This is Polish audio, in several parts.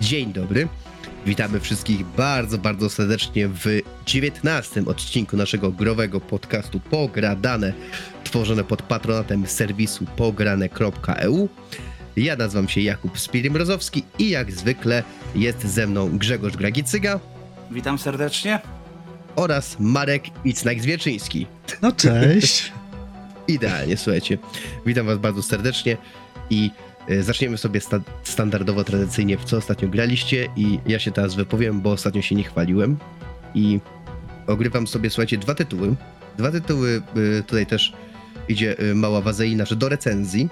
Dzień dobry. Witamy wszystkich bardzo, bardzo serdecznie w 19 odcinku naszego growego podcastu Pogradane, tworzone pod patronatem serwisu pograne.eu. Ja nazywam się Jakub Spiry-Mrozowski i jak zwykle jest ze mną Grzegorz Gragicyga Witam serdecznie. oraz Marek Icnak-Zwierczyński. No cześć. Idealnie, słuchajcie. Witam was bardzo serdecznie i e, zaczniemy sobie sta- standardowo, tradycyjnie w co ostatnio graliście i ja się teraz wypowiem, bo ostatnio się nie chwaliłem i ogrywam sobie, słuchajcie, dwa tytuły. Dwa tytuły, e, tutaj też idzie e, mała wazeina, że do recenzji.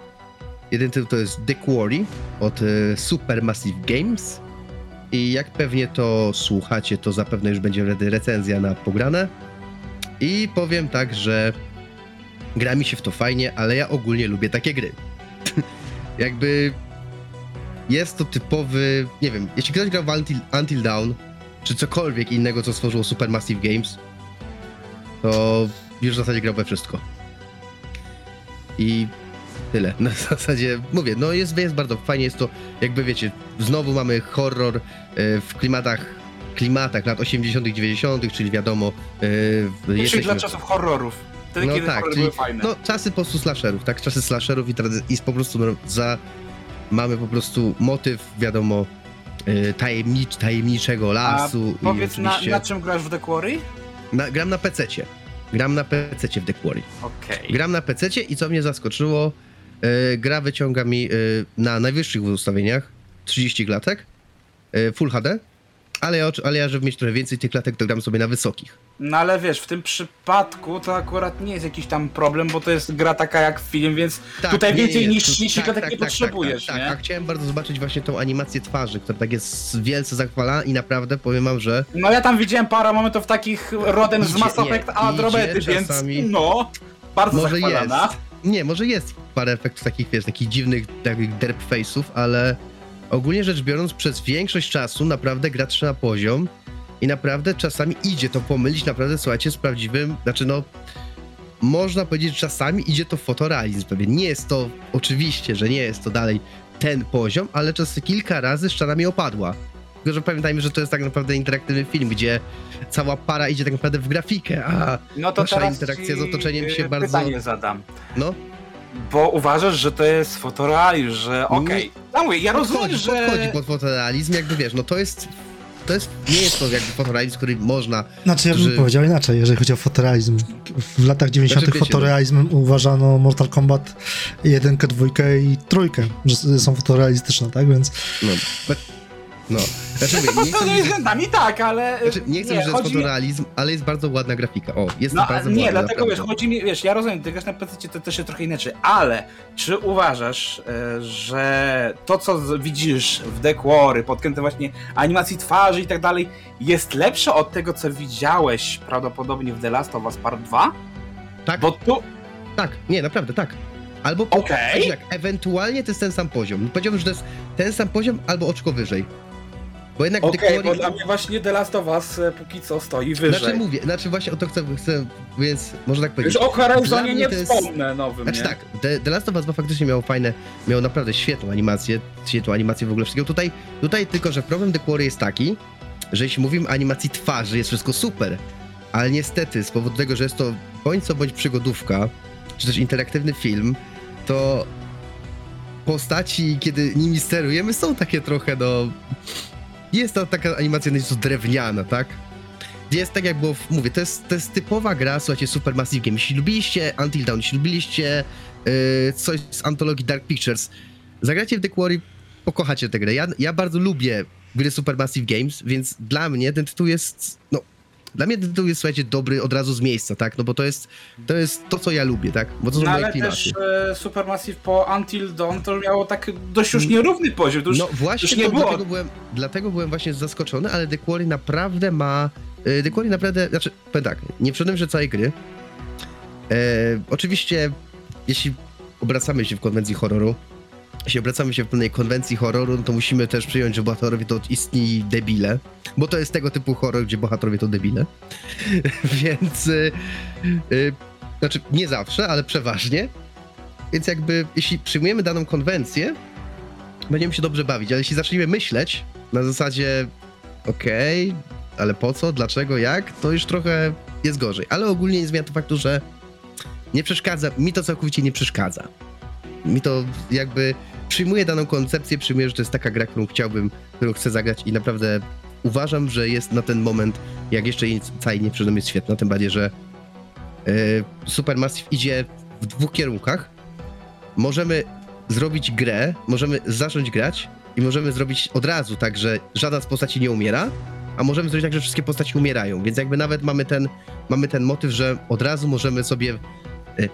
Jeden tytuł to jest The Quarry od e, Supermassive Games i jak pewnie to słuchacie, to zapewne już będzie wtedy recenzja na pograne. I powiem tak, że gra mi się w to fajnie, ale ja ogólnie lubię takie gry. Jakby jest to typowy, nie wiem, jeśli ktoś grał w Until, Until Dawn, czy cokolwiek innego, co stworzyło Supermassive Games, to już w zasadzie grał we wszystko. I tyle. Na zasadzie, mówię, no jest, jest bardzo fajnie, jest to, jakby wiecie, znowu mamy horror e, w klimatach, klimatach lat 80 dziewięćdziesiątych, czyli wiadomo, e, Czyli jesteśmy... dla czasów horrorów. Wtedy, No kiedy tak, horrory czyli były fajne. no, czasy po prostu slasherów, tak? Czasy slasherów i, i po prostu za... Mamy po prostu motyw, wiadomo, y, tajemnicz, tajemniczego lasu. i Powiedz, na, oczywiście... na czym grasz w The Quarry? na, gram na PC-cie. Gram na PC-cie w The Quarry. Okej. Gram na PC-cie i co mnie zaskoczyło, y, gra wyciąga mi y, na najwyższych ustawieniach 30 klatek, y, Full HD, ale ja, ale ja, żeby mieć trochę więcej tych klatek, to gram sobie na wysokich. No ale wiesz, w tym przypadku to akurat nie jest jakiś tam problem, bo to jest gra taka jak film, więc Tak, tutaj nie, więcej nie, niż tu- 30 tak, klatek tak, nie tak, potrzebujesz, tak, tak, nie? tak, a chciałem bardzo zobaczyć właśnie tą animację twarzy, która tak jest wielce zachwalana i naprawdę powiem wam, że No ja tam widziałem parę momentów takich rodem z Mass Effect Andromedy, więc no, bardzo może zachwalana. jest. Nie, może jest parę efektów takich, wiesz, takich dziwnych, takich derp face'ów, ale ogólnie rzecz biorąc, przez większość czasu naprawdę gra trzyma poziom i naprawdę czasami idzie to pomylić, naprawdę, słuchajcie, z prawdziwym, znaczy no, można powiedzieć, że czasami idzie to w fotorealizm pewnie. Nie jest to, oczywiście, że nie jest to dalej ten poziom, ale czasem kilka razy szczana mi opadła. Tylko, że pamiętajmy, że to jest tak naprawdę interaktywny film, gdzie cała para idzie tak naprawdę w grafikę, a No to Nasza interakcja z otoczeniem się y, bardzo- pytanie zadam. no, Bo uważasz, że to jest fotorealizm, że okej. No mówię, ja rozumiem, podchodzi, że... podchodzi pod fotorealizm, jakby wiesz, no to jest, to jest, nie jest to jakby fotorealizm, który można, Znaczy ja bym Że- powiedział inaczej, jeżeli chodzi o fotorealizm. W latach 90. Znaczy, fotorealizmem uważano Mortal Kombat 1, 2 i 3, że są fotorealistyczne, tak? Więc no, no, znaczy mówię, nie chcę, względami tak, ale... znaczy, nie chcę że jest chodzi fotorealizm, ale jest bardzo ładna grafika, o, jest No bardzo nie, ładna, dlatego wiesz, chodzi mi, wiesz, ja rozumiem, ty grasz na PC, to też jest trochę inaczej, ale czy uważasz, e, że to, co widzisz w Quarry, pod kątem właśnie animacji twarzy i tak dalej, jest lepsze od tego, co widziałeś prawdopodobnie w The Last of Us Part 2? Tak, Bo tu, tak, nie, naprawdę, tak. Albo, Okej. znaczy tak, ewentualnie to jest ten sam poziom, powiedziałbym, że to jest ten sam poziom, albo oczko wyżej. Bo jednak The Quarry- bo dla mnie właśnie The Last of Us e, póki co stoi wyżej. Znaczy mówię, znaczy właśnie o to chcę, chcę więc może tak powiedzieć. Już o Horizonie nie jest- wspomnę nowym, Znaczy nie? tak, The, The Last of Us 2 faktycznie miało fajne, miało naprawdę świetną animację, świetną animację w ogóle wszystkiego. Tutaj, tutaj tylko, że problem The Quarry jest taki, że jeśli mówimy o animacji twarzy, jest wszystko super, ale niestety z powodu tego, że jest to bądź co bądź przygodówka, czy też interaktywny film, to postaci, kiedy nimi sterujemy, są takie trochę, no... Jest to taka animacja nieco drewniana, tak? Jest tak jak było, w, mówię, to jest, to jest typowa gra, słuchajcie, Supermassive Game. Jeśli lubiliście Until Dawn, jeśli lubiliście yy, coś z antologii Dark Pictures, zagracie w The Quarry, pokochacie tę grę. Ja, ja bardzo lubię gry Supermassive Games, więc dla mnie ten tytuł jest, no, dla mnie tytuł jest, słuchajcie, dobry od razu z miejsca, tak? No bo to jest to, jest to co ja lubię, tak? Bo to są No moje ale klimaty. też e, Supermassive po Until Dawn to miało tak dość już nierówny poziom. Już, No właśnie, nie to było. dlatego, byłem, dlatego byłem właśnie zaskoczony, ale The Quarry naprawdę ma... y, The Quarry naprawdę, znaczy, powiem tak, nie wszedłem że całej gry. E, oczywiście, jeśli obracamy się w konwencji horroru, jeśli obracamy się w pewnej konwencji horroru, no to musimy też przyjąć, że bohaterowie to istni debile, bo to jest tego typu horror, gdzie bohaterowie to debile. Więc, y, y, znaczy, nie zawsze, ale przeważnie. Więc jakby, jeśli przyjmujemy daną konwencję, będziemy się dobrze bawić, ale jeśli zaczniemy myśleć na zasadzie okej, ale po co, dlaczego, jak, to już trochę jest gorzej. Ale ogólnie nie zmienia to faktu, że nie przeszkadza, mi to całkowicie nie przeszkadza. Mi to jakby przyjmuję daną koncepcję, przyjmuję, że to jest taka gra, którą chciałbym, którą chcę zagrać i naprawdę uważam, że jest na ten moment, jak jeszcze całej nie przyszedłem, jest świetna, tym bardziej, że yy, Supermassive idzie w dwóch kierunkach. Możemy zrobić grę, możemy zacząć grać i możemy zrobić od razu tak, że żadna z postaci nie umiera, a możemy zrobić tak, że wszystkie postaci umierają, więc jakby nawet mamy ten, mamy ten motyw, że od razu możemy sobie y,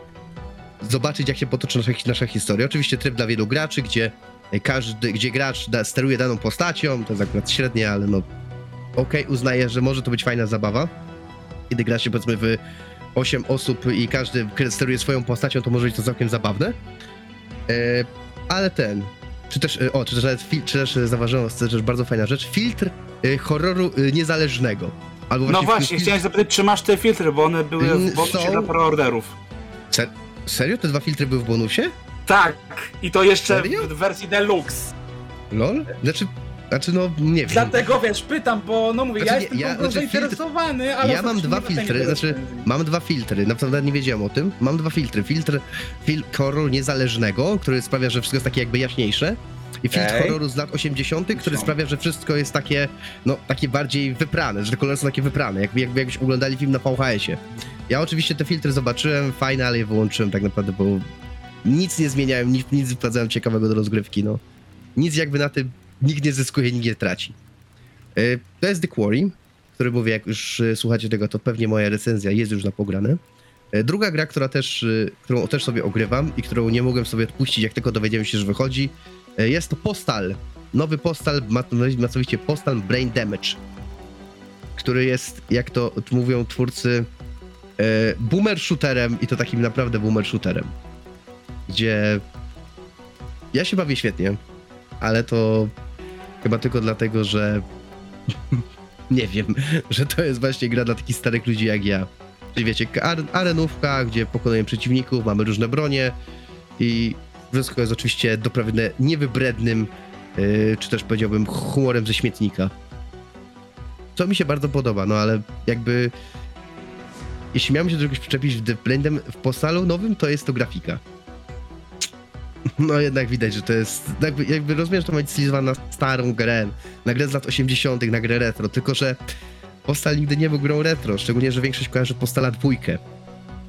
zobaczyć, jak się potoczy nasza, nasza historia. Oczywiście tryb dla wielu graczy, gdzie y, każdy, gdzie gracz da, steruje daną postacią, to jest akurat średnie, ale no okej, uznaję, że może to być fajna zabawa. Kiedy gra się powiedzmy w 8 osób i każdy steruje swoją postacią, to może być to całkiem zabawne. E, ale ten, czy też, e, o, czy też nawet, czy też zauważyłem, to też bardzo fajna rzecz, filtr e, horroru e, niezależnego. Albo No fil- właśnie, fil- chciałem zapytać, czy masz te filtry, bo one były w bonusie są. dla preorderów. Ser- serio? Te dwa filtry były w bonusie? Tak, i to jeszcze Serio? w wersji deluxe. Lol? Znaczy, znaczy no, nie wiem. Dlatego wiesz, pytam, bo no mówię, Znaczy, ja jestem ja- znaczy, filtr- zainteresowany, ale ja mam dwa filtry, znaczy mam dwa filtry, naprawdę nie wiedziałem o tym. Mam dwa filtry. Filtr fil horror niezależnego, który sprawia, że wszystko jest takie jakby jaśniejsze. I filtr horroru z lat 80., który sprawia, że wszystko jest takie, no, takie bardziej wyprane, że te kolory są takie wyprane, jakby, jakby jakbyś oglądali film na VHS-ie. Ja oczywiście te filtry zobaczyłem, fajne, ale je wyłączyłem tak naprawdę, bo nic nie zmieniałem, nic, nic wprowadzałem ciekawego do rozgrywki, no. Nic jakby na tym, nikt nie zyskuje, nikt nie traci. Y, To jest The Quarry, który mówię, jak już y, słuchacie tego, to pewnie moja recenzja jest już na pograne. Y, Druga gra, która też, którą też sobie ogrywam i którą nie mogłem sobie odpuścić, jak tylko dowiedziałem się, że wychodzi, jest to Postal. Nowy Postal, masowicie Postal Brain Damage, który jest, jak to mówią twórcy, boomer shooterem i to takim naprawdę boomer shooterem, gdzie ja się bawię świetnie, ale to chyba tylko dlatego, że nie wiem, że to jest właśnie gra dla takich starych ludzi jak ja. Czyli wiecie, ar- arenówka, gdzie pokonujemy przeciwników, mamy różne bronie i wszystko jest oczywiście doprawione niewybrednym, yy, czy też powiedziałbym humorem ze śmietnika. Co mi się bardzo podoba, no ale jakby jeśli miałem się do czegoś przyczepić w The Blendem w postalu nowym, to jest to grafika. No jednak widać, że to jest. Jakby, jakby rozumiem, że to ma być stylizowane na starą grę, na grę z lat 80., na grę retro, tylko że Postal nigdy nie był grą retro, szczególnie, że większość kojarzy Postala dwójkę.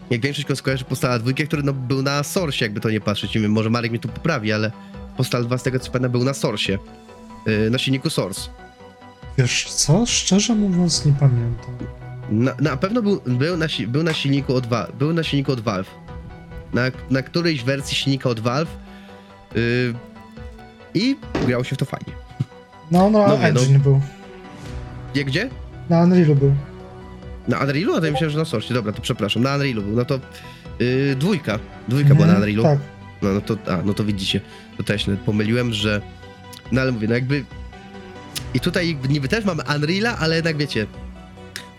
Jak większość kojarzy Postala dwójkę, który no, był na Source, jakby to nie patrzeć. Nie wiem, może Marek mnie tu poprawi, ale Postal 2 z tego co pamiętam był na Source. Yy, na silniku Source. Wiesz co? Szczerze mówiąc nie pamiętam. Na, na pewno był, był, na, był na silniku od. Był na silniku od Valve. Na, na którejś wersji silnika od Valve. Yy, I grało się w to fajnie. No, no, No Engine był. Gdzie, gdzie? Na Unrealu był. Na Unrealu? No to ja myślałem, że na Source. Dobra, to przepraszam. Na Unrealu był. No to yy, dwójka. Dwójka była na Mhm, Unrealu. Tak. No, no to, a, no to widzicie. To też pomyliłem, że... No ale mówię, no jakby... I tutaj niby też mamy Unreala, ale jednak wiecie...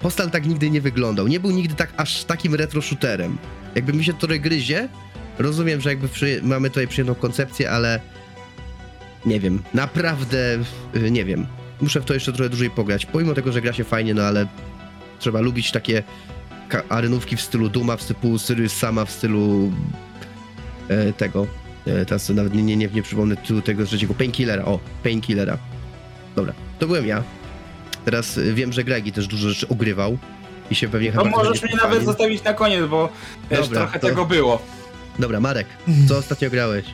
Postal tak nigdy nie wyglądał. Nie był nigdy tak aż takim retro shooterem. Jakby mi się to gryzie, rozumiem, że jakby przy, mamy tutaj przyjemną koncepcję, ale... Nie wiem, naprawdę y, nie wiem. Muszę w to jeszcze trochę dłużej pograć. Pomimo tego, że gra się fajnie, no ale trzeba lubić takie arenówki w stylu Duma, w stylu Sirius Sama, w stylu e, tego. E, teraz nawet nie, nie, nie, nie przypomnę tego trzeciego. Painkillera. O, Painkillera. Dobra, to byłem ja. Teraz wiem, że Gregi też dużo rzeczy ogrywał i się pewnie chyba możesz mnie nawet zostawić na koniec, bo wiesz, Dobra, trochę to- tego było. Dobra, Marek, co ostatnio grałeś?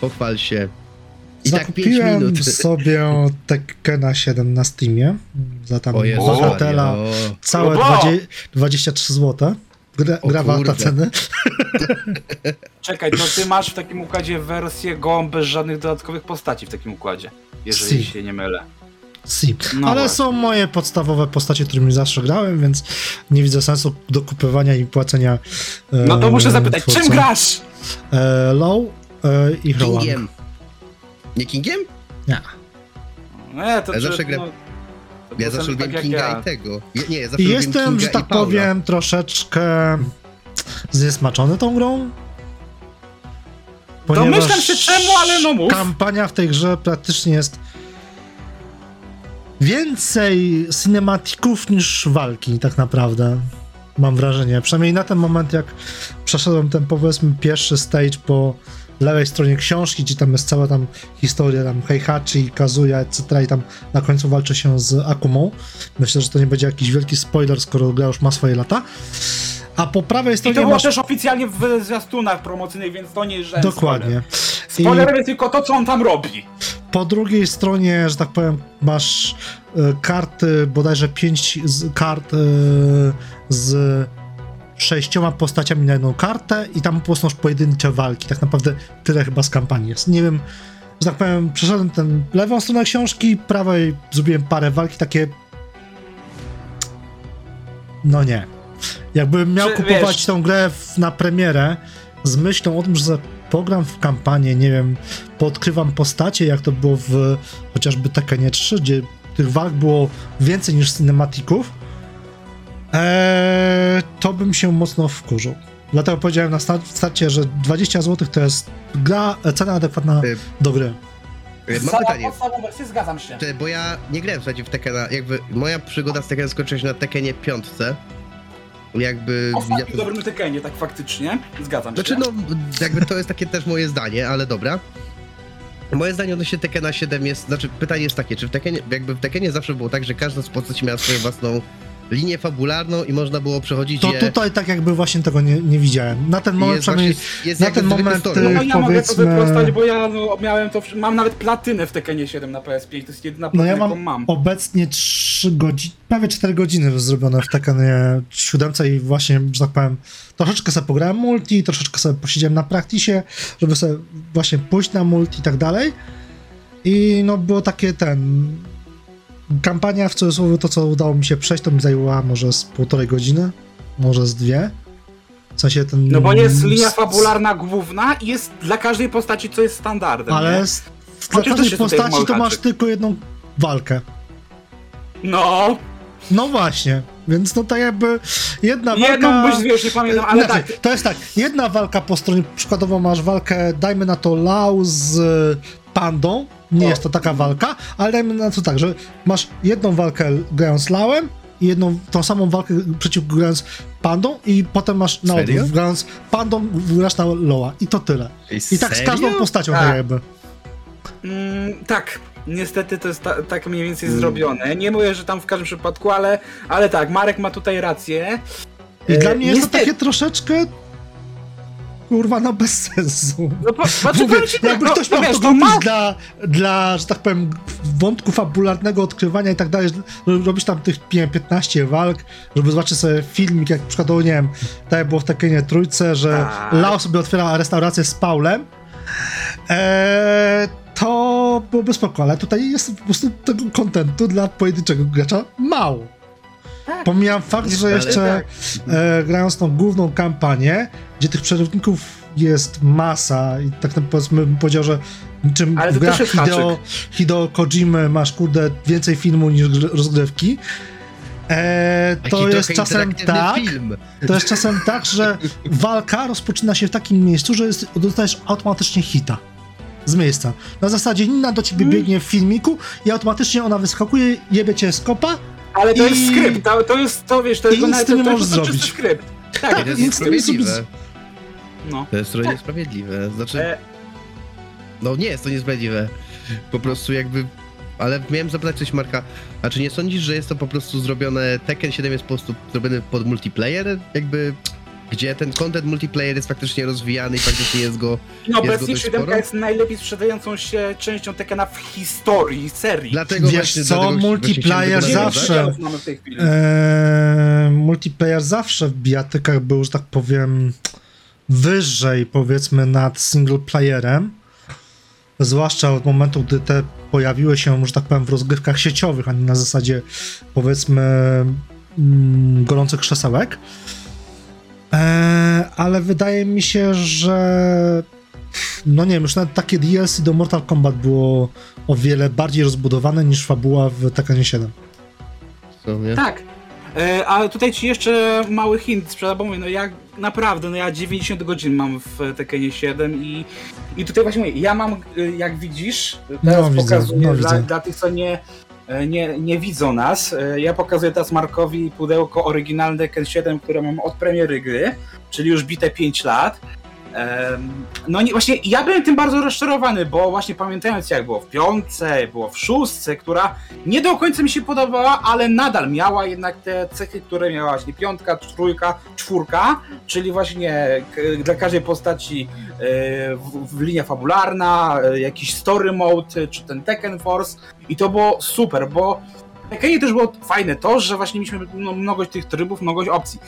Pochwal się. I tak 5 Zakupiłem minut. sobie Tekkena 7 na Steamie za tam O Jezu, Bagatela Maria, o. całe Obo! 20, 23 zł. Gra, O gra warta kurde. ceny. Czekaj, to ty masz w takim układzie wersję gołą bez żadnych dodatkowych postaci w takim układzie, jeżeli Si. się nie mylę. Si. No Ale właśnie. są moje podstawowe postacie, którymi zawsze grałem, więc nie widzę sensu dokupywania i płacenia. E, No to muszę zapytać, czym twórcom. grasz? E, low e, i Rowan. Kingiem. Nie Kingiem? Nie. Nie, to Ja czy- zawsze gram- no, Ja zawsze lubiłem tak Kinga ja. i tego. Ja, nie, ja zawsze I jestem, Kinga że tak powiem, troszeczkę zniesmaczony tą grą. ponieważ Domyślam się czemu, ale no mów. kampania w tej grze praktycznie jest więcej cinematików niż walki tak naprawdę. Mam wrażenie. Przynajmniej na ten moment, jak przeszedłem ten powiedzmy pierwszy stage po lewej stronie książki, gdzie tam jest cała tam historia tam Heihachi, Kazuya, etc. i tam na końcu walczy się z Akumą. Myślę, że to nie będzie jakiś wielki spoiler, skoro gra już ma swoje lata. A po prawej I stronie to było masz... też oficjalnie w zwiastunach promocyjnych, więc to nie jest żaden Dokładnie. Spoiler. Spoilerem jest tylko to, co on tam robi. Po drugiej stronie, że tak powiem, masz e, karty, bodajże pięć z, kart e, z sześcioma postaciami na jedną kartę i tam po prostu masz pojedyncze walki. Tak naprawdę tyle chyba z kampanii jest. Nie wiem, że tak powiem, przeszedłem ten lewą stronę książki, prawej zrobiłem parę walki, takie no nie. Jakbym miał Czy, kupować wiesz- tą grę w, na premierę z myślą o tym, że pogram w kampanię, nie wiem, podkrywam postacie, jak to było w chociażby Tekkenie 3, gdzie tych walk było więcej niż cinematików, eee, to bym się mocno wkurzył. Dlatego powiedziałem na sta- starcie, że 20 zł to jest gra, cena adekwatna do gry. Mam pytanie. wersję zgadzam się. Bo ja nie grałem słuchajcie w Tekkena, jakby moja przygoda z Tekkenem skończyła się na Tekkenie piątce. Jakby... Ostatni ja dobrym Tekkenie, tak faktycznie. Zgadzam Znaczy się. no, jakby to jest takie też moje zdanie, ale dobra. Moje zdanie odnośnie Tekkena 7 jest, znaczy pytanie jest takie, czy w Tekkenie, jakby w Tekkenie zawsze było tak, że każda z postaci miała swoją własną linię fabularną i można było przechodzić To je... tutaj tak jakby właśnie tego nie, nie widziałem. Na ten moment jest przynajmniej właśnie, jest na ten moment, y, No ja mogę to wyprostać, bo ja no, miałem to, mam nawet platynę w Tekkenie 7 na PS5, to jest jedyna No platyna, ja jaką mam, mam. obecnie 3 godziny, prawie 4 godziny zrobione w Tekkenie 7 i właśnie, że tak powiem, troszeczkę sobie pograłem multi, troszeczkę sobie posiedziałem na praktisie, żeby sobie właśnie pójść na multi i tak dalej. I no było takie ten... Kampania w cudzysłowie, to co udało mi się przejść, to mi zajęła może z półtorej godziny, może z dwie. W sensie ten... No bo jest linia s- fabularna główna i jest dla każdej postaci, co jest standardem, Ale nie? s- dla każdej postaci to masz tylko jedną walkę. No, No właśnie, więc no tak jakby jedna jedną walka... byś wiesz, nie pamiętam, ale Znaczy, tak. To jest tak, jedna walka po stronie, przykładowo masz walkę, dajmy na to Lau z Pandą, nie O. jest to taka walka, ale dajmy na to tak, że masz jedną walkę grając Lauem i jedną, tą samą walkę przeciwko grając Pandą i potem masz na odwrót, grając Pandą grasz na Loa i to tyle. I tak z każdą postacią Tak. tak jakby. Mm, tak, niestety to jest ta, tak mniej więcej Mm. zrobione. Nie mówię, że tam w każdym przypadku, ale, ale tak, Marek ma tutaj rację. I E, dla mnie jest to niestety- takie troszeczkę kurwa no bez sensu. No, po, znaczy, Mówię, ci tak, jakby no, ktoś no miał wiesz, to no kupić ma, dla, dla, że tak powiem, wątku fabularnego odkrywania i tak dalej, robisz tam tych nie wiem, 15 walk, żeby zobaczyć sobie filmik, jak przykładowo, nie wiem, tak jak było w Tekkenie Trójce, że Tak. Lao sobie otwiera restaurację z Paulem, eee, to byłoby spoko, ale tutaj jest po prostu tego kontentu dla pojedynczego gracza mało. Tak. Pomijam fakt, że jeszcze tak. e, grając tą główną kampanię, gdzie tych przerywników jest masa i tak powiedzmy bym powiedział, że niczym Ale w to grach Hideo. Hideo Kojimy masz kurde więcej filmu niż gr- rozgrywki. E, Taki to jest czasem tak, film. to jest czasem tak, że walka rozpoczyna się w takim miejscu, że jest, dostajesz automatycznie hita. Z miejsca. Na zasadzie Nina do ciebie Mm. biegnie w filmiku i automatycznie ona wyskakuje, jebie cię z kopa ale to i- jest skrypt, to, to jest, to wiesz, to jest, to, z tym to, nie to, możesz to, to czysty zrobić. skrypt. Tak, To jest nic z tym nie niesprawiedliwe. zrobić. No. To jest trochę niesprawiedliwe. Znaczy, E, no nie jest to niesprawiedliwe. Po prostu jakby... Ale miałem zapytać coś Marka, a czy nie sądzisz, że jest to po prostu zrobione, Tekken 7 jest po prostu zrobiony pod multiplayer? Jakby, gdzie ten content multiplayer jest faktycznie rozwijany i faktycznie jest go... no Jest obecnie dość 7 sporo? jest najlepiej sprzedającą się częścią Tekkena w historii serii. Dlatego Wiesz właśnie... co, dlatego multiplayer właśnie zawsze- nawiązać. Rozdziałów mamy w tej chwili. Eee, multiplayer zawsze w bijatykach był, że tak powiem, wyżej powiedzmy nad single playerem. Zwłaszcza od momentu, gdy te pojawiły się, że tak powiem, w rozgrywkach sieciowych, a nie na zasadzie powiedzmy mm, gorących krzesełek. Eee, ale wydaje mi się, że no nie wiem, już nawet takie DLC do Mortal Kombat było o wiele bardziej rozbudowane niż fabuła w Tekkenie 7. W sumie. Tak. E, ale tutaj ci jeszcze mały hint sprzedam, bo mówię, no jak naprawdę, no ja 90 godzin mam w Tekkenie 7 i, i tutaj właśnie mówię, ja mam, y, jak widzisz, teraz No, widzę, pokazuję no, dla, widzę. dla tych, co nie, e, nie, nie widzą nas, e, ja pokazuję teraz Markowi pudełko oryginalne Tekken 7, które mam od premiery gry, czyli już bite 5 lat. No nie, właśnie ja byłem tym bardzo rozczarowany, bo właśnie pamiętając jak było w piątce, było w szóstce, która nie do końca mi się podobała, ale nadal miała jednak te cechy, które miała właśnie piątka, trójka, czwórka, czyli właśnie dla każdej postaci e, w, w linia fabularna, e, jakiś story mode, czy ten Tekken Force i to było super, bo Tekkenie też było fajne to, że właśnie mieliśmy no, mnogość tych trybów, mnogość opcji.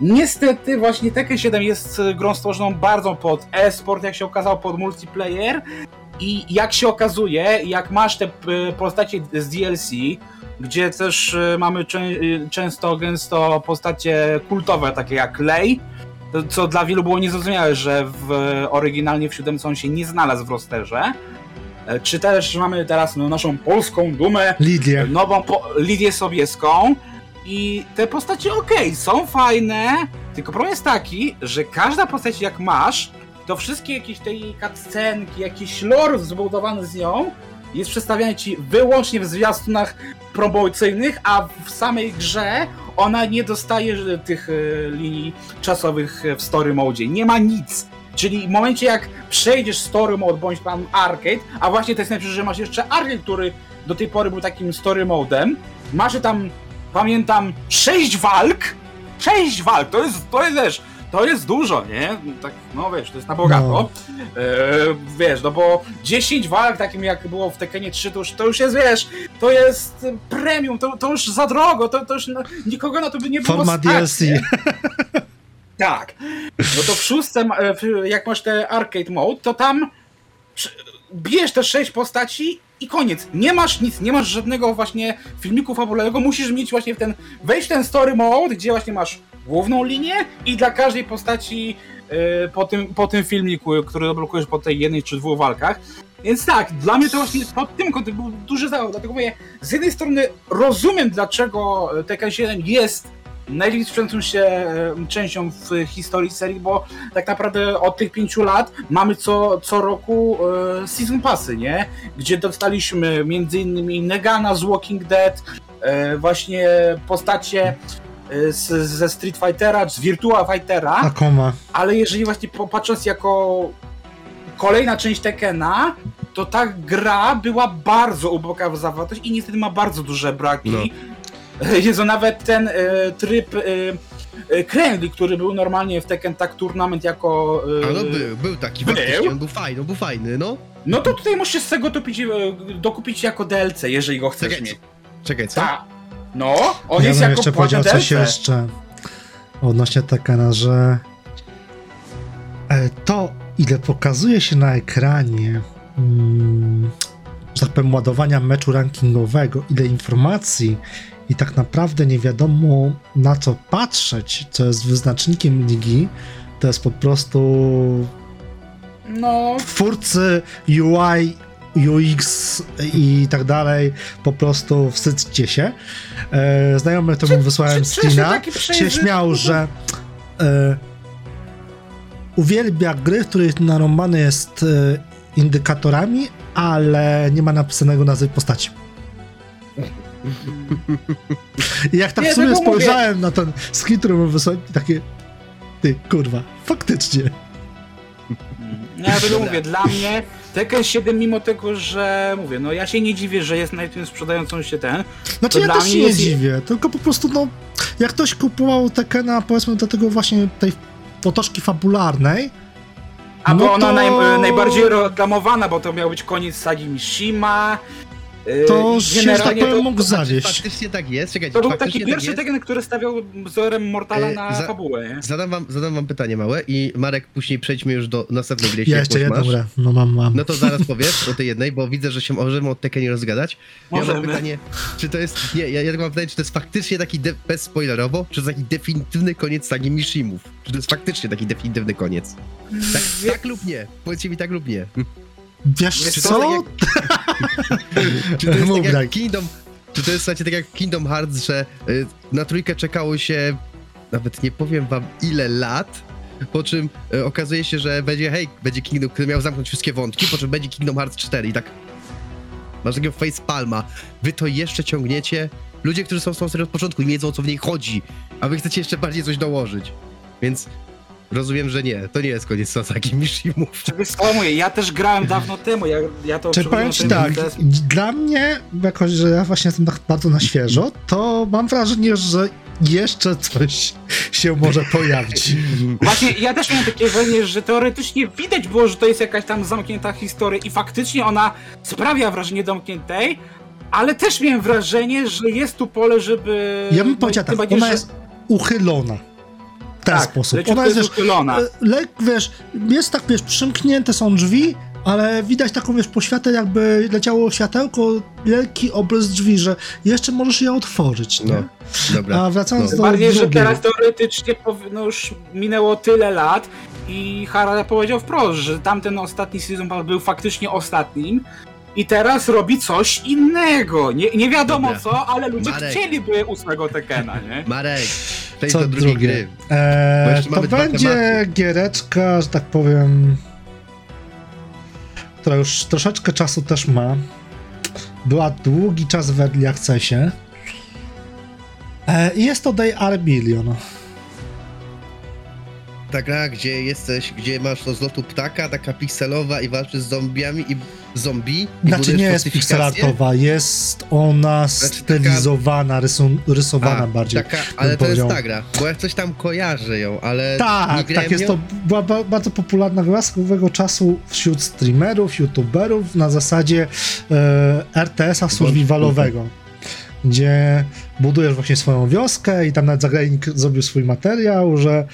Niestety właśnie Tekken 7 jest e, grą stworzoną bardzo pod e-sport, jak się okazało, pod multiplayer i jak się okazuje, jak masz te p- postacie z DLC, gdzie też e, mamy czę- e, często, gęsto postacie kultowe, takie jak Lei, co dla wielu było niezrozumiałe, że w oryginalnie w siódemce on się nie znalazł w rosterze. E, Czy też mamy teraz no, naszą polską dumę, Lidię. nową po- Lidię Sobieską i te postacie okej, są fajne, tylko problem jest taki, że każda postać jak masz, to wszystkie jakieś tej cutscenki, jakiś lore zbudowany z nią jest przedstawiany ci wyłącznie w zwiastunach promocyjnych, a w samej grze ona nie dostaje e, tych e, linii czasowych e, w story mode. Nie ma nic. Czyli w momencie jak przejdziesz story mode bądź tam arcade, a właśnie to jest najlepsze, że masz jeszcze arcade, który do tej pory był takim story modem, masz tam, pamiętam, sześć walk, sześć walk, to jest, to jest, wiesz, to jest dużo, nie? Tak, no wiesz, to jest na bogato. No. E, wiesz, no bo 10 walk, takim jak było w Tekkenie 3, to już, to już jest, wiesz, to jest premium, to, to już za drogo, to, to już no, nikogo na to by nie było Forma stać, DLC. nie? Tak. No to w szóstce, ma- e, jak masz te arcade mode, to tam bijesz te sześć postaci i koniec. Nie masz nic, nie masz żadnego właśnie filmiku fabularnego, musisz mieć właśnie w ten, wejść w ten story mode, gdzie właśnie masz główną linię i dla każdej postaci e, po, tym, po tym filmiku, który odblokujesz po tej jednej czy dwóch walkach. Więc tak, dla mnie to właśnie pod tym kątem był duży zawód, dlatego mówię, z jednej strony rozumiem, dlaczego Tekken 7 jest sprzedającą się e, częścią w historii serii, bo tak naprawdę od tych pięciu lat mamy co, co roku e, season passy, nie? Gdzie dostaliśmy między innymi Negana z Walking Dead, e, właśnie postacie z, ze Street Fightera, z Virtua Fightera, Akoma. ale jeżeli właśnie popatrząc jako kolejna część Tekkena, to ta gra była bardzo uboga w zawartość i niestety ma bardzo duże braki. No. Jezu, nawet ten e, tryb e, e, Kremli, który był normalnie w Tekken Tag Tournament jako... e, A no był, był taki Był? faktycznie, on był fajny, on był fajny, no. No to tutaj musisz z tego dokupić, e, dokupić jako DLC, jeżeli go chcesz Czekaj, mieć. Czekaj, co? Tak. No, on ja jest jako jeszcze powiedział coś DLC. jeszcze odnośnie Tekena, że e, to, ile pokazuje się na ekranie, mm, że tak powiem, ładowania meczu rankingowego, ile informacji i tak naprawdę nie wiadomo na co patrzeć, co jest wyznacznikiem ligi, to jest po prostu No, twórcy UI, UX i tak dalej, po prostu wstydźcie się. E, znajomy to mu wysłałem czy- czy się się śmiał, że e, uwielbia gry, w których narąbany jest e, indykatorami, ale nie ma napisanego nazwy postaci. I jak tak w sumie tego mówię. spojrzałem na ten mu wysłałem, takie ty, kurwa, faktycznie. Ja tego mówię, dla mnie Tekken 7 mimo tego, że mówię, no ja się nie dziwię, że jest najlepiej sprzedającą się ten. Znaczy ja dla też się nie jest- dziwię, tylko po prostu no, jak ktoś kupował Tekena powiedzmy do tego właśnie tej potoczki fabularnej, A No bo ona to- naj, najbardziej reklamowana, bo to miał być koniec sagi Mishima. Yy, To się, że tak powiem, to, mógł zawieść. Faktycznie tak jest, czekajcie, to był taki pierwszy tak. Tekken, który stawiał wzorem Mortala E, na za- fabułę, nie? Zadam wam, zadam wam pytanie małe i Marek, później przejdźmy już do następnej gry, Ja jeszcze jedną grę, no mam, mam. No to zaraz powiesz o tej jednej, bo widzę, że się możemy od Tekkenie rozgadać. Ja mam pytanie, czy to jest, nie, ja, ja mam pytanie, czy to jest faktycznie taki, de, bezspoilerowo, czy to jest taki definitywny koniec sagi Mishimów? Czy to jest faktycznie taki definitywny koniec? Tak, tak lub nie? Powiedzcie mi tak lub nie. Wiesz Wiesz co? co, Czy to jest Mów, tak jak. Kingdom, czy to jest słuchajcie, tak jak Kingdom Hearts, że y, na trójkę czekało się nawet nie powiem wam ile lat, po czym e, okazuje się, że będzie, hej, będzie Kingdom, który miał zamknąć wszystkie wątki, po czym będzie Kingdom Hearts 4 i tak masz takiego face palma. Wy to jeszcze ciągniecie? Ludzie, którzy są z tą serią od początku i nie wiedzą, o co w niej chodzi, a wy chcecie jeszcze bardziej coś dołożyć. Więc rozumiem, że nie, to nie jest koniec Sasaki Mishimów. Co, mówię, ja też grałem dawno temu, ja, ja to Czy powiem ci tak, dla mnie, jakoś, że ja właśnie jestem tak bardzo na świeżo, to mam wrażenie, że jeszcze coś się może pojawić. Właśnie ja też miałem takie wrażenie, że teoretycznie widać było, że to jest jakaś tam zamknięta historia i faktycznie ona sprawia wrażenie zamkniętej, ale też miałem wrażenie, że jest tu pole, żeby... Ja bym no, powiedział tym tak, ona że- jest uchylona. W ten tak, sposób. Ona jest, wiesz, uchylona. e, lek, wiesz, jest tak, wiesz, przymknięte są drzwi, ale widać taką, wiesz, poświatę, jakby leciało światełko, lekki obryz drzwi, że jeszcze możesz je otworzyć, nie? No, dobra. A wracając No. do Bardziej, że drugiej. teraz teoretycznie no już minęło tyle lat i Harada powiedział wprost, że tamten ostatni season pass był faktycznie ostatnim i teraz robi coś innego. Nie, nie wiadomo Dobra. co, ale ludzie Marek. chcieliby ósmego Tekena, nie? Marek, przejdź Co do drugiej drugie? gry. Eee, to dwa będzie tematy. giereczka, że tak powiem, która już troszeczkę czasu też ma. Była długi czas w Early Accessie. Eee, i jest to Day Are Billion. Ta gra, gdzie jesteś, gdzie masz to z lotu ptaka, taka pikselowa i walczysz z zombiami i zombie. Znaczy nie jest pixelartowa, jest ona Znaczy stylizowana, rysun, rysowana A, bardziej. Taka, ale to jest ta gra, bo ja coś tam kojarzę ją, ale Tak, tak, jest to była ba bardzo popularna gra z owego czasu wśród streamerów, youtuberów na zasadzie e, RTS-a survivalowego, gdzie budujesz właśnie swoją wioskę i tam nawet zrobił swój materiał, że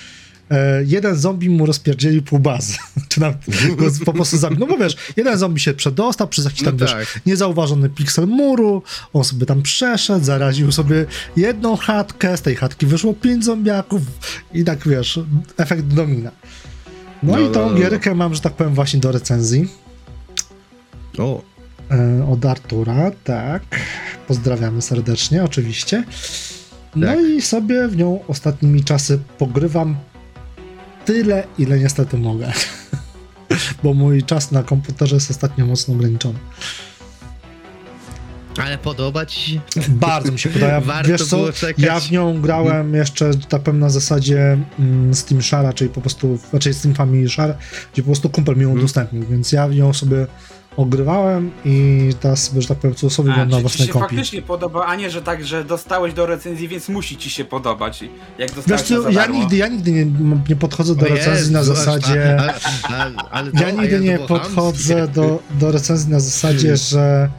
jeden zombie mu rozpierdzielił pół bazy, czy nam go po prostu zabił. No bo wiesz, jeden zombie się przedostał przez jakiś No tam, wiesz, tak. niezauważony piksel muru, on sobie tam przeszedł, zaraził sobie jedną chatkę, z tej chatki wyszło pięć zombiaków i tak wiesz, efekt domina. No, No, i no, tą no, no. gierkę mam, że tak powiem, właśnie do recenzji O, e, od Artura, tak. Pozdrawiamy serdecznie, oczywiście. No Tak. i sobie w nią ostatnimi czasy pogrywam tyle, ile niestety mogę. Bo mój czas na komputerze jest ostatnio mocno ograniczony. ale podoba ci się? Bardzo mi się podoba. Warto Wiesz co, ja w nią grałem jeszcze, że tak powiem, na zasadzie mm, Steam Shara, czyli po prostu, znaczy Steam Family Share, gdzie po prostu kumpel mi ją Mhm. udostępnił, więc ja w nią sobie ogrywałem i teraz sobie, że tak powiem, cudzysłowie gram na czy ci własnej się kopii. faktycznie podoba, a nie, że tak, że dostałeś do recenzji, więc musi ci się podobać. i Jak Wiesz dostałeś co, za ja nigdy, ja nigdy nie, nie podchodzę do O recenzji na zasadzie... ale to- Ja nigdy to nie podchodzę do, do recenzji na zasadzie, że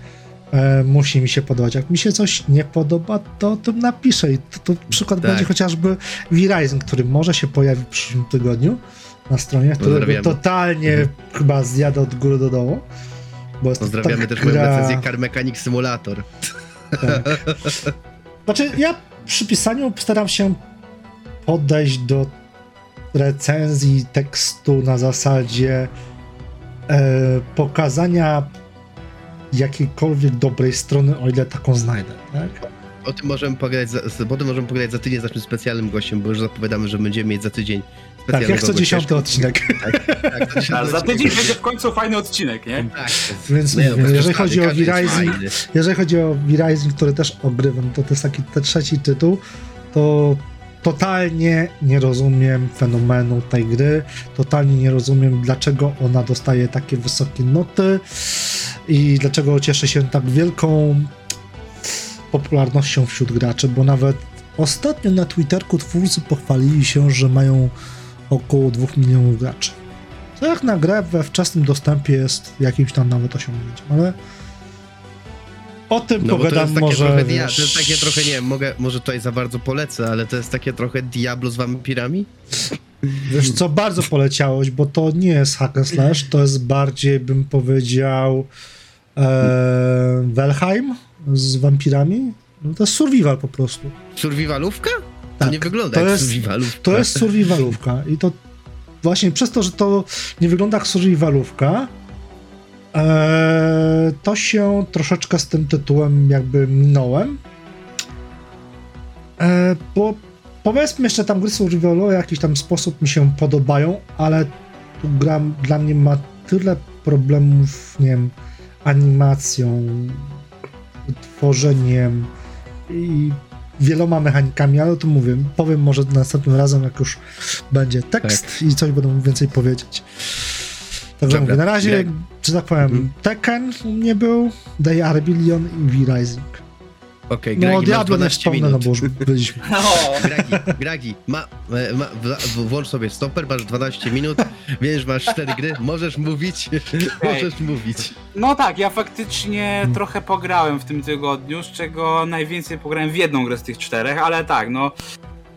e, musi mi się podobać. Jak mi się coś nie podoba, to o tym napiszę. I to, to przykład Tak. będzie chociażby V-Rising, który może się pojawi w przyszłym tygodniu na stronie, którego totalnie Mhm. chyba zjadę od góry do dołu. Bo Pozdrawiamy taka też moją gra- recenzję Car Mechanic Simulator. Tak. Znaczy, ja przy pisaniu staram się podejść do recenzji tekstu na zasadzie e, pokazania jakiejkolwiek dobrej strony, o ile taką znajdę. Tak? O tym możemy pogadać za, z- potem możemy pogadać za tydzień z naszym specjalnym gościem, bo już zapowiadamy, że będziemy mieć za tydzień Tak, specjalnego jak co dziesiąty odcinek. Tak, tak, za dziesiąty A za tydzień będzie w końcu fajny odcinek, nie? Tak, Więc nie, bez jeżeli chodzi o V-Rising. Jeżeli chodzi o V-Rising, który też ogrywam, to to jest taki ten trzeci tytuł, to totalnie nie rozumiem fenomenu tej gry, totalnie nie rozumiem, dlaczego ona dostaje takie wysokie noty i dlaczego cieszy się tak wielką popularnością wśród graczy, bo nawet ostatnio na Twitterku twórcy pochwalili się, że mają około 2 milionów graczy. Co jak na grę we wczesnym dostępie jest jakimś tam nawet osiągnięciem, ale o tym No bo to pogadam jest takie może. trochę, wiesz, to jest takie trochę, nie wiem, mogę, może tutaj za bardzo polecę, ale to jest takie trochę Diablo z wampirami? Wiesz co, bardzo poleciałeś, bo to nie jest hack and slash, to jest bardziej, bym powiedział, e, Valheim z wampirami. No to jest survival po prostu. Survivalówka? Tak, To nie wygląda to jak jest- survivalówka. To jest survivalówka i to właśnie przez to, że to nie wygląda jak survivalówka, e, to się troszeczkę z tym tytułem jakby minąłem, e, bo powiedzmy jeszcze tam gry survivalowe w jakiś tam sposób mi się podobają, ale tu gra dla mnie ma tyle problemów, nie wiem, animacją, tworzeniem i wieloma mechanikami, ale to mówię, powiem może następnym razem, jak już będzie tekst i coś będę mógł więcej powiedzieć. Także mówię, na razie, że tak powiem, Mhm. Tekken u mnie był, Day Are Billion i V-Rising. Okej, No Gregi, o masz Diablo nie 12 wspomnę, no minut. bo już byliśmy. O, Gragi, Gragi, ma, e, ma, w- włącz sobie stoper, masz 12 minut, wiesz, masz 4 gry, możesz mówić, możesz mówić. No tak, ja faktycznie trochę pograłem w tym tygodniu, z czego najwięcej pograłem w jedną grę z tych czterech, ale tak, no.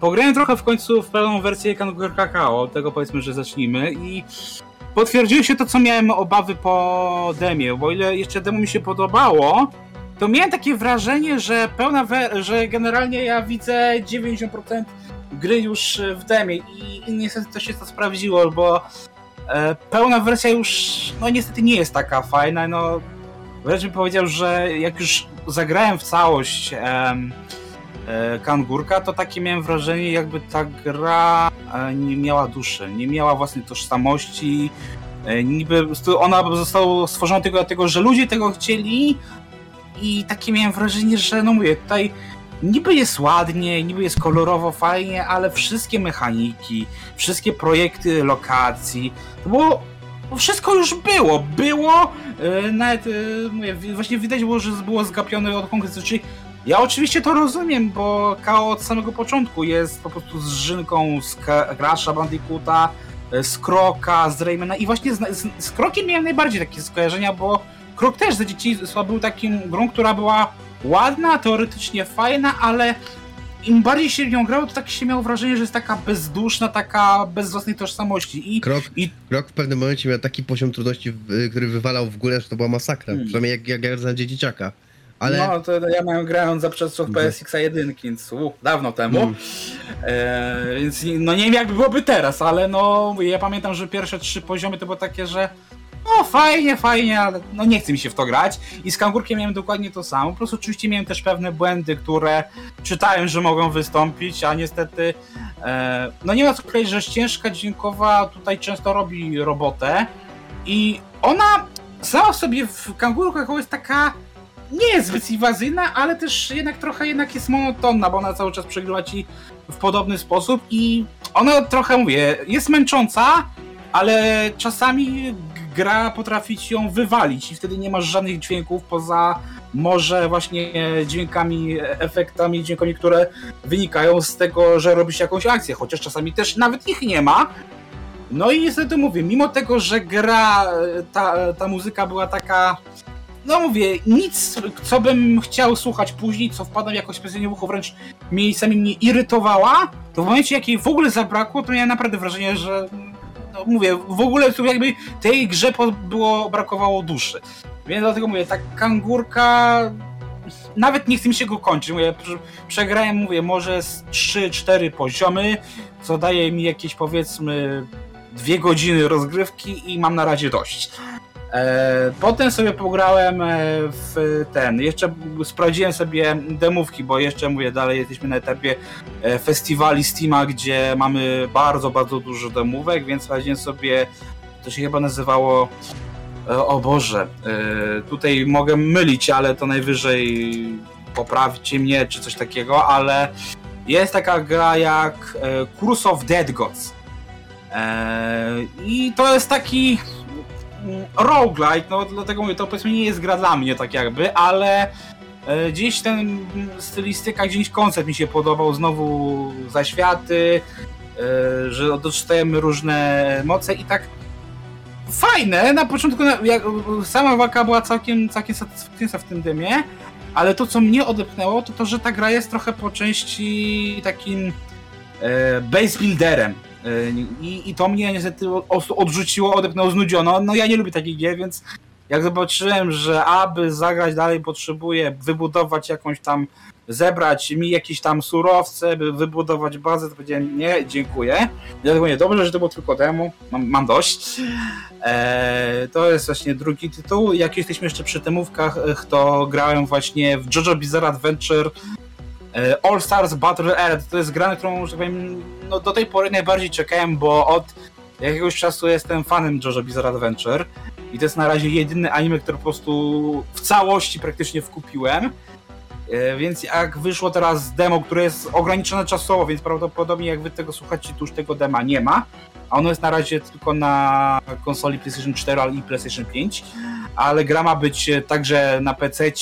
Pograłem trochę w końcu w pełną wersję Kangur Kakao, od tego powiedzmy, że zacznijmy i potwierdziło się to, co miałem obawy po demie, bo o ile jeszcze demo mi się podobało, to miałem takie wrażenie, że pełna, że generalnie ja widzę 90% gry już w demie i, niestety to się to sprawdziło, bo E, pełna wersja już, no niestety nie jest taka fajna, no wręcz bym powiedział, że jak już zagrałem w całość e, Kangurka, to takie miałem wrażenie, jakby ta gra e, nie miała duszy, nie miała własnej tożsamości, e, niby ona została stworzona tylko dlatego, że ludzie tego chcieli i takie miałem wrażenie, że no mówię, tutaj niby jest ładnie, niby jest kolorowo, fajnie, ale wszystkie mechaniki, wszystkie projekty lokacji, to było wszystko już było. Było, e, nawet e, mówię, wi- właśnie widać było, że było zgapione od konkretów. Czyli ja oczywiście to rozumiem, bo KO od samego początku jest po prostu z Ka- Crash'a Bandicoota, e, z Kroka, z Raymana i właśnie z, z, z Krokiem miałem najbardziej takie skojarzenia, bo Krok też za dzieciństwa był takim grą, która była ładna, teoretycznie fajna, ale im bardziej się w nią grało, to tak się miało wrażenie, że jest taka bezduszna, taka bez własnej tożsamości. I Krok, I- krok w pewnym momencie miał taki poziom trudności, który wywalał w górę, że to była masakra, Hmm. przynajmniej jak, jak ja za dzieciaka. Ale No, to ja miałem grając za czasów Mhm. PSX 1, więc u, dawno temu. Mm. E, więc nie- no nie wiem jak byłoby teraz, ale no ja pamiętam, że pierwsze trzy poziomy to było takie, że no fajnie, fajnie, ale no nie chce mi się w to grać. I z Kangurkiem miałem dokładnie to samo. Po prostu oczywiście miałem też pewne błędy, które czytałem, że mogą wystąpić, a niestety e, no nie ma co powiedzieć, że ścieżka dźwiękowa tutaj często robi robotę i ona sama w sobie w Kanguru Kakao jest taka nie jest zbyt inwazyjna, ale też jednak trochę jednak jest monotonna, bo ona cały czas przegrywa ci w podobny sposób i ona trochę, mówię, jest męcząca, ale czasami gra potrafi ją wywalić i wtedy nie masz żadnych dźwięków poza może właśnie dźwiękami, efektami, dźwiękami, które wynikają z tego, że robisz jakąś akcję, chociaż czasami też nawet ich nie ma. No i niestety mówię, mimo tego, że gra, ta, ta muzyka była taka no mówię, nic, co bym chciał słuchać później, co wpadam jakoś specjalnie w ucho, wręcz miejscami mnie irytowała, to w momencie, jak jej w ogóle zabrakło, to miałem naprawdę wrażenie, że no mówię, w ogóle jakby tej grze było, brakowało duszy. Więc dlatego mówię, ta kangurka nawet nie chce mi się go kończyć. Mówię, prze- przegrałem, mówię, może z 3-4 poziomy, co daje mi jakieś powiedzmy dwie godziny rozgrywki i mam na razie dość. E, potem sobie pograłem e, w ten, jeszcze sprawdziłem sobie demówki, bo jeszcze mówię, dalej jesteśmy na etapie e, festiwali Steama, gdzie mamy bardzo, bardzo dużo demówek, więc sprawdziłem sobie, to się chyba nazywało o Boże, tutaj mogę mylić, ale to najwyżej poprawcie mnie, czy coś takiego, ale jest taka gra jak Curse of Dead Gods. I to jest taki mm, roguelike, no dlatego mówię, to powiedzmy nie jest gra dla mnie tak jakby, ale e, gdzieś ten mm, stylistyka, gdzieś koncept mi się podobał, znowu zaświaty, e, że dostajemy różne moce i tak fajne, na początku sama walka była całkiem, całkiem satysfakcjonująca w tym dymie, ale to co mnie odepchnęło to to, że ta gra jest trochę po części takim e, base builderem. E, I, I to mnie niestety od- odrzuciło, odepnęło, znudzono. No ja nie lubię takich gier, więc jak zobaczyłem, że aby zagrać dalej potrzebuję wybudować jakąś tam, zebrać mi jakieś tam surowce, by wybudować bazę, to powiedziałem nie, dziękuję. Dlatego nie, dobrze, że to było tylko demo, mam, mam dość. Eee, to jest właśnie drugi tytuł. Jak jesteśmy jeszcze przy temówkach, eh, to grałem właśnie w JoJo Bizarre Adventure e, All Stars Battle Earth. To jest gra, którą, że powiem, no, do tej pory najbardziej czekałem, bo od jakiegoś czasu jestem fanem JoJo Bizarre Adventure i to jest na razie jedyny anime, który po prostu w całości praktycznie wkupiłem. E, Więc jak wyszło teraz demo, które jest ograniczone czasowo, więc prawdopodobnie jak wy tego słuchacie, to już tego dema nie ma. A ono jest na razie tylko na konsoli PlayStation 4 i PlayStation 5. Ale gra ma być e, także na PC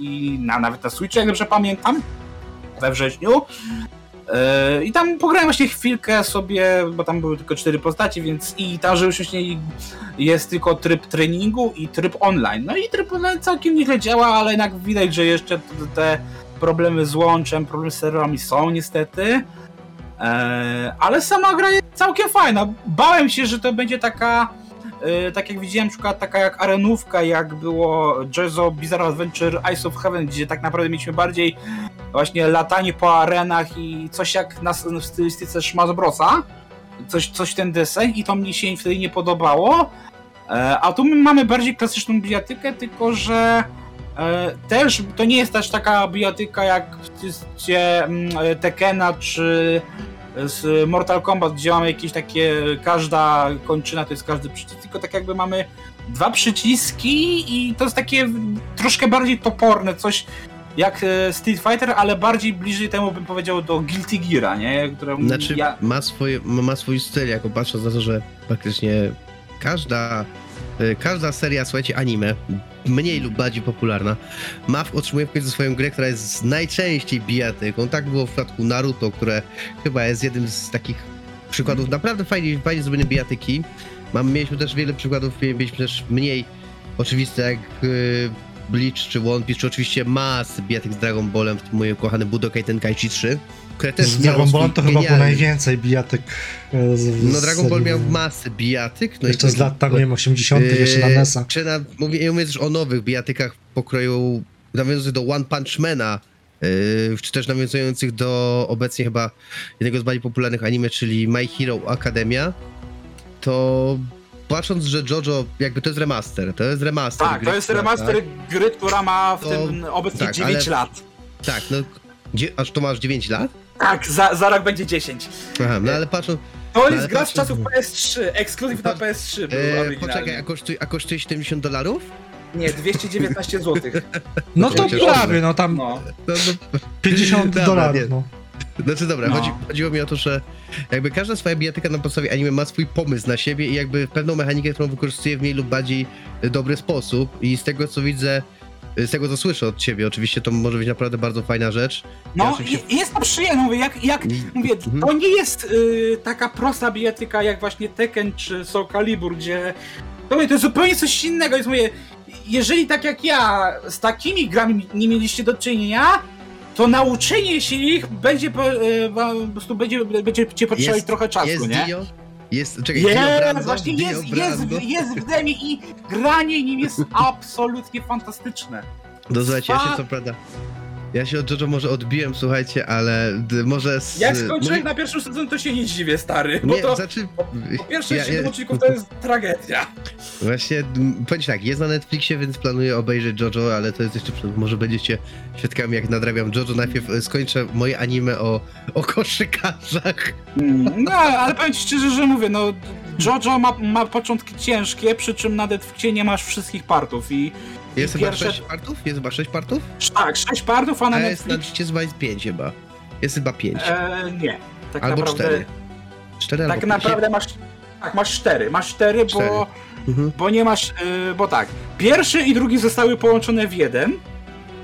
i na, nawet na Switchu, jak dobrze pamiętam, we wrześniu. E, I tam pograłem właśnie chwilkę sobie, bo tam były tylko cztery postaci, więc i tam, że już nie jest tylko tryb treningu i tryb online. No i tryb online całkiem nieźle działa, ale jednak widać, że jeszcze te, problemy z łączem, problemy z serwerami są niestety. E, ale sama gra jest całkiem fajna. Bałem się, że to będzie taka, tak jak widziałem, przykład taka jak arenówka, jak było JoJo Bizarre Adventure Ice of Heaven, gdzie tak naprawdę mieliśmy bardziej właśnie latanie po arenach i coś jak na, w stylistyce Smash Brosa. Coś, coś ten deseń i to mnie się wtedy nie podobało. E, A tu my mamy bardziej klasyczną bijatykę, tylko że e, też to nie jest też taka bijatyka jak w mm, e, Tekena czy z Mortal Kombat, gdzie mamy jakieś takie, każda kończyna to jest każdy przycisk, tylko tak jakby mamy dwa przyciski i to jest takie troszkę bardziej toporne, coś jak e, Street Fighter, ale bardziej bliżej temu bym powiedział do Guilty Geara, nie? Które Znaczy, ja... ma, swoje, ma swój styl, jako patrząc na to, że praktycznie każda, każda seria, słuchajcie, anime, mniej lub bardziej popularna, ma w, otrzymuje w końcu swoją grę, która jest najczęściej bijatyką. Tak było w przypadku Naruto, które chyba jest jednym z takich przykładów naprawdę fajnie, fajnie zrobionej bijatyki. Mam, mieliśmy też wiele przykładów, mieliśmy też mniej oczywiste jak y, Bleach czy One Piece, czy oczywiście masy bijatyk z Dragon Ballem, w tym moje kochane Budokai Tenkaichi 3, które też Z miało Dragon Ball to chyba było najwięcej bijatyk. e, z- No Dragon Ball miał masę bijatyk. No i Jeszcze z lat tam, nie wiem, 80 Yy, jeszcze na NES-a. Czy na, mówię, mówię też o nowych bijatykach pokroju nawiązujących do One Punch Mana, yy, czy też nawiązujących do obecnie chyba jednego z bardziej popularnych anime, czyli My Hero Academia, to patrząc, że JoJo jakby to jest remaster, to jest remaster. Tak, gry, to jest remaster gry, która ma w To- tym obecnie tak, 9 ale- lat. Tak, no, aż to masz 9 lat? Tak, za, za rok będzie 10. Aha, no ale patrząc, To Ale jest gra z czasów PS3, ekskluzyw na PS3 był e, poczekaj, a kosztuje, a kosztuje 70 dolarów? Nie, 219 zł. No to prawie, no tam No. No, no, 50 Dobra, nie. dolarów. No. Znaczy dobra, No. chodzi, chodziło mi o to, że jakby każda swoja bijatyka na podstawie anime ma swój pomysł na siebie i jakby pewną mechanikę, którą wykorzystuje w mniej lub bardziej dobry sposób i z tego co widzę, z tego co słyszę od ciebie, oczywiście to może być naprawdę bardzo fajna rzecz. Ja No oczywiście- i jest to przyjemne, mówię, jak, jak I- mówię, mhm. to nie jest y, taka prosta bijatyka jak właśnie Tekken czy Soul Calibur, gdzie to, mówię, to jest zupełnie coś innego, jest mówię, jeżeli tak jak ja z takimi grami nie mieliście do czynienia, to nauczenie się ich będzie po, y, prostu będzie, będzie cię potrzebować trochę czasu, jest nie? Dio? Jest, czekaj, Dio Jest, Brando? właśnie jest, jest, jest w demie i granie nim jest absolutnie fantastyczne. No słuchajcie, ja się co prawda, ja się od JoJo może odbiłem, słuchajcie, ale d- może z... Jak skończyłem mówi- na pierwszym sezonie, to się nie dziwię, stary, bo Nie, to znaczy... po pierwsze ja- 7 ja- odcinków to jest tragedia. Właśnie, powiem tak, jest na Netflixie, więc planuję obejrzeć JoJo, ale to jest jeszcze, przed- może będziecie świadkami, jak nadrabiam JoJo. Najpierw e, skończę moje anime o, o koszykarzach. No, ale powiem ci szczerze, że mówię, no JoJo ma, ma początki ciężkie, przy czym na Netflixie nie masz wszystkich partów i Jest chyba pierwsze- 6 partów? Jest chyba 6 partów? tak, 6 partów, a na A jest na Netflixie jest chyba 5 chyba. Jest chyba 5. e, nie. Tak albo naprawdę, 4. 4 albo tak naprawdę masz, tak, masz 4, masz 4, Cztery. bo, Mhm. bo nie masz, e, bo tak, pierwszy i drugi zostały połączone w jeden,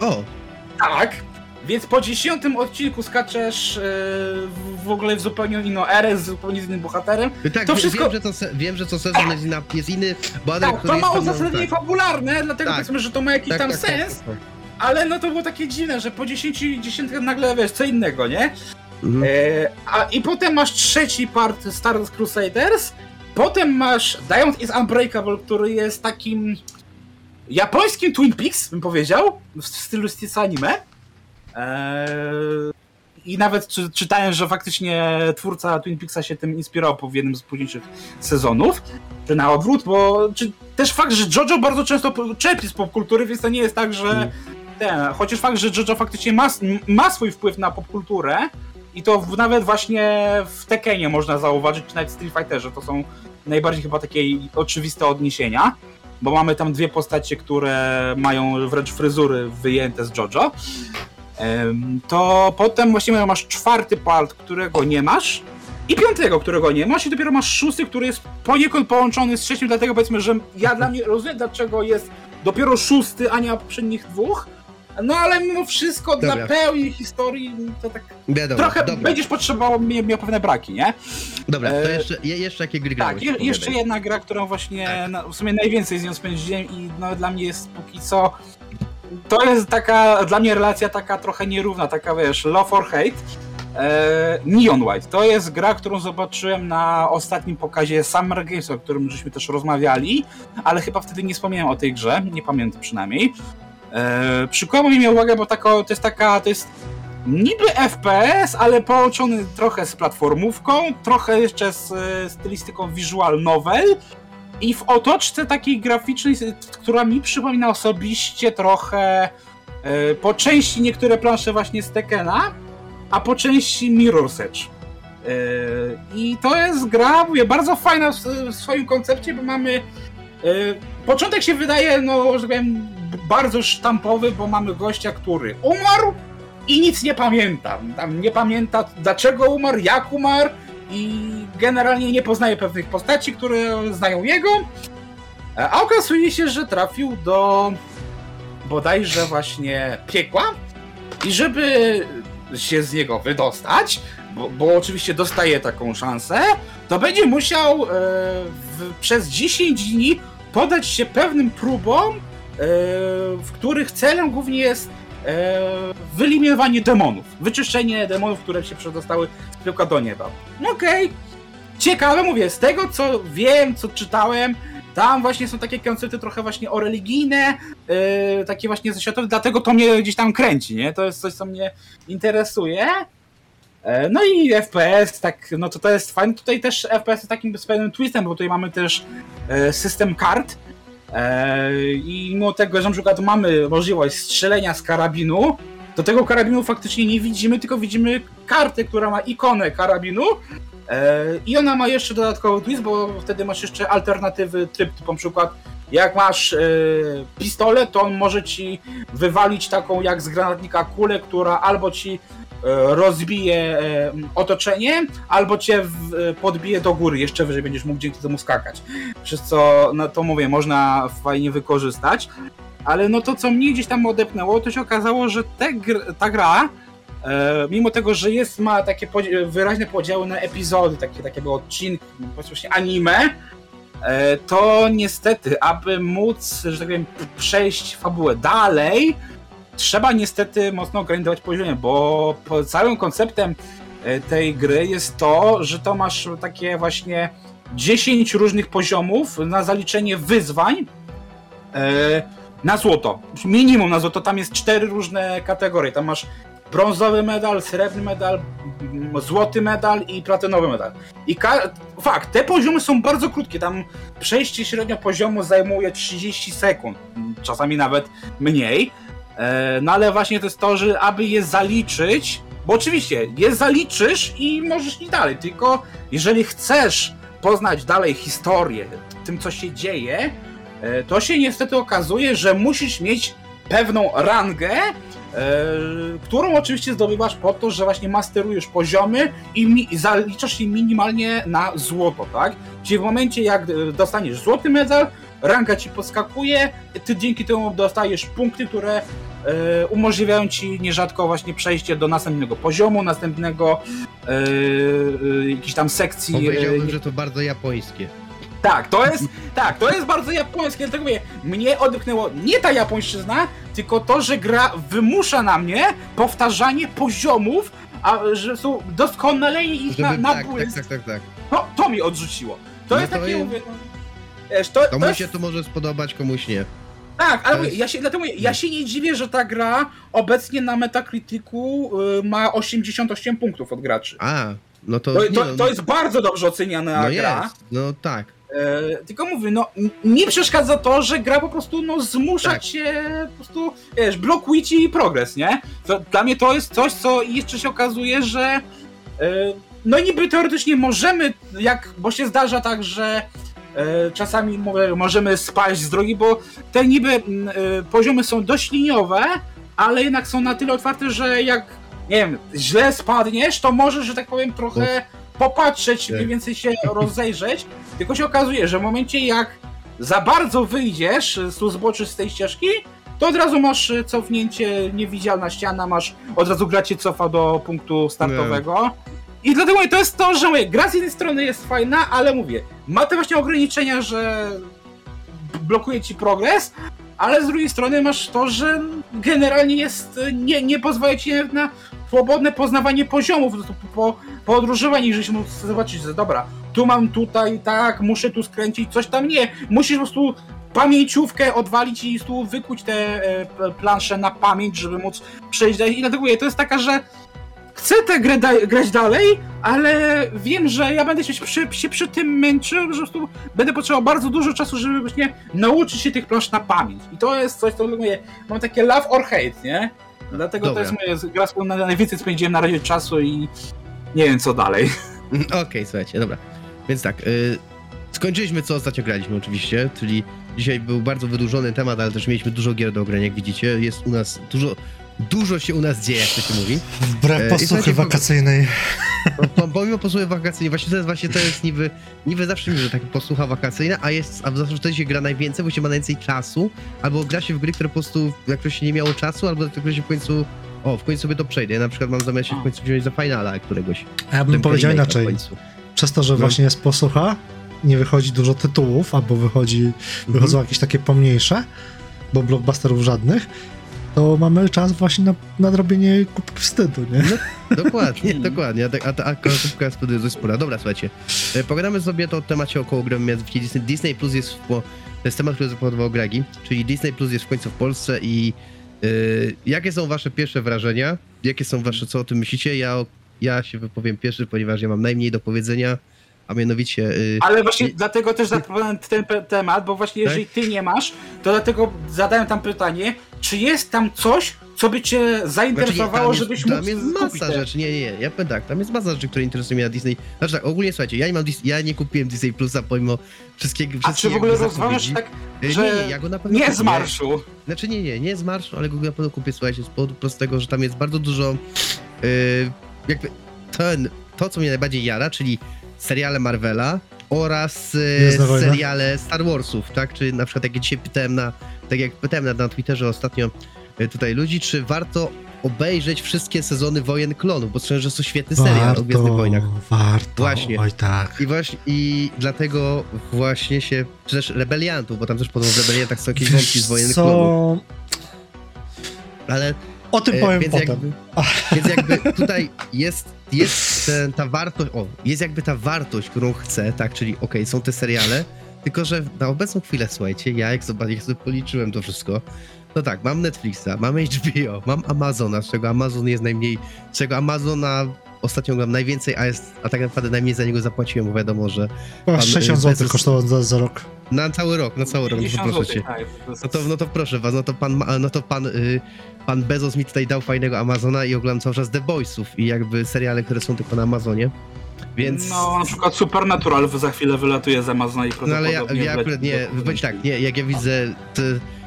O, Tak, więc po dziesiątym odcinku skaczesz e, w, ogóle w zupełnie inną erę, z zupełnie innym bohaterem. tak, To wszystko- wiem, że to, se, wiem, że co sezon jest, inna, jest inny bohater, Tak, który to ma uzasadnienie tak, fabularne, dlatego Tak. powiedzmy, że to ma jakiś tak, tam tak, tak, sens, tak, tak. ale no to było takie dziwne, że po 10 dziesiątkach nagle wiesz, co innego, nie? Mhm. E, a, I potem masz trzeci part Stardust Crusaders, potem masz Diamond is Unbreakable, który jest takim japońskim Twin Peaks, bym powiedział, w stylu stylistyce anime. E, I nawet czy, czytałem, że faktycznie twórca Twin Peaksa się tym inspirował w jednym z późniejszych sezonów, czy na odwrót, bo czy, też fakt, że JoJo bardzo często czerpie z popkultury, więc to nie jest tak, że Mhm. ten, chociaż fakt, że JoJo faktycznie ma, ma swój wpływ na popkulturę i to w, nawet właśnie w Tekkenie można zauważyć, czy nawet w Street Fighterze, to są najbardziej chyba takie oczywiste odniesienia, bo mamy tam dwie postacie, które mają wręcz fryzury wyjęte z JoJo. To potem właściwie masz czwarty part, którego nie masz i piątego, którego nie masz i dopiero masz szósty, który jest poniekąd połączony z trzecim, dlatego powiedzmy, że ja dla mnie rozumiem, dlaczego jest dopiero szósty, a nie poprzednich dwóch, no ale mimo wszystko Dobra. dla pełni historii to tak Wiadomo, trochę dobra, będziesz potrzebował, miał, pewne braki, nie? dobra, to e, jeszcze, je- jeszcze jakie gry Tak, je, jeszcze jedna gra, którą właśnie Tak. na, w sumie najwięcej z nią spędziłem i no, dla mnie jest póki co. To jest taka, dla mnie relacja taka trochę nierówna, taka wiesz, love or hate. E, Neon White to jest gra, którą zobaczyłem na ostatnim pokazie Summer Games, o którym żeśmy też rozmawiali, ale chyba wtedy nie wspomniałem o tej grze, nie pamiętam przynajmniej. E, przykuło mi uwagę, bo to jest taka, to jest niby FPS, ale połączony trochę z platformówką, trochę jeszcze z e, stylistyką visual novel i w otoczce takiej graficznej, która mi przypomina osobiście trochę e, po części niektóre plansze właśnie z Tekkena, a po części Mirror's Edge. E, I to jest gra, mówię, bardzo fajna w, swoim koncepcie, bo mamy e, początek się wydaje, no, że powiem, bardzo sztampowy, bo mamy gościa, który umarł, i nic nie pamięta. Tam nie pamięta dlaczego umarł, jak umarł i generalnie nie poznaje pewnych postaci, które znają jego. E, A okazuje się, że trafił do bodajże właśnie piekła i żeby się z niego wydostać, bo, bo oczywiście dostaje taką szansę, to będzie musiał e, w, przez 10 dni podać się pewnym próbom, e, w których celem głównie jest e, wyeliminowanie demonów, wyczyszczenie demonów, które się przedostały z piekła do nieba. No Okej, ciekawe, mówię, z tego co wiem, co czytałem, tam właśnie są takie koncepty trochę właśnie o religijne, e, takie właśnie zaświatowe, dlatego to mnie gdzieś tam kręci, nie? To jest coś, co mnie interesuje. E, No i FPS, tak, no to to jest fajne. Tutaj też FPS jest takim z pewnym twistem, bo tutaj mamy też e, system kart. E, I mimo tego, że na przykład mamy możliwość strzelenia z karabinu, do tego karabinu faktycznie nie widzimy, tylko widzimy kartę, która ma ikonę karabinu. E, I ona ma jeszcze dodatkowy twist, bo wtedy masz jeszcze alternatywy tryb, typu na przykład jak masz e, pistolet, to on może ci wywalić taką jak z granatnika kulę, która albo ci e, rozbije otoczenie, albo cię podbije do góry, jeszcze wyżej będziesz mógł dzięki temu skakać. Przez co, no to mówię, można fajnie wykorzystać. Ale no to, co mnie gdzieś tam odepnęło, to się okazało, że gr- ta gra, e, mimo tego, że jest, ma takie podzi- wyraźne podziały na epizody, takie, takie jakby odcinki, właśnie anime, e, to niestety, aby móc, że tak powiem, przejść fabułę dalej, trzeba niestety mocno grindować poziomie, bo całym konceptem e, tej gry jest to, że to masz takie właśnie 10 różnych poziomów na zaliczenie wyzwań e, na złoto. Minimum na złoto, tam jest cztery różne kategorie. Tam masz brązowy medal, srebrny medal, złoty medal i platynowy medal. I fakt, te poziomy są bardzo krótkie. Tam przejście średnio poziomu zajmuje 30 sekund, czasami nawet mniej. E, no ale właśnie to jest to, że aby je zaliczyć, bo oczywiście je zaliczysz i możesz iść dalej, tylko jeżeli chcesz poznać dalej historię, tym co się dzieje, to się niestety okazuje, że musisz mieć pewną rangę, e, którą oczywiście zdobywasz po to, że właśnie masterujesz poziomy i, mi, i zaliczasz je minimalnie na złoto, tak? Czyli w momencie jak e, dostaniesz złoty medal, ranga ci podskakuje, ty dzięki temu dostajesz punkty, które e, umożliwiają ci nierzadko właśnie przejście do następnego poziomu, następnego e, e, jakiejś tam sekcji. e, Powiedziałbym, że to bardzo japońskie. Tak, to jest, tak, to jest bardzo japońskie, dlatego mówię, mnie odepchnęło nie ta japońszczyzna, tylko to, że gra wymusza na mnie powtarzanie poziomów, a że są doskonaleni ich na, Żeby, na tak, tak, tak, tak, tak. To, to mi odrzuciło. To No jest to takie, jest- mówię, no, wiesz, to, To to jest, się to może spodobać, komuś nie. tak, ale jest- ja się, dlatego mówię, ja się nie dziwię, że ta gra obecnie na Metacriticu y, ma 88 punktów od graczy. A, no to... To, to, no, to jest bardzo dobrze oceniana No gra. jest, no tak. E, tylko mówię, no mi przeszkadza to, że gra po prostu no, zmusza Tak. cię, po prostu, wiesz, blokuje ci progres, nie? To, dla mnie to jest coś, co jeszcze się okazuje, że e, no niby teoretycznie możemy, jak, bo się zdarza tak, że e, czasami mówię, możemy spaść z drogi, bo te niby e, poziomy są dość liniowe, ale jednak są na tyle otwarte, że jak, nie wiem, źle spadniesz, to możesz, że tak powiem, trochę popatrzeć, mniej więcej się rozejrzeć, tylko się okazuje, że w momencie jak za bardzo wyjdziesz z tu zboczy z tej ścieżki, to od razu masz cofnięcie, niewidzialna ściana, masz od razu gra cię cofa do punktu startowego. I dlatego mówię, to jest to, że mówię, gra z jednej strony jest fajna, ale mówię, ma te właśnie ograniczenia, że blokuje ci progres, ale z drugiej strony masz to, że generalnie jest, nie, nie pozwala ci na swobodne poznawanie poziomów, po, po, podróżowanie, żebyś mógł zobaczyć, że dobra, tu mam tutaj, tak, muszę tu skręcić, coś tam nie. Musisz po prostu pamięciówkę odwalić i tu wykuć te e, plansze na pamięć, żeby móc przejść dalej. I dlatego mówię, to jest taka, że chcę tę grę da- grać dalej, ale wiem, że ja będę się przy, się przy tym męczył, że po będę potrzebował bardzo dużo czasu, żeby właśnie nauczyć się tych plansz na pamięć. I to jest coś, co mówię, mam takie love or hate, nie? Dlatego Dobra. to jest moja gra, z którą na- najwięcej spędziłem na razie czasu i nie wiem co dalej. Mm, Okej, słuchajcie, dobra. Więc tak, y, skończyliśmy co ostatnio graliśmy oczywiście, czyli dzisiaj był bardzo wydłużony temat, ale też mieliśmy dużo gier do grania, jak widzicie. Jest u nas dużo, dużo się u nas dzieje, jak to się mówi. Wbrew E, posłuchy wakacyjnej. Po- pomimo posłuchy wakacyjnej, właśnie to jest, właśnie to jest niby, niby zawsze miło, że taka posłucha wakacyjna, a jest, a zawsze wtedy się gra najwięcej, bo się ma najwięcej czasu, albo gra się w gry, które po prostu jakoś nie miało czasu, albo które się w końcu, o, w końcu sobie to przejdę. Ja na przykład mam zamiar się w końcu wziąć za finala któregoś. A ja bym powiedział inaczej. Przez to, że No. właśnie jest posłucha, nie wychodzi dużo tytułów, albo wychodzi, wychodzą jakieś takie pomniejsze, bo blockbusterów żadnych, to mamy czas właśnie na nadrobienie kubki wstydu, nie? Dokładnie, dokładnie. A, ta- a, a jest wtedy dość spora. Dobra, słuchajcie. e, Pogadamy sobie to o temacie około gry mianowicie Disney. Disney Plus jest w, po- to jest temat, który zaproponował Gregi, czyli Disney Plus jest w końcu w Polsce i y, jakie są wasze pierwsze wrażenia? Jakie są wasze, co o tym myślicie? Ja, ja się wypowiem pierwszy, ponieważ ja mam najmniej do powiedzenia, a mianowicie... y, Ale właśnie I- dlatego też zaproponowałem ten temat, bo właśnie Tak? jeżeli ty nie masz, to dlatego zadałem tam pytanie, czy jest tam coś, co by cię Znaczy, zainteresowało, tam jest, żebyś tam mógł jest kupić masa rzeczy, nie, nie, nie, ja powiem tak, tam jest masa rzeczy, które interesują mnie na Disney. Znaczy tak, ogólnie słuchajcie, ja nie mam, Dis- ja nie kupiłem Disney Plusa pomimo wszystkiego, A czy w ogóle rozważasz tak, Y, że nie, nie, ja go na pewno nie kupię. z marszu? Znaczy nie, nie, nie z marszu, ale go na pewno kupię, słuchajcie, z powodu prostego, że tam jest bardzo dużo yy, jakby ten, to, co mnie najbardziej jara, czyli seriale Marvela oraz wojny. seriale Star Warsów, tak? Czy na przykład jak ja dzisiaj pytałem na, tak jak pytałem na, na Twitterze ostatnio yy, tutaj ludzi, czy warto obejrzeć wszystkie sezony Wojen Klonów, bo słyszałem, że to świetny serial o Gwiezdnych Wojnach. warto, Właśnie. oj tak. I właśnie, i dlatego właśnie się, czy też Rebeliantów, bo tam też podobno w Rebeliantach są jakieś wątki z Wojen Klonów, co? ale O tym E, powiem więc potem. Jakby, więc jakby tutaj jest, jest ten, ta wartość, o, jest jakby ta wartość, którą chcę, tak, czyli okej, są te seriale, tylko że na obecną chwilę, słuchajcie, ja jak sobie, jak sobie policzyłem to wszystko, no tak, mam Netflixa, mam HBO, mam Amazona, z czego Amazon jest najmniej, z czego Amazona ostatnio oglądam najwięcej, a, jest, a tak naprawdę najmniej za niego zapłaciłem, bo wiadomo, że pan, 60 y, zł Bezos- kosztowało za, za rok. na cały rok, na cały rok, no to 50 proszę cię. tak. No to, no to proszę was, no to pan, ma- no to pan, y, pan Bezos mi tutaj dał fajnego Amazona i oglądam cały czas The Boysów i jakby seriale, które są tylko na Amazonie, więc... No, na przykład Supernatural za chwilę wylatuje z Amazona i No ale ja, ja akurat nie, bądź tak, nie, jak ja widzę, te,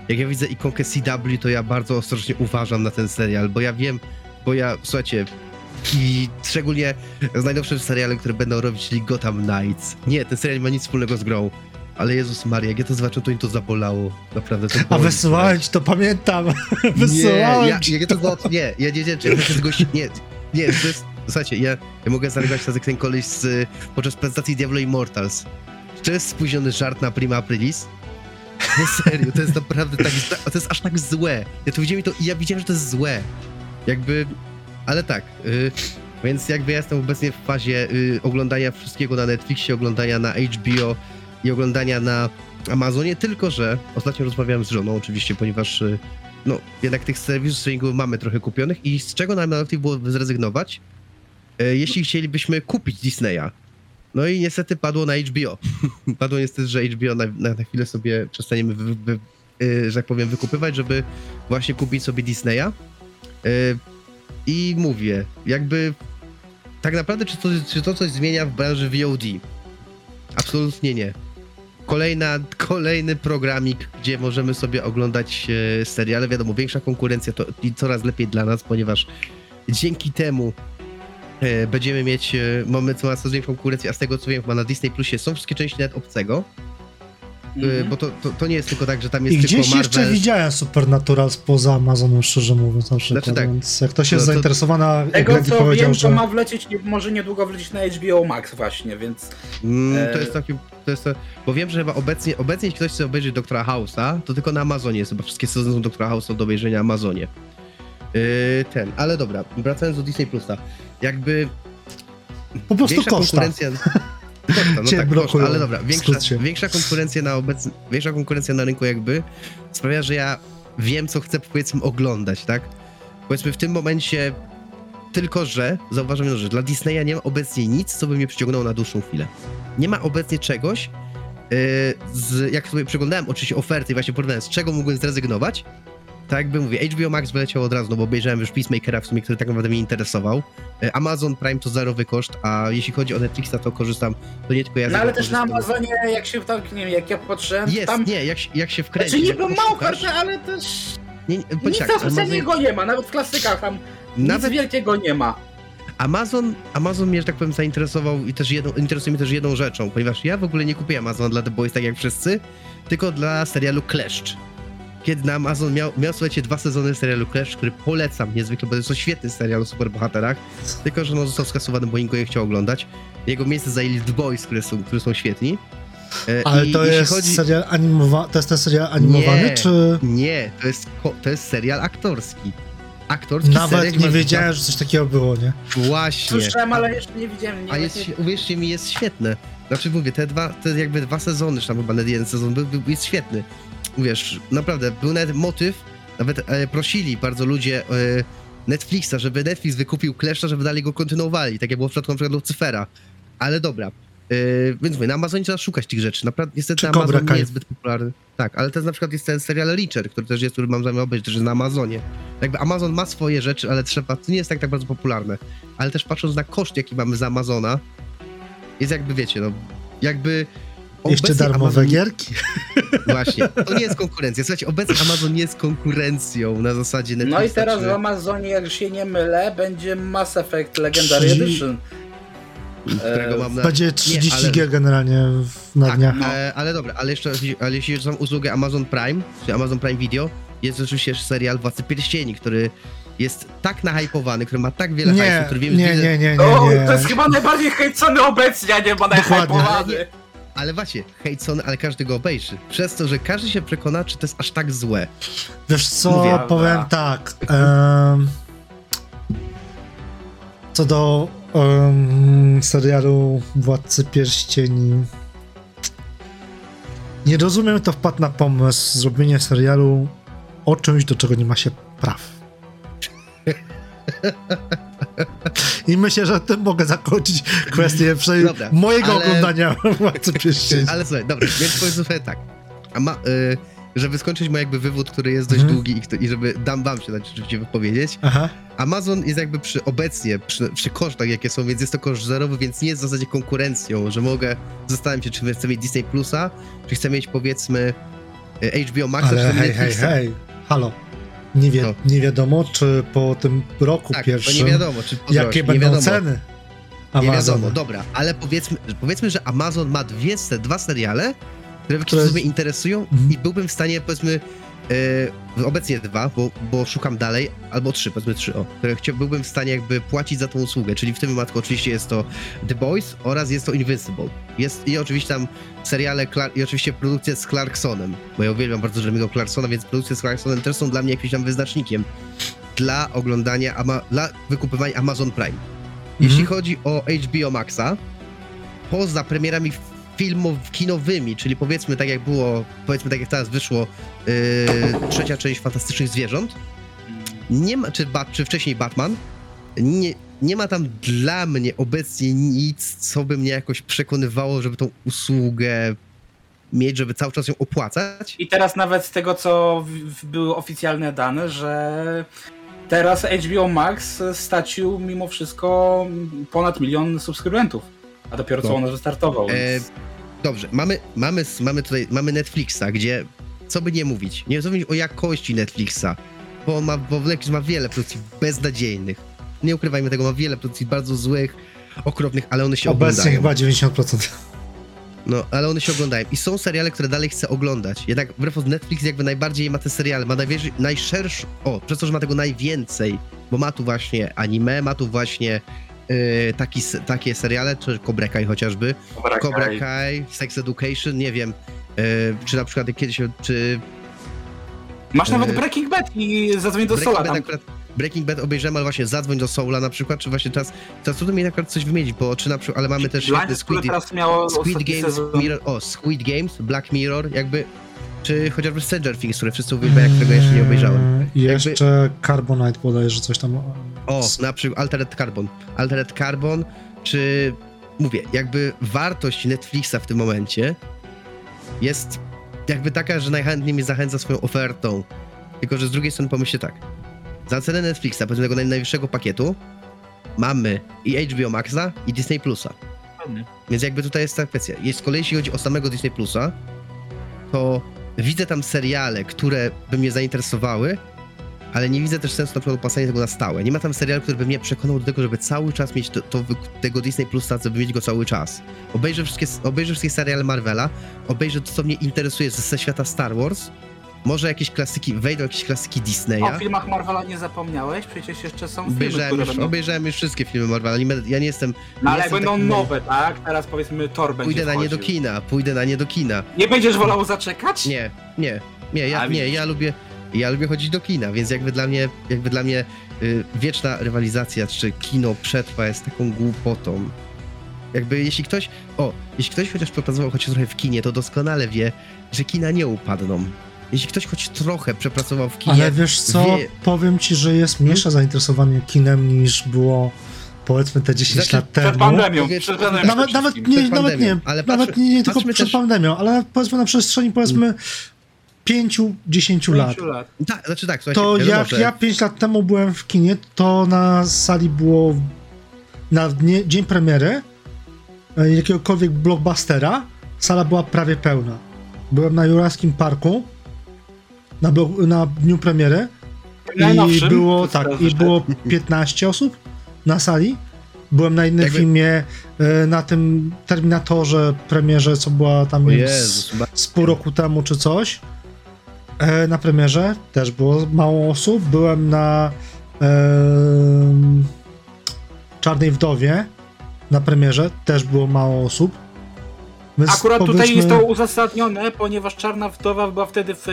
jak ja widzę ikonkę CW, to ja bardzo ostrożnie uważam na ten serial, bo ja wiem, bo ja, słuchajcie, i szczególnie z najnowszym serialem, które będą robić, czyli Gotham Knights. Nie, ten serial nie ma nic wspólnego z grą. Ale Jezus Maria, jak ja to zobaczyłem, to mi to zabolało. Naprawdę to A ci to, pamiętam. nie, Wysyłałem ja, ci ja, to zobac- nie, ja nie, nie, nie, ja tego się, nie, nie, to jest, słuchajcie, ja, ja mogę zareagować jak ten koleś z, podczas prezentacji Diablo Immortals. Czy to jest spóźniony żart na Prima Aprilis? No serio, to jest naprawdę tak, to jest aż tak złe. Ja to widziałem i to, ja widziałem, że to jest złe. Jakby, ale tak, y, więc jakby ja jestem obecnie w fazie y, oglądania wszystkiego na Netflixie, oglądania na HBO i oglądania na Amazonie, tylko że ostatnio rozmawiałem z żoną oczywiście, ponieważ y, no, jednak tych serwisów streamingowych mamy trochę kupionych i z czego nam najlepiej było zrezygnować, e, jeśli chcielibyśmy kupić Disneya. No i niestety padło na HBO. padło niestety, że HBO na, na, na chwilę sobie przestaniemy, wy, wy, y, że tak powiem, wykupywać, żeby właśnie kupić sobie Disneya. Y, I mówię, jakby tak naprawdę, czy to, czy to coś zmienia w branży VOD? Absolutnie nie. Kolejna, kolejny programik, gdzie możemy sobie oglądać e, seriale. Wiadomo, większa konkurencja to i coraz lepiej dla nas, ponieważ dzięki temu e, będziemy mieć, e, mamy coraz większą konkurencję, a z tego co wiem, chyba na Disney Plusie są wszystkie części nawet obcego, e, Mhm. bo to, to, to nie jest tylko tak, że tam jest I tylko gdzieś Marvel. jeszcze widziałem Supernatural spoza Amazonem, szczerze mówiąc, na przykład, Znaczy tak. więc jak ktoś jest No to- zainteresowany, jak Tego co powiedział, wiem, że... to ma wlecieć, może niedługo wlecieć na HBO Max właśnie, więc Mm, to E, jest taki, to jest to, bo wiem, że chyba obecnie, obecnie jeśli ktoś chce obejrzeć Doktora House'a, to tylko na Amazonie jest, chyba wszystkie sezony są Doktora House'a do obejrzenia na Amazonie. Yy, ten, ale dobra, wracając do Disney Plusa, jakby Po prostu koszta. konkurencja... Koszta, no Cię tak, blokują, koszta, ale dobra, większa, większa konkurencja na obecnie, większa konkurencja na rynku jakby sprawia, że ja wiem, co chcę powiedzmy oglądać, tak? Powiedzmy w tym momencie tylko, że zauważam, że dla Disneya nie ma obecnie nic, co by mnie przyciągnęło na dłuższą chwilę. Nie ma obecnie czegoś, yy, z, jak sobie przeglądałem oczywiście oferty i właśnie porównałem, z czego mógłbym zrezygnować, tak jakby mówię, HBO Max wyleciał od razu, no bo obejrzałem już Peacemakera w sumie, który tak naprawdę mnie interesował. Yy, Amazon Prime to zerowy koszt, a jeśli chodzi o Netflixa, to korzystam, to nie tylko ja No ale też na korzystam. Amazonie, jak się nie wiem, jak ja patrzyłem, Jest, tam... nie, jak, się- jak się wkręcić, Znaczy niby ma poszukasz- ofertę, ale też Nie, nie, nic tak, Amazon, nie ma, nawet w klasykach tam nawet nic wielkiego nie ma. Amazon, Amazon mnie, że tak powiem, zainteresował i też jedną, interesuje mnie też jedną rzeczą, ponieważ ja w ogóle nie kupię Amazona dla The Boys tak jak wszyscy, tylko dla serialu Kleszcz. Kiedy na Amazon miał, miał słuchajcie, dwa sezony serialu Kleszcz, który polecam niezwykle, bo to jest to świetny serial o superbohaterach, tylko że no został skasowany, bo nikt go nie chciał oglądać. Jego miejsce zajęli The Boys, które są, które są świetni. E, Ale i to jest chodzi- serial animowany, to jest ten serial animowany, Nie. czy... Nie, to jest, to jest serial aktorski. Aktorski serial, Nawet nie chyba- wiedziałem, że coś takiego było, nie? Właśnie. Słyszałem, ale jeszcze nie widziałem. Nie A jest, właśnie- uwierzcie mi, jest świetne. Znaczy mówię, te dwa, te jakby dwa sezony, czy tam chyba jeden sezon, był, był, jest świetny. Wiesz, naprawdę, był nawet motyw, nawet e, prosili bardzo ludzie e, Netflixa, żeby Netflix wykupił Kleszcza, żeby dalej go kontynuowali, tak jak było w przypadku na przykład Lucyfera. Ale dobra. E, więc mówię, na Amazonie trzeba szukać tych rzeczy. Naprawdę, niestety Czy Amazon Cobra nie jest zbyt popularny. Tak, ale to jest na przykład jest ten serial Reacher, który też jest, który mam zamiar obejrzeć, też jest na Amazonie. Jakby Amazon ma swoje rzeczy, ale trzeba, to nie jest tak, tak bardzo popularne. Ale też patrząc na koszt, jaki mamy za Amazona, jest jakby, wiecie, no, jakby... Jeszcze obecnie darmowe Amazon- gierki. Właśnie, to nie jest konkurencja. Słuchajcie, obecnie Amazon nie jest konkurencją na zasadzie Netflixa. No i teraz czy... w Amazonie, jak się nie mylę, będzie Mass Effect Legendary Czyli- Edition. którego e, mam na... Będzie 30 ale- gier generalnie na Tak, dniach. no. e, ale dobra, ale jeszcze, ale jeśli o usługę Amazon Prime, czy Amazon Prime Video, jest oczywiście serial Władcy Pierścieni, który jest tak nahypowany, który ma tak wiele Nie, hajsu, który nie, wiem, nie, nie, nie, O, nie. to jest chyba najbardziej hejcony obecnie, a nie ma Dokładnie. najhypowany. Ale właśnie, hejcony, ale każdy go obejrzy. Przez to, że każdy się przekona, czy to jest aż tak złe. Wiesz co, Mówię, powiem a- tak. em, co do em, serialu Władcy Pierścieni. Nie rozumiem, kto wpadł na pomysł zrobienia serialu o czymś, do czego nie ma się praw. I myślę, że tym mogę zakończyć kwestię Dobra, mojego ale- oglądania Władcy Pierścieni. Ale słuchaj, dobra, więc powiedzmy sobie tak. A ma, y, żeby skończyć mój jakby wywód, który jest dość Mhm. długi i, i żeby dam wam się dać rzeczywiście wypowiedzieć, Aha. Amazon jest jakby przy obecnie, przy, przy kosztach jakie są, więc jest to koszt zerowy, więc nie jest w zasadzie konkurencją, że mogę zastanawiać się, czy chcę mieć Disney Plusa, czy chcę mieć powiedzmy y, HBO Max, czy Ale mieć hej, hej, hej, halo. Nie, wie, No. nie wiadomo, czy po tym roku Tak, pierwszym, nie wiadomo, czy po jakie nie będą wiadomo. ceny Nie Amazona. wiadomo, dobra, ale powiedzmy, powiedzmy, że Amazon ma dwie, dwa seriale, które Które- mnie interesują Mhm. i byłbym w stanie, powiedzmy, e, obecnie dwa, bo, bo szukam dalej, albo trzy, powiedzmy trzy, o, które chcia, byłbym w stanie jakby płacić za tą usługę, czyli w tym wypadku oczywiście jest to The Boys oraz jest to Invincible. Jest i oczywiście tam seriale Clar- i oczywiście produkcje z Clarksonem, bo ja uwielbiam bardzo Jeremy'ego Clarksona, więc produkcje z Clarksonem też są dla mnie jakimś tam wyznacznikiem dla oglądania, ama- dla wykupywania Amazon Prime. Jeśli Mhm. chodzi o HBO Maxa, poza premierami filmów kinowymi, czyli powiedzmy tak jak było, powiedzmy tak jak teraz wyszło yy, trzecia część Fantastycznych Zwierząt, nie ma, czy, Bat, czy wcześniej Batman, nie, nie ma tam dla mnie obecnie nic, co by mnie jakoś przekonywało, żeby tą usługę mieć, żeby cały czas ją opłacać. I teraz nawet z tego, co były oficjalne dane, że teraz HBO Max stracił mimo wszystko ponad milion subskrybentów. A dopiero co No. on wystartował. E, Więc... dobrze, mamy, mamy, mamy tutaj mamy Netflixa, gdzie co by nie mówić, nie mówić o jakości Netflixa, bo, ma, bo Netflix ma wiele produkcji beznadziejnych. Nie ukrywajmy tego, ma wiele produkcji bardzo złych, okropnych, ale one się Obecnie oglądają. chyba 90%. No, ale one się oglądają. I są seriale, które dalej chcę oglądać. Jednak wbrew Netflix jakby najbardziej ma te seriale, ma najwierszy, najszerszy, o, przez to, że ma tego najwięcej, bo ma tu właśnie anime, ma tu właśnie taki, s- takie seriale, czy Cobra Kai chociażby, Cobra Kai, Sex Education, nie wiem, yy, czy na przykład kiedyś, czy Masz nawet e, Breaking Bad i zadzwoń do Breaking Sola Bad tam. akurat, Breaking Bad obejrzałem, ale właśnie Zadzwoń do Soula na przykład, czy właśnie teraz, teraz trudno mi akurat coś wymienić, bo czy na przykład, ale mamy też które Squid, teraz miało Squid Games. Mirror, o, Squid Games, Black Mirror, jakby, czy chociażby Stranger Things, które wszyscy uwielbiają, którego jeszcze nie obejrzałem. Eee, I jeszcze Carbonite bodajże coś tam. O, na przykład Altered Carbon. Altered Carbon, czy mówię, jakby wartość Netflixa w tym momencie jest jakby taka, że najchętniej mnie zachęca swoją ofertą. Tylko, że z drugiej strony pomyślcie tak. Za cenę Netflixa, powiedzmy tego naj- najwyższego pakietu, mamy i HBO Maxa, i Disney Plusa. Więc jakby tutaj jest ta kwestia. Jest z kolei, jeśli chodzi o samego Disney Plusa, to widzę tam seriale, które by mnie zainteresowały, ale nie widzę też sensu na przykład opłacania tego na stałe. Nie ma tam serialu, który by mnie przekonał do tego, żeby cały czas mieć to, to, tego Disney Plusa, żeby mieć go cały czas. Obejrzę wszystkie, obejrzę wszystkie seriale Marvela, obejrzę to, co mnie interesuje ze, ze świata Star Wars, może jakieś klasyki, wejdą jakieś klasyki Disneya. O filmach Marvela nie zapomniałeś? Przecież jeszcze są filmy, Obejrzałem które już, będą... obejrzałem już wszystkie filmy Marvela. Nie będę- Ja nie jestem. Ale nie jak jestem będą nowe, tak? Teraz powiedzmy Thor będzie Pójdę na nie do wchodził. kina, pójdę na nie do kina. Nie będziesz wolał zaczekać? Nie, nie, nie, ja, A, nie, ja lubię, ja lubię chodzić do kina, więc jakby dla mnie, jakby dla mnie y, wieczna rywalizacja, czy kino przetrwa jest taką głupotą. Jakby jeśli ktoś, o, jeśli ktoś chociaż przepracował chociaż trochę w kinie, to doskonale wie, że kina nie upadną. Jeśli ktoś choć trochę przepracował w kinie, Ale wiesz co, wie- powiem ci, że jest mniejsze zainteresowanie kinem niż było powiedzmy te 10 Znaczy, lat Przed temu. pandemią, Powiedz- przed pandemią. Nawet, nawet, nie, Przed nawet nie, pandemią, ale nawet patrzmy- nie, nie tylko przed też- pandemią, ale powiedzmy na przestrzeni powiedzmy 5-10 lat. Tak, znaczy tak, słuchajcie, To wiadomo, jak że- ja 5 lat temu byłem w kinie, to na sali było na dnie, dzień premiery e, jakiegokolwiek blockbustera, sala była prawie pełna. Byłem na Juraskim Parku na, na dniu premiery i Najnowszym, było tak, i było 15 osób na sali. Byłem na innym Jakby- filmie, e, na tym Terminatorze premierze, co była tam O z, Jezus, ba- z pół roku temu czy coś. E, na premierze też było mało osób. Byłem na Czarnej Wdowie na premierze też było mało osób. Więc Akurat tutaj powiedzmy- jest to uzasadnione, ponieważ Czarna Wdowa była wtedy w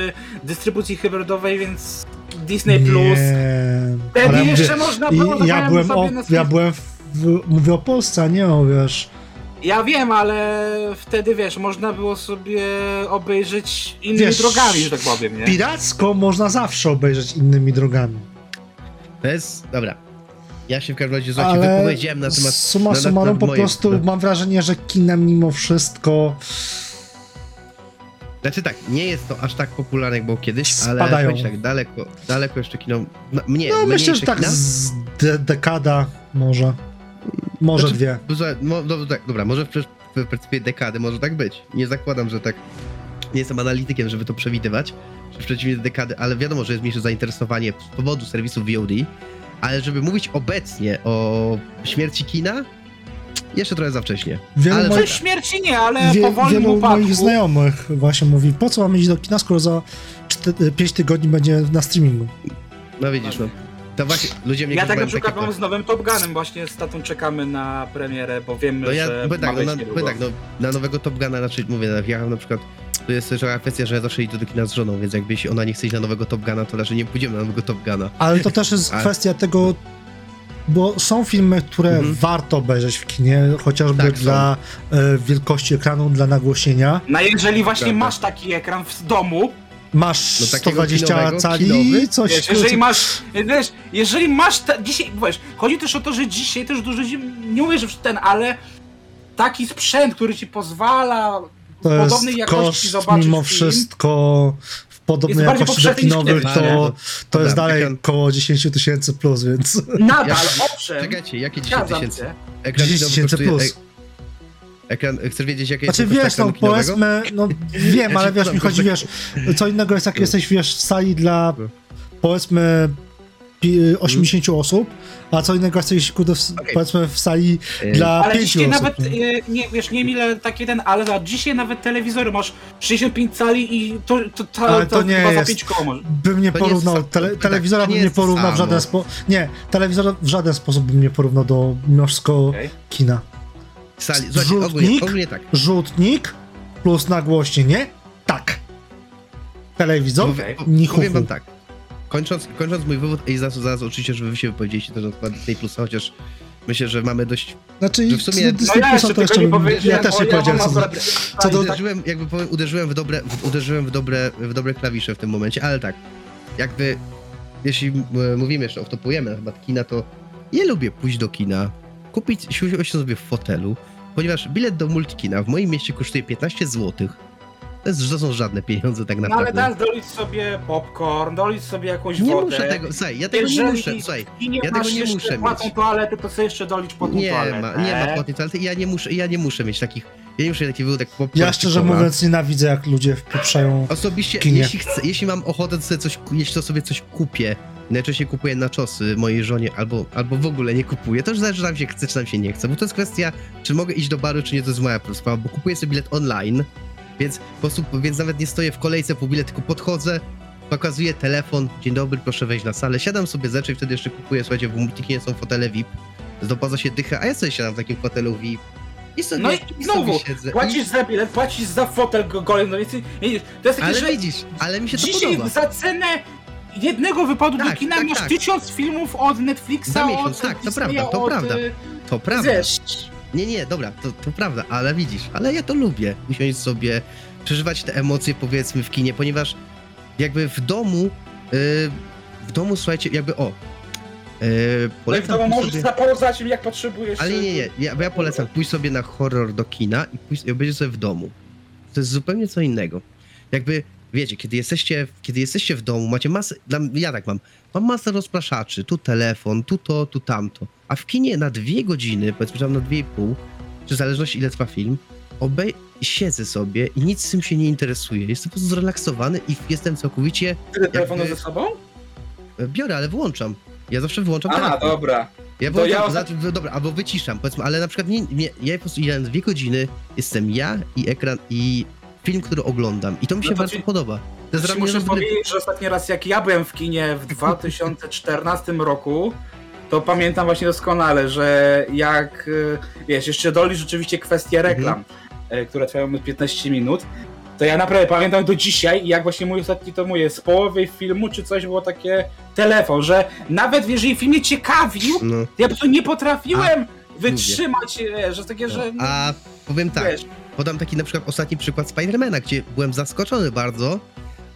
dystrybucji hybrydowej, więc Disney Plus. Nie. Wtedy Ale ja jeszcze mówię- można i było ja byłem, sobie o, na ja byłem w, w, mówię o Polsce, a nie o wiesz. Ja wiem, ale wtedy wiesz, można było sobie obejrzeć innymi Wiesz, drogami, że tak powiem, nie? Piracko można zawsze obejrzeć innymi drogami. To jest, dobra. Ja się w każdym razie słuchajcie, Ale wypowiedziałem na temat... summa na- summarum na po moje- prostu na- mam wrażenie, że kinem mimo wszystko Znaczy tak, nie jest to aż tak popularne jak było kiedyś, ale Spadają. tak, daleko, daleko jeszcze kino... No, mnie, No myślę, że tak kina. z de dekada może. Może Znaczy, dwie. Mo, no, tak, dobra, może w, w perspektywie dekady może tak być. Nie zakładam, że tak. Nie jestem analitykiem, żeby to przewidywać. W przeciwieństwie do dekady, ale wiadomo, że jest mniejsze zainteresowanie z powodu serwisu VOD. Ale żeby mówić obecnie o śmierci kina, jeszcze trochę za wcześnie. Wielu ale moich, śmierci nie, ale wie, powolnym wielu upadku. moich znajomych właśnie mówi, po co mam iść do kina, skoro za 5 tygodni będzie na streamingu. No widzisz, no. To właśnie ludzie mnie Ja tak na przykład takie- mam z nowym Top Gunem, właśnie z tatą czekamy na premierę, bo wiemy, No ja, że ma tak, no, na, powiem tak, no, na nowego Top Guna, znaczy mówię, ja na przykład, to jest też taka kwestia, że ja zawsze idę do kina z żoną, więc jakby jeśli ona nie chce iść na nowego Top Guna, to raczej nie pójdziemy na nowego Top Guna. Ale to też jest A- kwestia tego, bo są filmy, które Mhm. warto obejrzeć w kinie, chociażby Tak, dla e, wielkości ekranu, dla nagłośnienia. No jeżeli właśnie Prawda. masz taki ekran w domu, Masz No takiego 120 kinowego, cali, kinowy? coś... Wiesz, jeżeli masz, wiesz, jeżeli masz te, dzisiaj, wiesz, chodzi też o to, że dzisiaj też dużo ludzi, nie mówię, że ten, ale taki sprzęt, który ci pozwala w to podobnej jakości koszt zobaczyć mimo film, wszystko w podobnej jakości do kinowych, to, nie? to jest dalej ekran- około 10 tysięcy plus, więc Nadal, owszem, Czekajcie, jakie 10 zgadzam tysięcy? się. Ekran 10 kinowy tysięcy plus. Ekran, chcesz wiedzieć, jakie Znaczy jest wiesz, ekranu no powiedzmy, no wiem, Ja ale wiesz, mi chodzi, wiesz, co innego jest jak No. jesteś, wiesz, w sali dla No. powiedzmy pi- 80 osób, a co innego jesteś, kurde, w, Okej. powiedzmy w sali E, dla Ale 5 dzisiaj osób. nawet, nie? y, nie, wiesz, nie mile taki ten, ale za dzisiaj nawet telewizory masz 65 cali i to, to, to, Ale to, to nie chyba za jest- 5 koło bym nie To nie jest porównał, to- tele, tak, telewizora nie bym nie jest porównał w żaden sposób, nie, telewizora w żaden sposób bym nie porównał do mimo Okej. kina. Sali, słuchajcie, ogólnie, Rzutnik? ogólnie tak. Rzutnik plus nagłośnienie, tak. Telewizor, Powie- Okej. po- ni Powiem wam tak. Kończąc, kończąc mój wywód, i zaraz, zaraz oczywiście, żeby wy się wypowiedzieliście też na temat Disney Plus, chociaż myślę, że mamy dość... Znaczy, że w sumie- No ja Plusa jeszcze to jeszcze nie ja też nie powiedziałem co Co do- Uderzyłem, jakby powiem, uderzyłem w dobre, w, uderzyłem w dobre, w dobre klawisze w tym momencie, ale tak, jakby, jeśli e, mówimy jeszcze, oftopujemy na temat kina, to ja lubię pójść do kina, kupić, siąść sobie w fotelu, ponieważ bilet do multikina w moim mieście kosztuje 15 zł. To, jest, to są żadne pieniądze tak No ale naprawdę. teraz dolić sobie popcorn, dolić sobie jakąś nie wodę. muszę tego, słuchaj, ja tego nie Jeżeli muszę, słuchaj, nie ja tego nie muszę płatną mieć. toaletę, to sobie jeszcze dolicz po tą nie toaletę. ma, nie ma płatnej toalety ja nie muszę, ja nie muszę mieć takich, ja nie muszę mieć takich wywódek popcorn Ja szczerze typowa. mówiąc nienawidzę, jak ludzie wpieprzają Osobiście, kinie. jeśli, chcę, jeśli mam ochotę, to sobie coś, jeśli to sobie coś kupię, najczęściej kupuję na czosy mojej żonie, albo, albo w ogóle nie kupuję, to już zależy, czy nam się chce, czy nam się nie chce, bo to jest kwestia, czy mogę iść do baru, czy nie, to jest moja sprawa, bo kupuję sobie bilet online, więc po prostu, więc nawet nie stoję w kolejce po bilet, tylko podchodzę, pokazuję telefon, dzień dobry, proszę wejść na salę, siadam sobie zeczej, wtedy jeszcze kupuję, słuchajcie, w Multikinie są fotele VIP, dopaza się dycha, a ja sobie siadam w takim fotelu VIP i sobie, No i i znowu. Płacisz za bilet, płacisz za fotel go- golem, no więc widzisz, to jest I, takie, ale że widzisz, ale mi się to dzisiaj podoba. za cenę jednego wypadu do Tak, kina tak, masz tak. tysiąc filmów od Netflixa, Za miesiąc, od tak, to prawda, to od, prawda. y, To prawda. Nie, nie, dobra, to, to prawda, ale widzisz, ale ja to lubię. Usiąść sobie, przeżywać te emocje, powiedzmy, w kinie, ponieważ jakby w domu, yy, w domu, słuchajcie, jakby o, yy, no i w polecam domu pójść możesz sobie, zapauzać jak potrzebujesz. ale nie, nie, nie, ja, bo ja polecam pójść sobie na horror do kina i pójść, i obejrzeć sobie w domu. To jest zupełnie co innego. Jakby, wiecie, kiedy jesteście, kiedy jesteście w domu, macie masę, ja tak mam, mam masę rozpraszaczy, tu telefon, tu to, tu tamto, a w kinie na dwie godziny, powiedzmy, tam na dwie i pół, czy w zależności ile trwa film, obej siedzę sobie i nic z tym się nie interesuje. Jestem po prostu zrelaksowany i jestem całkowicie, Ty telefonu jakby- ze sobą? biorę, ale wyłączam. Ja zawsze wyłączam Aha, telefon. dobra. Ja To ja za- dobra, albo wyciszam, powiedzmy, ale na przykład nie, nie, ja po prostu na dwie godziny, jestem ja i ekran i film, który oglądam i to mi się No to bardzo ci- podoba. To jest muszę powiedzieć, że ostatni raz jak ja byłem w kinie w 2014 roku, to pamiętam właśnie doskonale, że jak, y, wiesz, jeszcze doli rzeczywiście kwestie reklam, y, które trwają 15 minut, to ja naprawdę pamiętam do dzisiaj, jak właśnie mój ostatni to mówię, z połowy filmu czy coś było takie telefon, że nawet jeżeli film mnie ciekawił, No, ja po prostu nie potrafiłem wytrzymać, e, że takie, że... no. A powiem tak, Wiesz, podam taki na przykład ostatni przykład Spidermana, gdzie byłem zaskoczony bardzo,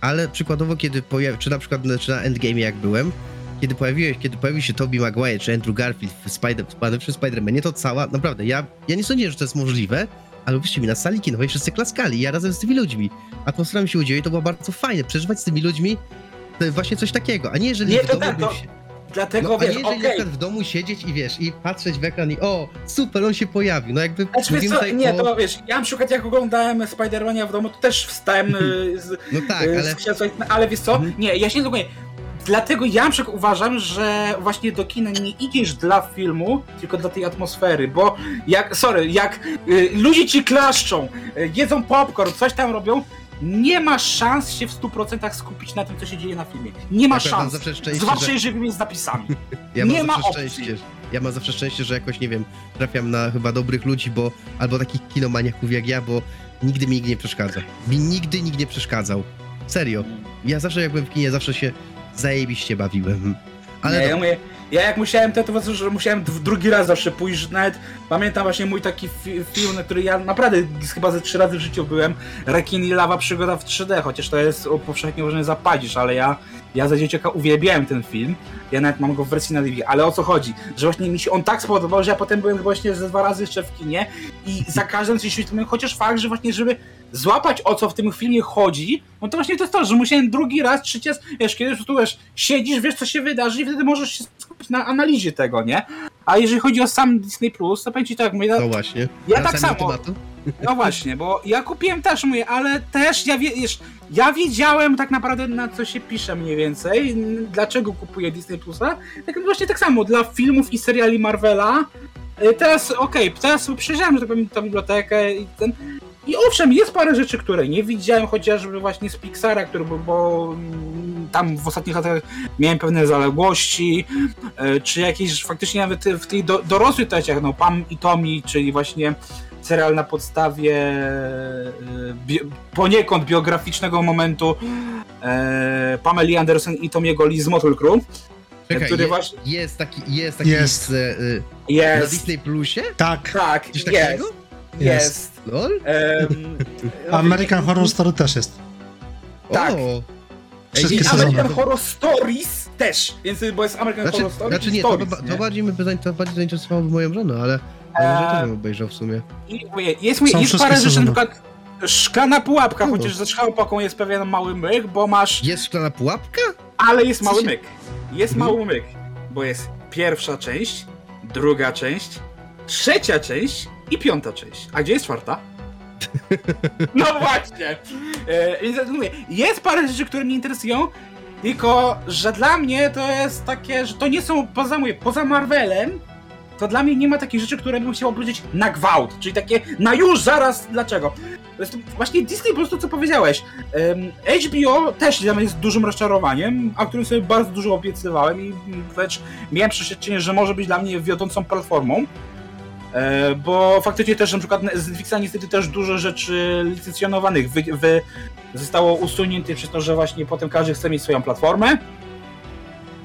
ale przykładowo kiedy pojawił, czy na przykład czy na Endgame jak byłem, kiedy pojawiłeś, kiedy pojawił się Tobey Maguire czy Andrew Garfield w Spider, przy Spider-Manie, to cała, naprawdę, ja, ja nie sądziłem, że to jest możliwe, ale uwierzcie mi, na sali kinowej wszyscy klaskali, ja razem z tymi ludźmi. Atmosfera mi się udzieliła i to było bardzo fajne, przeżywać z tymi ludźmi to właśnie coś takiego, a nie jeżeli Nie, w to tak, to- się... dlatego No, a nie wiesz, jeżeli przykład w domu siedzieć i wiesz, i patrzeć w ekran i o, super, on się pojawił, no jakby Znaczy, mówimy co, nie, o... to wiesz, ja na przykład jak oglądałem Spider-Mania w domu, to też wstałem y, z, No tak, ale... z krzesła, i- ale wiesz co, Mhm. nie, ja się nie dokładnie, dlatego ja na przykład uważam, że właśnie do kina nie idziesz dla filmu, tylko dla tej atmosfery, bo jak, sorry, jak y, ludzie ci klaszczą, y, jedzą popcorn, coś tam robią, nie ma szans się w 100% skupić na tym, co się dzieje na filmie. Nie ma Ja szans. zawsze szczęście, Zwłaszcza że... jeżeli jest z napisami. Ja mam Nie ma opcji. szczęście. Ja mam zawsze szczęście, że jakoś, nie wiem, trafiam na chyba dobrych ludzi, bo albo takich kinomaniaków jak ja, bo nigdy mi nikt nie przeszkadza. Mi nigdy nikt nie przeszkadzał. Serio. Ja zawsze jak byłem w kinie, zawsze się zajebiście bawiłem. Ale nie, ja dobra, mówię, Ja jak musiałem te, to właśnie, że musiałem drugi raz zawsze pójść, nawet pamiętam właśnie mój taki fi film, na który ja naprawdę chyba ze trzy razy w życiu byłem, Rekin i Lawa Przygoda w 3D, chociaż to jest powszechnie uważany za padzisz, ale ja, ja za dzieciaka uwielbiałem ten film, ja nawet mam go w wersji na DVD, ale o co chodzi? Że właśnie mi się on tak spodobał, że ja potem byłem właśnie ze dwa razy jeszcze w kinie i za każdym coś chociaż fakt, że właśnie żeby złapać o co w tym filmie chodzi, no to właśnie to jest to, że musiałem drugi raz, trzeci raz, wiesz, kiedy już tu wiesz, siedzisz, wiesz co się wydarzy i wtedy możesz się skupić na analizie tego, nie? A jeżeli chodzi o sam Disney Plus, to powiem ci tak, mówię, No właśnie. Ja tak Wracamy samo. no właśnie, bo ja kupiłem też, mówię, ale też ja, wie, wiesz, ja wiedziałem tak naprawdę na co się pisze mniej więcej, dlaczego kupuję Disney Plusa, tak właśnie tak samo, dla filmów i seriali Marvela, Y, Teraz, okej, teraz przejrzałem, że tak powiem, tę bibliotekę i ten. I owszem, jest parę rzeczy, które nie widziałem, chociażby właśnie z Pixara, który był, bo mm, tam w ostatnich latach miałem pewne zaległości, y, czy jakieś faktycznie nawet w tych do, dorosłych treściach, no Pam i Tommy, czyli właśnie serial na podstawie y, bi poniekąd biograficznego momentu e, Pameli Anderson i Tomiego Lee z Motul Crew, Czekaj, który je, właśnie jest taki, jest taki Jest. z, y, na jest, Disney Plusie? Tak, tak, Coś jest, takiego? Jest. Lol? Em, American Horror Story też jest. Tak. O. Wszystkie I nie, sezony. American Horror Stories też, więc bo jest American Znaczy, Horror Stories znaczy i nie, to, Stories, ba- nie? to bardziej mnie by zain- to bardziej zainteresowało moją żonę, ale ale że Eee, to bym obejrzał w sumie. I mówię, jest, mówię, Są jest wszystkie parę rzeczy, na sezony. przykład szklana pułapka, No. chociaż za szklaną pułapką jest pewien mały myk, bo masz, Jest szklana pułapka? ale jest mały się- myk. Jest Mhm. mały myk, bo jest pierwsza część, druga część, trzecia część i piąta część. A gdzie jest czwarta? No właśnie! E, więc ja mówię, jest parę rzeczy, które mnie interesują, tylko, że dla mnie to jest takie, że to nie są, poza mówię, poza Marvelem, to dla mnie nie ma takich rzeczy, które bym chciał obrócić na gwałt, czyli takie na już, zaraz, dlaczego? To właśnie Disney po prostu, co powiedziałeś. HBO też dla mnie jest dużym rozczarowaniem, a którym sobie bardzo dużo obiecywałem i wręcz miałem przeświadczenie, że może być dla mnie wiodącą platformą. E, bo faktycznie też na przykład z Netflixa niestety też dużo rzeczy licencjonowanych wy, wy, zostało usuniętych przez to, że właśnie potem każdy chce mieć swoją platformę.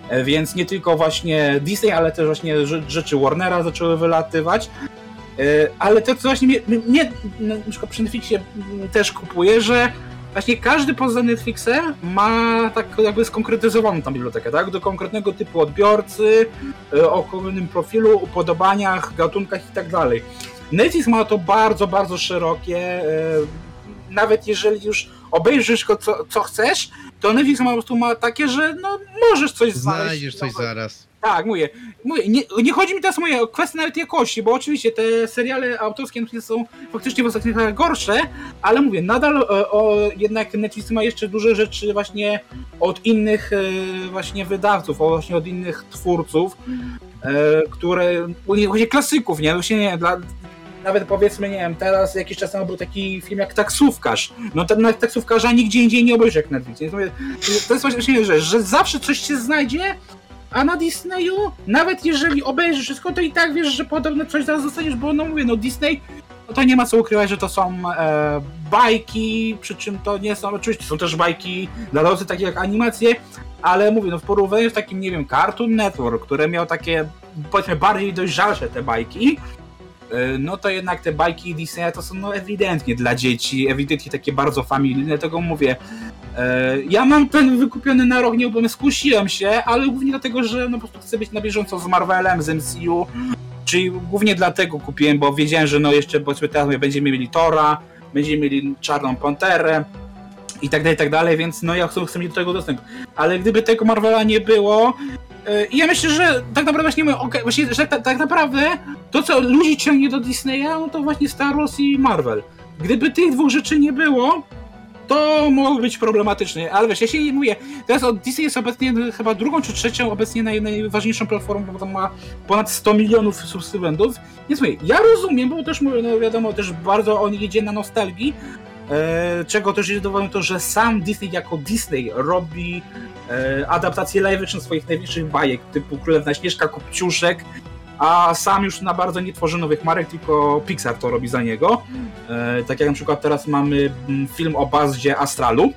E, Więc nie tylko właśnie Disney, ale też właśnie rze- rzeczy Warnera zaczęły wylatywać. E, Ale to, co właśnie mnie, mnie na przykład przy Netflixie też kupuje, że właśnie każdy poza Netflixem ma tak jakby skonkretyzowaną tam bibliotekę, tak? Do konkretnego typu odbiorcy, e, o konkretnym profilu, upodobaniach, gatunkach i tak dalej. Netflix ma to bardzo, bardzo szerokie. e, Nawet jeżeli już obejrzysz go co, co chcesz, to Netflix ma po prostu ma takie, że no możesz coś znaleźć. Znajdziesz coś zaraz. Tak, mówię. mówię nie, nie chodzi mi teraz mówię, o kwestię nawet jakości, bo oczywiście te seriale autorskie są faktycznie w ostatnich latach gorsze, ale mówię, nadal e, o, jednak Netflix ma jeszcze duże rzeczy właśnie od innych e, właśnie wydawców, o, właśnie od innych twórców, e, które, właśnie klasyków, nie? Właśnie nie, dla, nawet powiedzmy, nie wiem, teraz jakiś czas temu był taki film jak Taksówkarz. No ten taksówkarza nigdzie indziej nie obejrzy jak Netflix. To jest właśnie rzecz, że zawsze coś się znajdzie, a na Disneyu, nawet jeżeli obejrzysz wszystko, to i tak wiesz, że podobno coś zaraz dostaniesz, bo no mówię, no Disney, no to nie ma co ukrywać, że to są e, bajki, przy czym to nie są, oczywiście są też bajki dla dorosłych, takie jak animacje, ale mówię, no w porównaniu z takim, nie wiem, Cartoon Network, które miał takie, powiedzmy, bardziej dojrzalsze te bajki, no to jednak te bajki Disneya to są no ewidentnie dla dzieci, ewidentnie takie bardzo familijne, dlatego mówię, E, Ja mam ten wykupiony na rok, nie skusiłem się, ale głównie dlatego, że no po prostu chcę być na bieżąco z Marvelem, z MCU, czyli głównie dlatego kupiłem, bo wiedziałem, że no jeszcze powiedzmy teraz będziemy mieli Tora, będziemy mieli Czarną Panterę i tak dalej, i tak dalej, więc no ja chcę, chcę mieć do tego dostęp. Ale gdyby tego Marvela nie było, e, ja myślę, że tak naprawdę właśnie okej, właśnie, że tak, tak naprawdę to, co ludzi ciągnie do Disneya, no to właśnie Star Wars i Marvel. Gdyby tych dwóch rzeczy nie było, to mogłoby być problematyczne, ale wiesz, ja się mówię, teraz od Disney jest obecnie chyba drugą czy trzecią obecnie naj, najważniejszą platformą, bo tam ma ponad 100 milionów subskrybentów, więc mówię, ja rozumiem, bo też mówię, no wiadomo, też bardzo on jedzie na nostalgii, e, czego też jest dowodem to, że sam Disney jako Disney robi adaptacje live action swoich największych bajek, typu Królewna Śnieżka, Kopciuszek, a sam już na bardzo nie tworzy nowych marek, tylko Pixar to robi za niego. E, tak jak na przykład teraz mamy mm, film o bazie Astralu.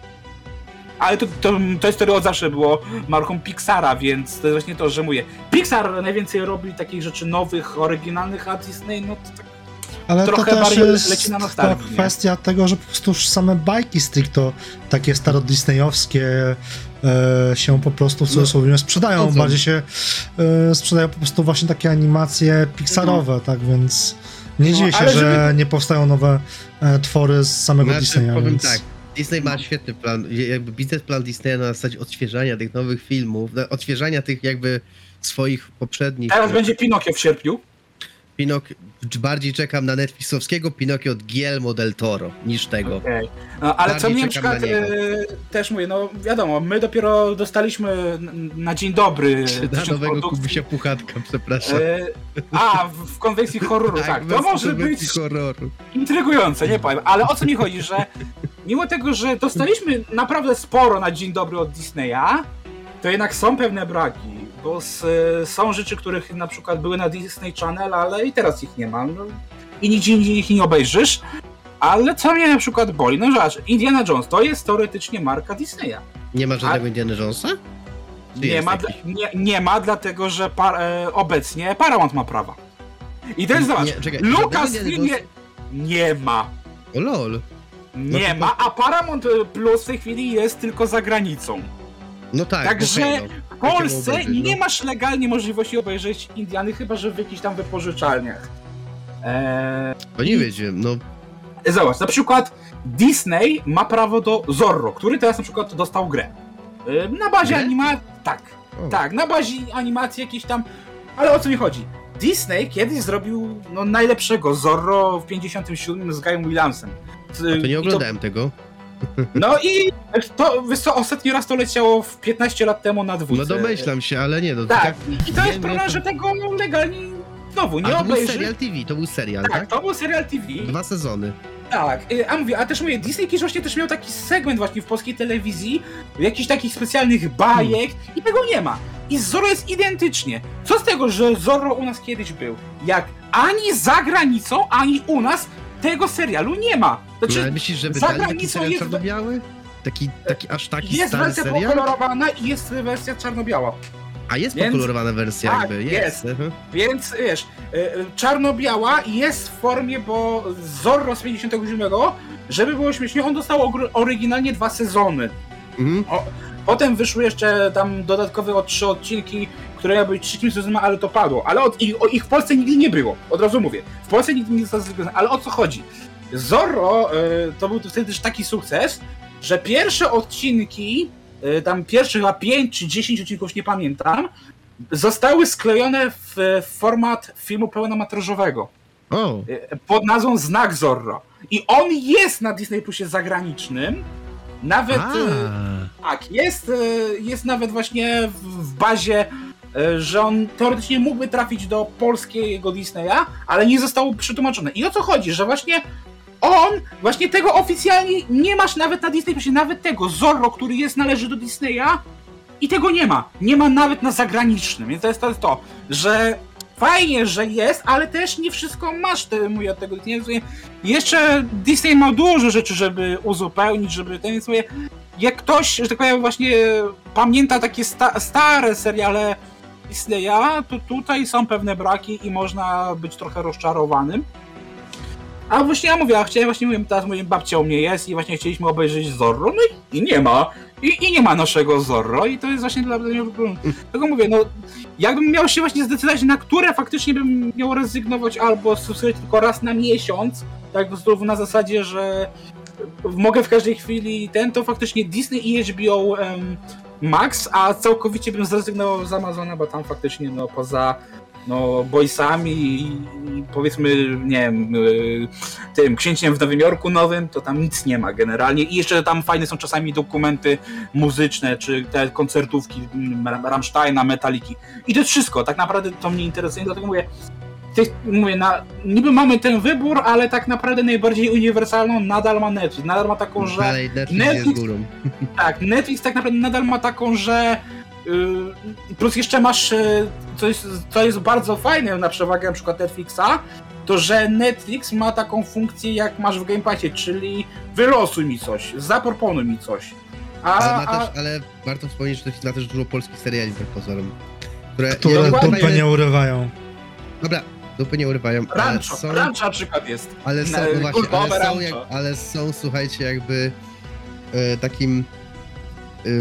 Ale to, to Toy Story od zawsze było marką Pixara, więc to jest właśnie to, że mówię. Pixar najwięcej robi takich rzeczy nowych, oryginalnych, a Disney no to tak Ale trochę to też bardziej jest leci na nostalgię, kwestia tego, że po prostu już same bajki stricto takie starodisneyowskie e, się po prostu w No, cudzysłowie sprzedają. chodzą. Bardziej się e, sprzedają po prostu właśnie takie animacje pixarowe, tak więc nie No, dziwię się, że żeby- nie powstają nowe e, twory z samego Znaczy, Disneya. powiem Więc... tak, Disney ma świetny plan, jakby biznesplan Disneya na zasadzie odświeżania tych nowych filmów, odświeżania tych jakby swoich poprzednich. Teraz będzie Pinokio w sierpniu. Pinok, bardziej czekam na Netflixowskiego Pinokio od Guillermo del Toro niż tego. Okej. No, ale co Bardziej mnie na przykład na e, też mówię, no wiadomo, my dopiero dostaliśmy na dzień dobry Na nowego produktów. Kubusia Puchatka, przepraszam. E, a, w, konwencji horroru, tak. To bez może być horroru. intrygujące, nie powiem. Ale o co mi chodzi, że mimo tego, że dostaliśmy naprawdę sporo na dzień dobry od Disneya, to jednak są pewne braki. Bo s, są rzeczy, których na przykład były na Disney Channel, ale i teraz ich nie ma. No, I nigdzie indziej ich nie obejrzysz. Ale co mnie na przykład boli, no zobacz, Indiana Jones to jest teoretycznie marka Disneya. Nie ma żadnego Indiana Jonesa? Czy Nie jest ma, nie, nie ma, dlatego że par, e, obecnie Paramount ma prawa. I teraz zobacz, Nie, czekaj, Lucas nie, nie ma. O lol. Nie to- ma, a Paramount Plus w tej chwili jest tylko za granicą. No tak, Także okej, no. W Polsce obejrzeć, no. nie masz legalnie możliwości obejrzeć Indiany, chyba że w jakichś tam wypożyczalniach. Eee, To nie wiedziałem, no zobacz, na przykład Disney ma prawo do Zorro, który teraz na przykład dostał grę. Eee, na bazie animacji. Tak, o. tak, na bazie animacji jakiejś tam. Ale o co mi chodzi? Disney kiedyś zrobił no, najlepszego Zorro w 57 z Guyem Williamsem. A to nie I oglądałem tego. No i to, co, ostatni raz to leciało w 15 lat temu na dwójce. No domyślam się, ale nie, no to Tak, tak. i to jest problem, jak- że tego legalnie znowu A nie to był serial TV, to był serial, Tak, tak? to był serial TV. Dwa sezony. Tak, y, a mówię, a też mówię, Disney kiedyś właśnie też miał taki segment właśnie w polskiej telewizji, jakichś takich specjalnych bajek i tego nie ma. I Zorro jest identycznie. Co z tego, że Zorro u nas kiedyś był? Jak ani za granicą, ani u nas tego serialu nie ma. Znaczy, ale myślisz, że za taki serial jest- czarno-biały? Taki, taki, aż taki jest stary wersja serial? pokolorowana i jest wersja czarno-biała. A jest Więc- pokolorowana wersja Tak, jakby, jest. Mhm. Więc wiesz, y, y, czarno-biała jest w formie, bo Zorro z 57, żeby było śmiesznie, on dostał oryginalnie dwa sezony. Mhm. Potem wyszły jeszcze tam dodatkowe o trzy odcinki, które miały być trzecim sezonem, ale to padło. Ale od, ich, o, ich w Polsce nigdy nie było. Od razu mówię. W Polsce nigdy nie zostało zrealizowane. Ale o co chodzi? Zorro y, to był wtedy też taki sukces, że pierwsze odcinki, y, tam pierwsze chyba 5 czy 10 odcinków, nie pamiętam, zostały sklejone w, w format filmu pełnometrażowego O, y, pod nazwą Znak Zorro. I on jest na Disney Plusie zagranicznym. Nawet a, tak, jest, jest nawet właśnie w, w bazie, że on teoretycznie mógłby trafić do polskiego Disneya, ale nie został przetłumaczony. I o co chodzi, że właśnie on, właśnie tego oficjalnie nie masz nawet na Disney Plusie, nawet tego Zorro, który jest, należy do Disneya i tego nie ma. Nie ma nawet na zagranicznym, więc to jest to, to że fajnie, że jest, ale też nie wszystko masz, te, mówię od tego Disneya. Jeszcze Disney ma dużo rzeczy, żeby uzupełnić, żeby ten, więc mówię, jak ktoś, że tak powiem, właśnie pamięta takie sta stare seriale Disneya, to tutaj są pewne braki i można być trochę rozczarowanym. A właśnie ja mówię, ja chciałem właśnie, mówię, teraz moja babcia u mnie jest i właśnie chcieliśmy obejrzeć Zorro, no i, nie ma. I, I nie ma naszego Zorro i to jest właśnie dla mnie. Tego mówię, no jakbym miał się właśnie zdecydować, na które faktycznie bym miał rezygnować albo stosować tylko raz na miesiąc, tak znowu na zasadzie, że mogę w każdej chwili ten, to faktycznie Disney i HBO em, Max, a całkowicie bym zrezygnował z Amazona, bo tam faktycznie no poza no boysami i, powiedzmy, nie wiem, y, tym księciem w Nowym Jorku nowym, to tam nic nie ma generalnie. I jeszcze tam fajne są czasami dokumenty muzyczne, czy te koncertówki mm, Rammsteina, Metaliki. I to jest wszystko, tak naprawdę to mnie interesuje, dlatego mówię, tych, mówię, na, niby mamy ten wybór, ale tak naprawdę najbardziej uniwersalną nadal ma Netflix. Nadal ma taką, że. dalej Netflix jest Netflix- górą. Tak, Netflix tak naprawdę nadal ma taką, że. Yy, plus jeszcze masz. Yy, co, jest, co jest bardzo fajne na przewagę na przykład Netflixa, to że Netflix ma taką funkcję jak masz w Game Passie, czyli wylosuj mi coś, zaproponuj mi coś. A, Ale, ma a, też, ale warto wspomnieć, że to jest na też dużo polskich seriali wbrew pozorom. Które, Które dokładnie. dupę nie urywają. Dobra, dupy nie urywają, Rancho, są... Rancho na przykład jest. Ale są, no właśnie, ale są, jak, ale są, słuchajcie, jakby e, takim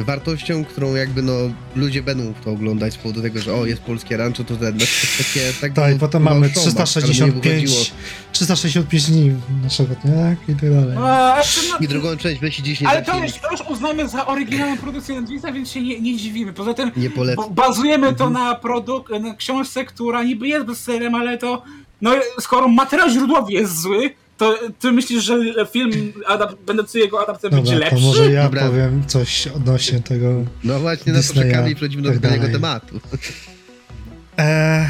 wartością, którą jakby no ludzie będą w to oglądać z powodu tego, że o, jest polskie rancho, to ten, no, to takie, tak Tak, i było- potem mamy wychodziło. 365, 365 dni naszego tak? I tak dalej. No, a no- I drugą część weź dziś nie ale to już, to już uznajmy za oryginalną produkcję Netflixa, więc się nie, nie dziwimy. Poza tym Nie bazujemy to na, produk- na książce, która niby jest bestsellerem, ale to no skoro materiał źródłowy jest zły, to ty myślisz, że film, adap- będący jego adaptacją będzie Dobra, to lepszy? może ja Dobra. powiem coś odnośnie tego. No właśnie na to Disneya, czekamy i przechodzimy do tak kolejnego tematu. E,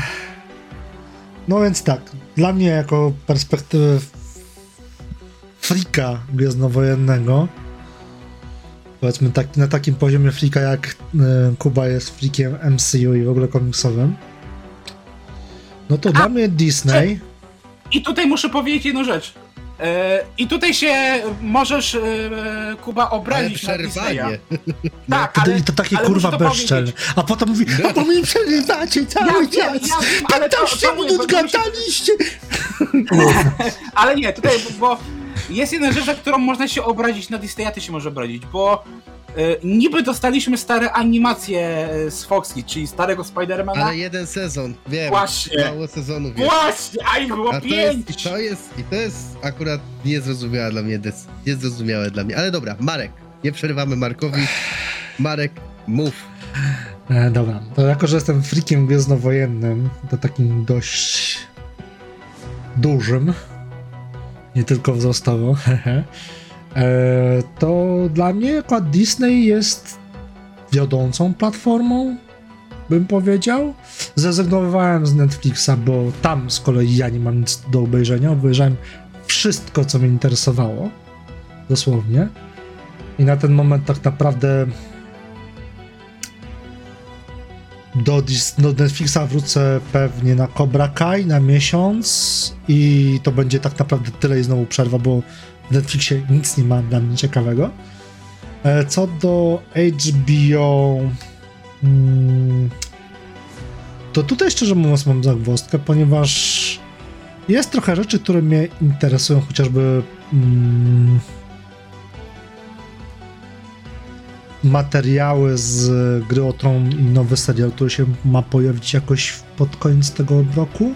no więc tak, dla mnie jako perspektywy frika gwiezdnowojennego, powiedzmy tak, na takim poziomie frika jak e, Kuba jest frikiem MCU i w ogóle komiksowym, no to dla mnie Disney... I tutaj muszę powiedzieć jedną rzecz. E, I tutaj się możesz, e, Kuba, obrazić na. Disneya. Tak, To, ale, to takie ale kurwa bezczelne. A potem mówi, a bo mi przerywacie cały Ja czas. ja to- 15 to mówię, minut gadaliście. Ale nie, tutaj, bo jest jedna rzecz, na którą można się obrazić na Disneya, ty się może obrazić, bo niby dostaliśmy stare animacje e, z Foxy, czyli starego Spidermana. Ale jeden sezon, wiem. Właśnie. Mało sezonów jest. Właśnie, a ich było A to jest, i pięć! to jest, i to jest akurat niezrozumiałe dla mnie, niezrozumiałe dla mnie. Ale dobra, Marek, nie przerywamy Markowi. Marek, mów. E, dobra, to jako, że jestem freakiem gwiezdnowojennym, to takim dość dużym, nie tylko wzrostowo, hehe, e, to dla mnie Disney jest wiodącą platformą, bym powiedział. Zrezygnowałem z Netflixa, bo tam z kolei ja nie mam nic do obejrzenia. Obejrzałem wszystko, co mnie interesowało, dosłownie. I na ten moment tak naprawdę do, do Netflixa wrócę pewnie na Cobra Kai na miesiąc i to będzie tak naprawdę tyle i znowu przerwa, bo w Netflixie nic nie ma dla mnie ciekawego. E, Co do HBO, mm, to tutaj szczerze mówiąc mam zagwozdkę, ponieważ jest trochę rzeczy, które mnie interesują, chociażby mm, materiały z gry o Tron i nowy serial, który się ma pojawić jakoś pod koniec tego roku,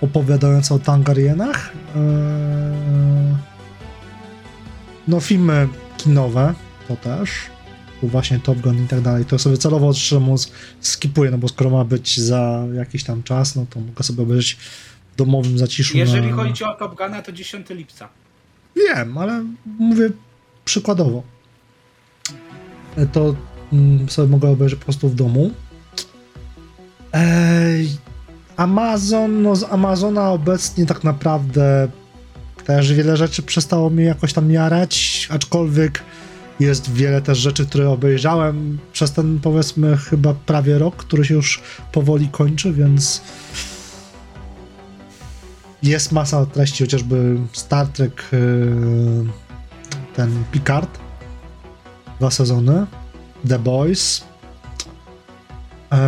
opowiadając o Tangarienach. Eee, No filmy kinowe to też, właśnie Top Gun i tak dalej, to sobie celowo mówiąc skipuję, no bo skoro ma być za jakiś tam czas, no to mogę sobie obejrzeć w domowym zaciszu Jeżeli na... chodzi o Top Guna, to 10 lipca. Wiem, ale mówię przykładowo. To mm, sobie mogę obejrzeć po prostu w domu. Amazon, no z Amazona obecnie tak naprawdę też wiele rzeczy przestało mnie jakoś tam jarać, aczkolwiek jest wiele też rzeczy, które obejrzałem przez ten powiedzmy chyba prawie rok, który się już powoli kończy, więc jest masa treści, chociażby Star Trek, yy, ten Picard, dwa sezony, The Boys, yy,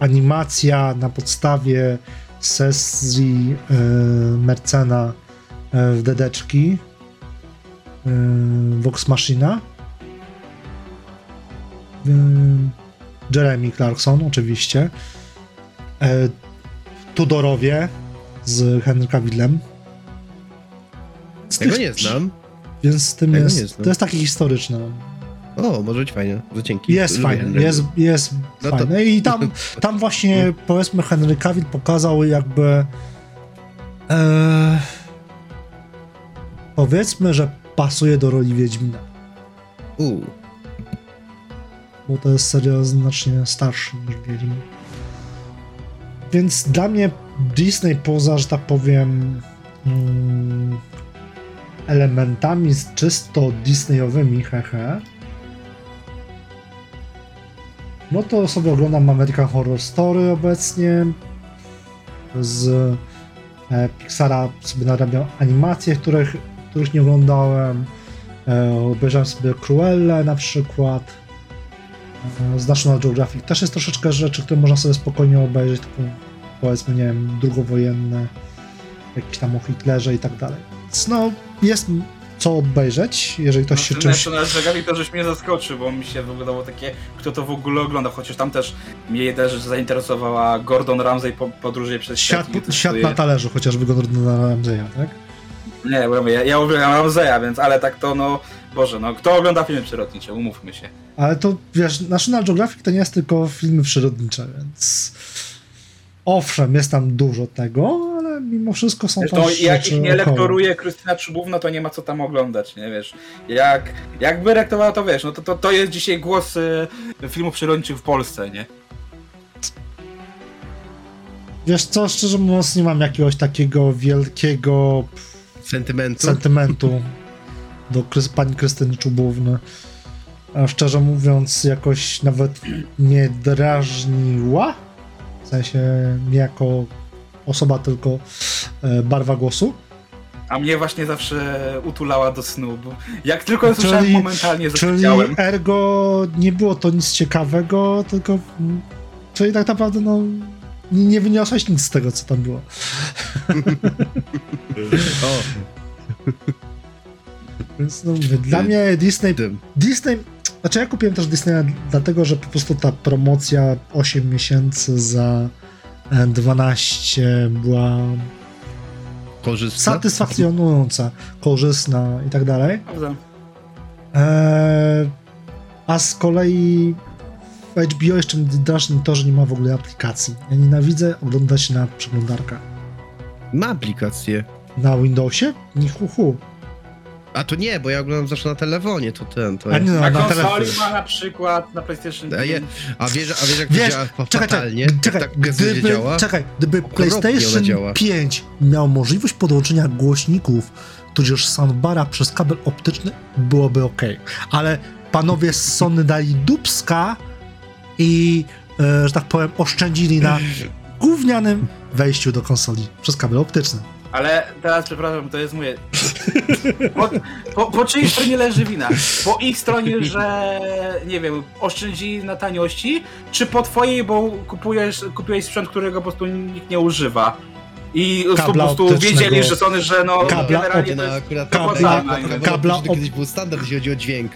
animacja na podstawie sesji yy, Mercena yy, w Dedeczki, yy, Vox Machina, Jeremy Clarkson oczywiście, e, Tudorowie z Henry Cavillem. Z Tego tych- nie znam. Więc z tym Tego jest, to jest takie historyczne. O, może być fajnie. To dzięki. Jest Lubię Henry'ego. jest, jest No to- fajne. I tam, tam właśnie powiedzmy Henry Cavill pokazał jakby e, powiedzmy, że pasuje do roli Wiedźmina. U, bo to jest serial znacznie starszy niż Wiedźmin. Więc dla mnie Disney poza, że tak powiem, mm, elementami czysto Disneyowymi, hehe, no to sobie oglądam American Horror Story obecnie. Z e, Pixara sobie narabiam animacje, których, których nie oglądałem. E, obejrzałem sobie Cruella na przykład. E, z National Geographic też jest troszeczkę rzeczy, które można sobie spokojnie obejrzeć, typu powiedzmy, nie wiem, drugowojenne, jakieś tam o Hitlerze i tak dalej. Więc no, jest co obejrzeć, jeżeli ktoś się no, czymś... Na Geographic to żeś mnie zaskoczył, bo mi się wyglądało takie, kto to w ogóle ogląda, chociaż tam też mnie jedna rzecz zainteresowała Gordon Ramsay po, podróży przez świat. Świat, na talerzu, chociażby Gordona Ramsaya, tak? Nie, bo ja, ja uwielbiam Ramsaya, więc ale tak to no, Boże, no kto ogląda filmy przyrodnicze, umówmy się. Ale to, wiesz, National Geographic to nie jest tylko filmy przyrodnicze, więc owszem, jest tam dużo tego, ale mimo wszystko są też jak ich nie lektoruje Krystyna Czubówna, to nie ma co tam oglądać, nie wiesz. Jak, jakby lektorowała, to wiesz, no to, to, to jest dzisiaj głos y, filmów przyrodniczych w Polsce, nie? Wiesz co, szczerze mówiąc, nie mam jakiegoś takiego wielkiego Sentymentu. sentymentu do Krys- pani Krystyny Czubówny. A szczerze mówiąc, jakoś nawet nie drażniła. W sensie nie jako osoba, tylko e, barwa głosu. A mnie właśnie zawsze utulała do snu, bo jak tylko ją słyszałem, Czyli- momentalnie Czyli zasypiałem. ergo nie było to nic ciekawego, tylko. Czyli tak naprawdę, no. Nie nie wyniosłeś nic z tego, co tam było. O, Więc no, mówię, dla mnie Disney. Disney. Znaczy, ja kupiłem też Disneya dlatego, że po prostu ta promocja 8 miesięcy za 12 była Korzystna. satysfakcjonująca, korzystna i tak dalej. Eee, a z kolei w HBO jeszcze drażni to, że nie ma w ogóle aplikacji. Ja nienawidzę oglądać na przeglądarkach. Ma aplikację. Na Windowsie? Ni hu, hu. A to nie, bo ja oglądam zawsze na telefonie, to ten, to A nie, jest. no, Na na konsoli telefon. ma na przykład, na PlayStation A, je, 5. a, wiesz, a wiesz jak to Wiesz, działa fa- czekaj, fatalnie? czekaj, tak gdyby, działa? czekaj, gdyby PlayStation działa. 5 miał możliwość podłączenia głośników, tudzież soundbara przez kabel optyczny, byłoby ok. Ale panowie z Sony dali dupska i, e, że tak powiem, oszczędzili na gównianym wejściu do konsoli przez kabel optyczny. Ale teraz, przepraszam, to jest moje... Po, po, po czyjej stronie leży wina? Po ich stronie, że nie wiem, oszczędzili na taniości, czy po twojej, bo kupujesz, kupiłeś sprzęt, którego po prostu nikt nie używa? I po prostu optycznego. wiedzieli, że Sony, że no Kabla generalnie No to jest... akurat kabla- kabla, kabla, kabla optyczny op- kiedyś był standard, jeśli chodzi o dźwięk.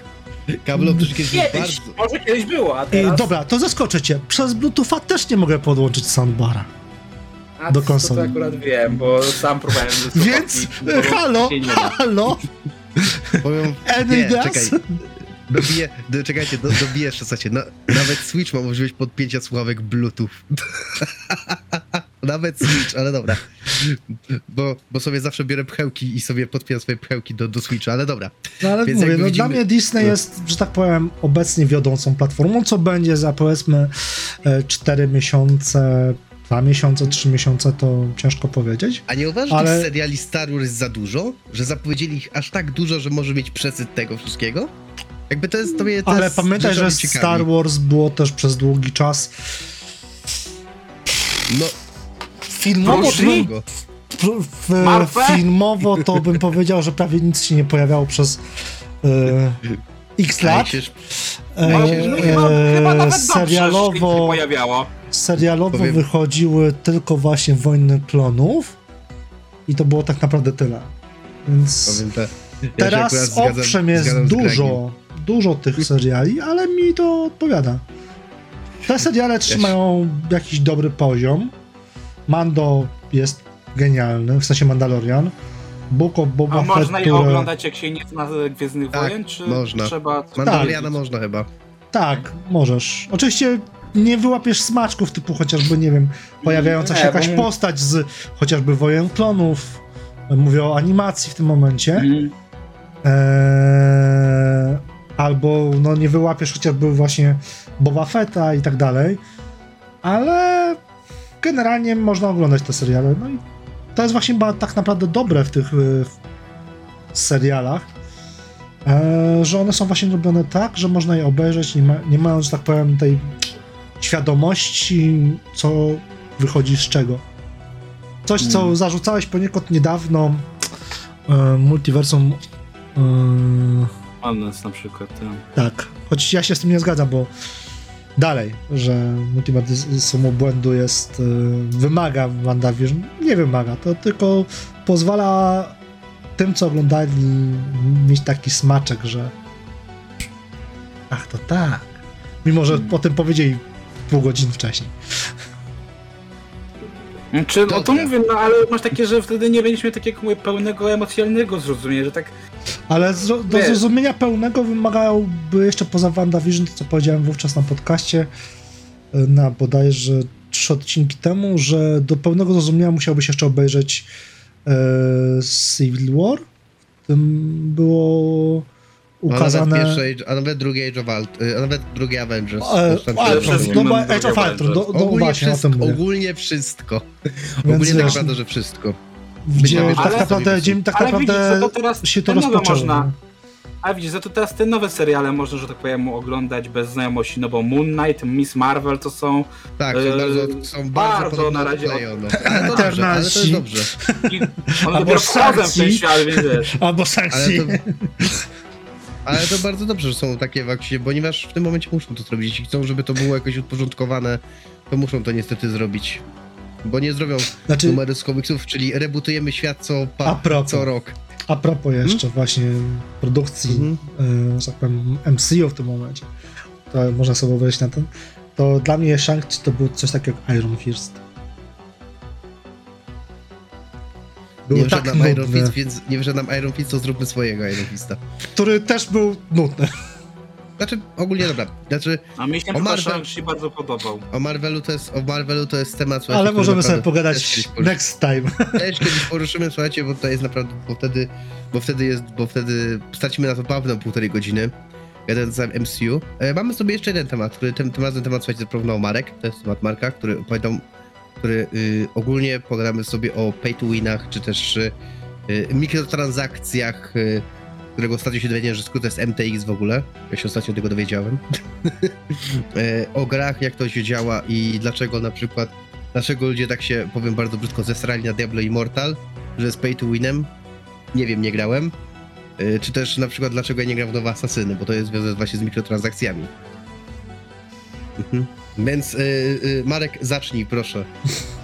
Kabel optyczny kiedyś był Kiedyś, bardzo... może kiedyś było, a teraz... dobra, to zaskoczę cię. Przez Bluetootha też nie mogę podłączyć soundbara. A do to- konsoli. To akurat wiem, bo sam próbowałem ze Więc, e, halo, halo, Powiem, Any nie, czekaj. Dobiję, do, czekajcie, do, dobiję jeszcze, słuchajcie, na, nawet Switch ma możliwość podpięcia słuchawek Bluetooth. nawet Switch, ale dobra. Bo, bo sobie zawsze biorę pchełki i sobie podpinam swoje pchełki do, do Switcha, ale dobra. No ale Więc mówię, no widzimy- dla mnie Disney no. jest, że tak powiem, obecnie wiodącą platformą, co będzie za powiedzmy 4 miesiące, 2 miesiące, 3 miesiące, to ciężko powiedzieć. A nie uważasz, że Ale- tych seriali Star Wars jest za dużo? Że zapowiedzieli ich aż tak dużo, że może mieć przesyt tego wszystkiego? Jakby to jest to mnie to Ale pamiętaj, że ciekawi. Star Wars było też przez długi czas No, filmowo, długo. w, filmowo to bym powiedział, że prawie nic się nie pojawiało przez e, x lat. się- E, No, no, chyba, chyba nawet dobrze, że się serialowo pojawiało. serialowo Powiem- wychodziły tylko właśnie Wojny Klonów i to było tak naprawdę tyle. Więc te, ja teraz zgadzam- owszem jest dużo, dużo tych seriali, ale mi to odpowiada. Te seriale trzymają jakiś dobry poziom. Mando jest genialny, w sensie Mandalorian. Book of Boba A Fett, można je które... oglądać jak się nie zna Gwiezdnych Tak, Wojen, czy można. trzeba... Mandaloriana można chyba. Tak, możesz. Oczywiście nie wyłapiesz smaczków typu chociażby, nie wiem, pojawiająca się Nie, jakaś bo- postać z chociażby Wojen Klonów. Mówię o animacji w tym momencie. Mhm. Eee, albo no nie wyłapiesz chociażby właśnie Boba Fetta i tak dalej. Ale generalnie można oglądać te seriale. No i to jest właśnie tak naprawdę dobre w tych y, w serialach, e, że one są właśnie robione tak, że można je obejrzeć, nie, ma, nie mając, że tak powiem, tej świadomości, co wychodzi z czego. Coś, co Mm. zarzucałeś poniekąd niedawno e, multiversum. E, Madness na przykład. tak. tak, choć ja się z tym nie zgadzam, bo dalej, że multiversum błędu jest. E, wymaga WandaVision. Nie wymaga, to tylko pozwala tym, co oglądali, mieć taki smaczek, że. Ach, to tak. Mimo, że o tym powiedzieli pół godziny wcześniej. Czy, no to Dobra. mówię, no ale masz takie, że wtedy nie będziesz miał takiego pełnego emocjonalnego zrozumienia, że tak Ale do Wiesz. zrozumienia pełnego wymagałby jeszcze poza WandaVision, to co powiedziałem wówczas na podcaście, y, na bodajże trzy odcinki temu, że do pełnego zrozumienia musiałbyś jeszcze obejrzeć e, Civil War. W tym było A nawet, ukazane... pierwsze, a nawet drugi Age of y, a nawet drugi Avengers. E, a, to, mam była Age of drugie Ultron, do, do, ogólnie, właśnie wszystko, ogólnie wszystko. Więc ogólnie tak naprawdę, że wszystko. Gdzie ale- tak naprawdę, gdzie, tak ale widzisz, naprawdę za to teraz się to te nowe rozpoczęło. można. A widzisz, za to teraz te nowe seriale można, że tak powiem, oglądać bez znajomości, no bo Moon Knight, Miss Marvel to są Tak, są Eee, bardzo, są bardzo, bardzo na razie. Ale to dobrze, ale to jest dobrze. i one Albo dopiero wchodzą w ten świat, więc wiesz. Albo Ale sankcji. to, ale to bardzo dobrze, że są takie w akcie, ponieważ w tym momencie muszą to zrobić. Jeśli chcą, żeby to było jakoś uporządkowane, to muszą to niestety zrobić. Bo nie zrobią Znaczy, numery z komiksów, czyli rebootujemy świat co, pa, co rok. A propos jeszcze właśnie produkcji, Mhm. e, że tak powiem, MCU w tym momencie, to można sobie wejść na ten, to dla mnie Shang-Chi to był coś takiego jak Iron Fist. Był Nie tak nam Iron Fist, więc nie wyszedł nam Iron Fist, to zróbmy swojego Iron Fista. który też był nudny. Znaczy, ogólnie dobra. Znaczy, A mi się O Marvel- Shang-Chi bardzo podobał. o Marvelu to jest, o Marvelu to jest temat, słuchajcie, Ale możemy sobie pogadać next time. Też kiedyś poruszymy, słuchajcie, bo to jest naprawdę, bo wtedy, bo wtedy jest, bo wtedy stracimy na to pewno półtorej godziny. Jeden z MCU. E, mamy sobie jeszcze jeden temat, który tym, tym razem temat, słuchajcie, zaproponował Marek. To jest temat Marka, który pamiętam, który y, ogólnie pogadamy sobie o pay to winach, czy też y, y, mikrotransakcjach, y, którego ostatnio się dowiedziałem, że skrót jest MTX w ogóle. Ja się ostatnio tego dowiedziałem. e, o grach, jak to się działa i dlaczego na przykład Dlaczego ludzie tak się, powiem bardzo brzydko, zesrali na Diablo Immortal, że jest pay to winem? Nie wiem, nie grałem. Y, Czy też na przykład dlaczego ja nie gram w nowe Asasyny, bo to jest związane właśnie z mikrotransakcjami. Mhm. Więc y, y, Marek, zacznij proszę.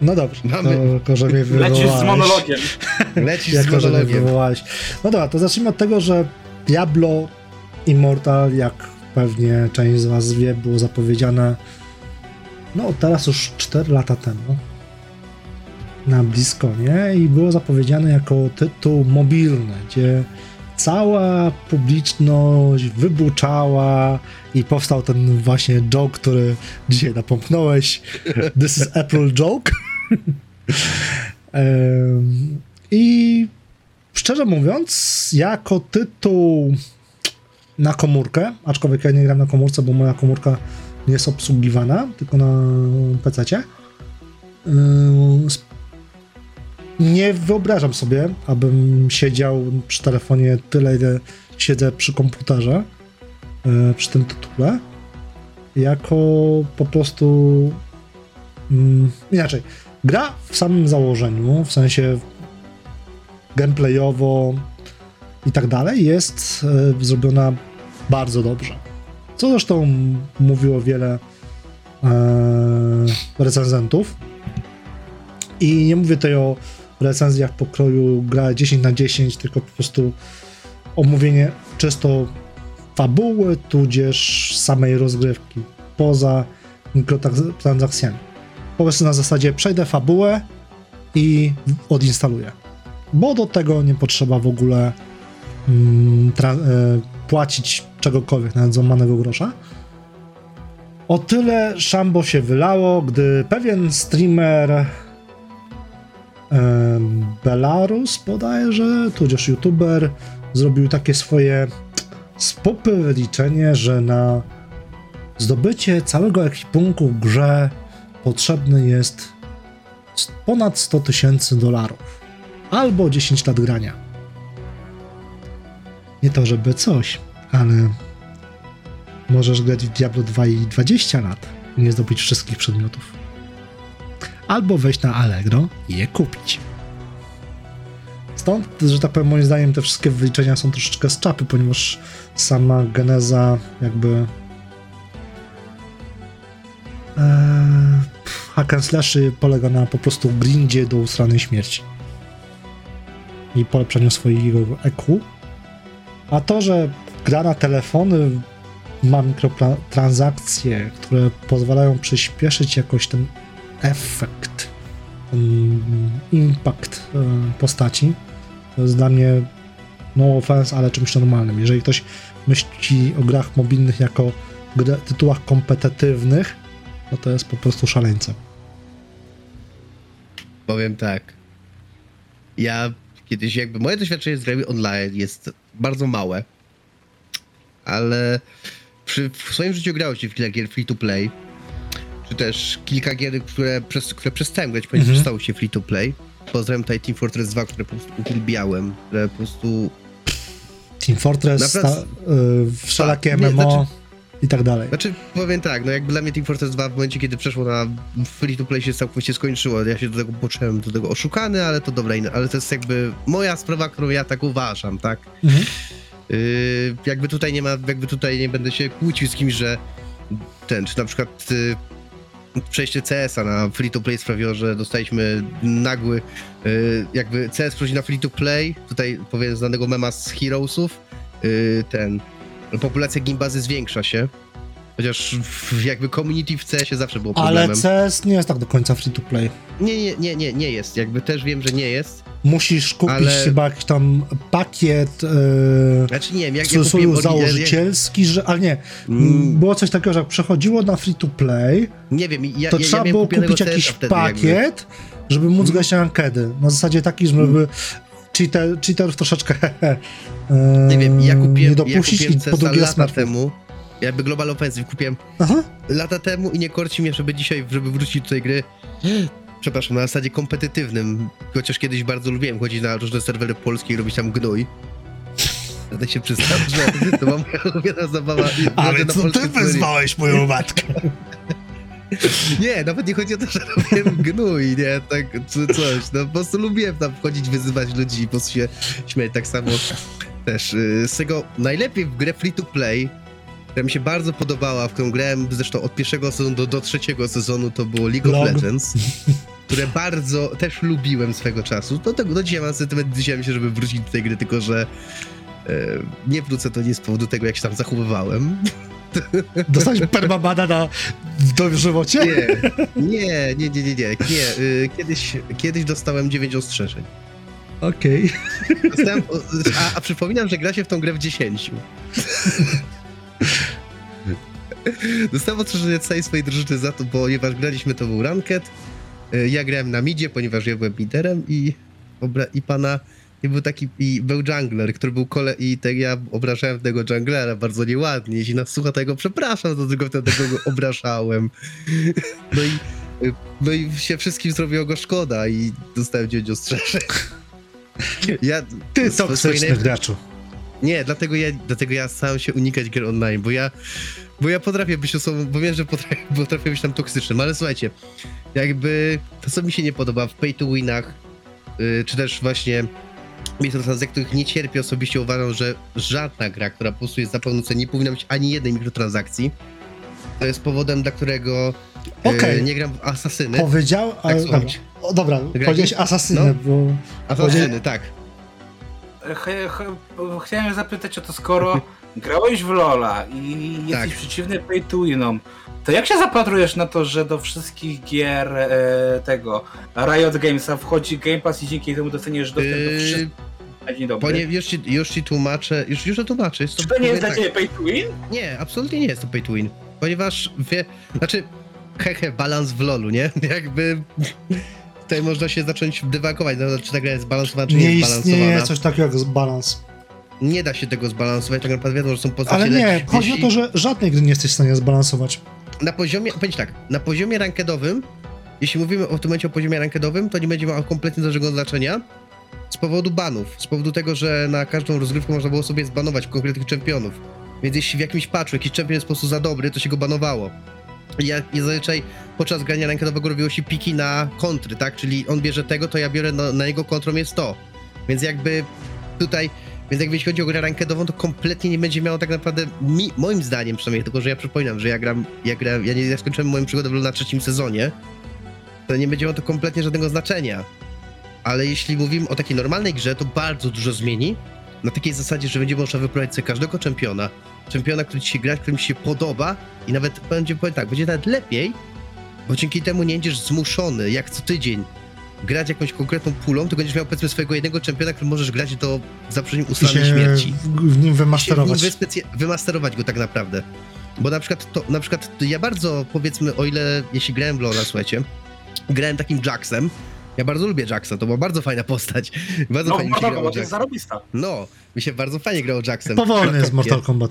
No dobrze, Mamy- to, tylko że mnie Lecisz z monologiem. Lecisz z Jako, mnie monologiem. wywołałeś. No dobra, to zacznijmy od tego, że Diablo Immortal, jak pewnie część z was wie, było zapowiedziane no teraz już 4 lata temu na BlizzConie i było zapowiedziane jako tytuł mobilny, gdzie cała publiczność wybuczała i powstał ten właśnie joke, który dzisiaj napomknąłeś. This is April joke. I szczerze mówiąc, jako tytuł na komórkę, aczkolwiek ja nie gram na komórce, bo moja komórka nie jest obsługiwana, tylko na PC. Nie wyobrażam sobie, abym siedział przy telefonie tyle, ile siedzę przy komputerze, e, przy tym tytule, jako po prostu mm, inaczej. Gra w samym założeniu, w sensie gameplayowo i tak dalej, jest e, zrobiona bardzo dobrze. Co zresztą mówiło wiele e, recenzentów. I nie mówię tutaj o recenzjach pokroju gra 10 na 10, tylko po prostu omówienie czysto fabuły, tudzież samej rozgrywki, poza mikrotransakcjami. Po prostu na zasadzie przejdę fabułę i odinstaluję. Bo do tego nie potrzeba w ogóle mm, e, płacić czegokolwiek, nawet złamanego grosza. O tyle szambo się wylało, gdy pewien streamer Belarus bodajże, tudzież youtuber, zrobił takie swoje spupy wyliczenie, że na zdobycie całego ekwipunku w grze potrzebny jest ponad 100 tysięcy dolarów. Albo 10 lat grania. Nie to żeby coś, ale możesz grać w Diablo 2 i 20 lat i nie zdobyć wszystkich przedmiotów. Albo wejść na Allegro i je kupić. Stąd, że tak powiem, moim zdaniem te wszystkie wyliczenia są troszeczkę z czapy, ponieważ sama geneza jakby Eee, hack and slashy polega na po prostu grindzie do usranej śmierci i polepszaniu swojego EQ. A to, że gra na telefony ma mikrotransakcje, które pozwalają przyspieszyć jakoś ten efekt, ten impact e, postaci, to jest dla mnie no offense, ale czymś normalnym. Jeżeli ktoś myśli o grach mobilnych jako grę, tytułach kompetytywnych, no to jest po prostu szaleńcem. Powiem tak. Ja kiedyś jakby moje doświadczenie z grami online jest bardzo małe, ale przy, w swoim życiu grało się w kilka gier free to play, czy też kilka gier, które, przez, które przestałem grać, ponieważ Mhm. stały się free to play. Pozdrawiam tutaj Team Fortress 2, które po prostu uwielbiałem, które po prostu... Team Fortress, Naprawdę- sta, y, wszelakie Tak, nie, MMO znaczy- i tak dalej. Znaczy, powiem tak, no jakby dla mnie Team Fortress 2 w momencie, kiedy przeszło na free to play się całkowicie skończyło. Ja się do tego poczułem do tego oszukany, ale to dobra, ale to jest jakby moja sprawa, którą ja tak uważam, tak? Mhm. Yy, jakby tutaj nie ma, jakby tutaj nie będę się kłócił z kimś, że ten, czy na przykład yy, przejście CS-a na free to play sprawiło, że dostaliśmy nagły, yy, jakby CS przechodzi na free to play, tutaj powiem znanego mema z Heroesów, yy, ten, populacja gimbazy zwiększa się, chociaż w, jakby community w CS-ie zawsze było problemem. Ale CS nie jest tak do końca free to play. Nie, nie, nie, nie, nie jest, jakby też wiem, że nie jest, Musisz kupić Ale- chyba jakiś tam pakiet yy, znaczy nie wiem, jak ja kupiłem założycielski, że, ale nie, Mm, było coś takiego, że jak przechodziło na free to play, Nie wiem, ja, to ja, ja trzeba było kupić jakiś wtedy jakby. pakiet, żeby móc Mhm. grać na rankedy. Na zasadzie takiej, żeby cheater, cheaterów troszeczkę Nie wiem, ja kupiłem, nie ja dopuścić kupiłem i po drugie lata temu. Jakby Global Offensive kupiłem Aha. lata temu i nie korci mnie, żeby dzisiaj, żeby wrócić do tej gry. Przepraszam, na zasadzie kompetytywnym. Chociaż kiedyś bardzo lubiłem chodzić na różne serwery polskie i robić tam gnój. Będę się przyznał, że to była moja ulubiona zabawa. chodzę na polskie serwery. moją matkę? Nie, nawet nie chodzi o to, że robiłem gnój, nie, tak, czy coś. No po prostu lubiłem tam wchodzić, wyzywać ludzi i po prostu się śmiać. Tak samo też y, z tego najlepiej w grę free to play, która mi się bardzo podobała, w którą grałem zresztą od pierwszego sezonu do, do trzeciego sezonu, to było League of Log. Legends. Które bardzo też lubiłem swego czasu. Do tego do dzisiaj mam sentyment, dzisiaj myślę, żeby wrócić do tej gry, tylko że e, nie wrócę to nie z powodu tego, jak się tam zachowywałem. Dostałeś permabana na dożywocie? Nie, nie, nie, nie, nie, nie. nie. y, Kiedyś, kiedyś dostałem 9 ostrzeżeń. Okej. Dostałem, o- a, a przypominam, że gra się w tą grę w 10. Dostałem ostrzeżenie całej swojej drużyny za to, ponieważ graliśmy to był ranked. Y, Ja grałem na midzie, ponieważ ja byłem liderem i, i pana i był taki, i był jungler, który był kole, i tak ja obrażałem tego junglera bardzo nieładnie. Jeśli nas słucha, to ja go przepraszam, to tylko wtedy go obrażałem. No i, y, no i się wszystkim zrobiło go szkoda i dostałem 9 ostrzeżeń. Ja, Ty swojej toksyczny naj- graczu. Nie, dlatego ja, dlatego ja staram się unikać gier online, bo ja, bo ja potrafię być osobą, bo wiem, że potrafię, potrafię być tam toksycznym, ale słuchajcie, jakby to, co mi się nie podoba w pay to winach, yy, czy też właśnie mikrotransakcjach, których nie cierpię osobiście, uważam, że żadna gra, która po prostu jest za pełną cenę, nie powinna mieć ani jednej mikrotransakcji. To jest powodem, dla którego yy, Okej. nie gram w Asasyny. Powiedział, ale słucham dobra. O, dobra, powiedziałeś asasynę, No. bo Asasyny, tak. Ch- ch- chciałem zapytać o to, skoro grałeś w Lola i jesteś Tak. przeciwny pay to winom, to jak się zapatrujesz na to, że do wszystkich gier e, tego Riot Gamesa wchodzi Game Pass i dzięki temu dostaniesz dostęp do Yy, wszystkich? Ponie, już, ci, już ci tłumaczę, już, już to tłumaczę. Jest Czy to nie jest powiem dla tak. ciebie pay to win? Nie, absolutnie nie jest to pay to win. Ponieważ wie, znaczy, hehe, balans w lolu, nie? Jakby tutaj można się zacząć dywagować, no, czy ta gra jest zbalansowana, czy nie, nie jest zbalansowana. coś takiego jak balans. Nie da się tego zbalansować, tak naprawdę wiadomo, że są postacie Ale nie, chodzi o to, że żadnej gry nie jesteś w stanie zbalansować. Na poziomie, powiem ci tak, na poziomie rankedowym, jeśli mówimy o tym momencie o poziomie rankedowym, to nie będzie miało kompletnie żadnego znaczenia z powodu banów, z powodu tego, że na każdą rozgrywkę można było sobie zbanować konkretnych czempionów. Więc jeśli w jakimś patchu jakiś czempion jest po prostu za dobry, to się go banowało. I Ja, ja zazwyczaj podczas grania rankedowego robiło się piki na kontry, tak? Czyli on bierze tego, to ja biorę na, na jego kontrą jest to. Więc jakby tutaj, więc jak jeśli chodzi o grę rankedową, to kompletnie nie będzie miało tak naprawdę, mi, moim zdaniem przynajmniej, tylko że ja przypominam, że ja gram, ja gram, ja nie ja skończyłem moją przygodę na trzecim sezonie, to nie będzie miało to kompletnie żadnego znaczenia. Ale jeśli mówimy o takiej normalnej grze, to bardzo dużo zmieni. Na takiej zasadzie, że będzie można wyprowadzić sobie każdego czempiona, czempiona, który ci się gra, którym ci się podoba i nawet będzie, powiem tak, będzie nawet lepiej, bo dzięki temu nie będziesz zmuszony, jak co tydzień, grać jakąś konkretną pulą, to będziesz miał powiedzmy swojego jednego czempiona, którym możesz grać do ustalonej się śmierci. w, nim I się wymasterować. w nim wymasterować go tak naprawdę. Bo na przykład, to, na przykład ja bardzo, powiedzmy, o ile, jeśli grałem w LoL'a, słuchajcie, grałem takim Jaxem, ja bardzo lubię Jaxa, to była bardzo fajna postać. Bardzo No, fajnie no, bo to jest zarobista. No, mi się bardzo fajnie grało Jaxem. Powolny jest Mortal Kombat.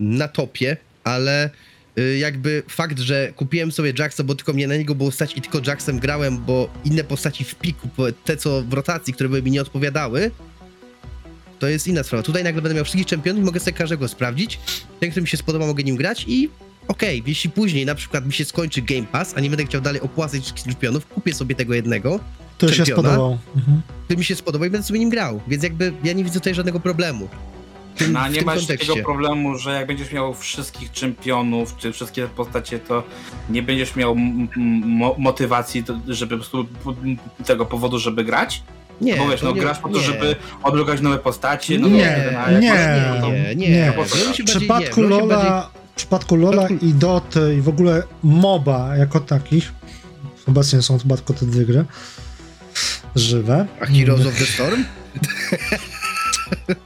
na topie, ale y, jakby fakt, że kupiłem sobie Jacksa, bo tylko mnie na niego było stać i tylko Jacksem grałem, bo inne postaci w piku, te co w rotacji, które by mi nie odpowiadały, to jest inna sprawa. Tutaj nagle będę miał wszystkich czempionów i mogę sobie każdego sprawdzić. Ten, który mi się spodoba, mogę nim grać i okej, jeśli później na przykład mi się skończy Game Pass, a nie będę chciał dalej opłacać wszystkich czempionów, kupię sobie tego jednego, To się spodobał. Mhm. który mi się spodoba i będę sobie nim grał. Więc jakby ja nie widzę tutaj żadnego problemu. Tym, No, nie masz kontekście. takiego problemu, że jak będziesz miał wszystkich czempionów, czy wszystkie postacie, to nie będziesz miał mo- motywacji, do, żeby po prostu p- tego powodu, żeby grać? Nie, Bo wiesz, no nie- grasz po to, nie. żeby odblokać nowe postacie, no Nie, nie, no to- nie, nie. nie. Nie, w LoLu się Lola, bardziej- w przypadku Lola przypadku- i Doty i w ogóle MOBA jako takich, obecnie są chyba tylko te dwie gry, żywe. A Heroes of the Storm?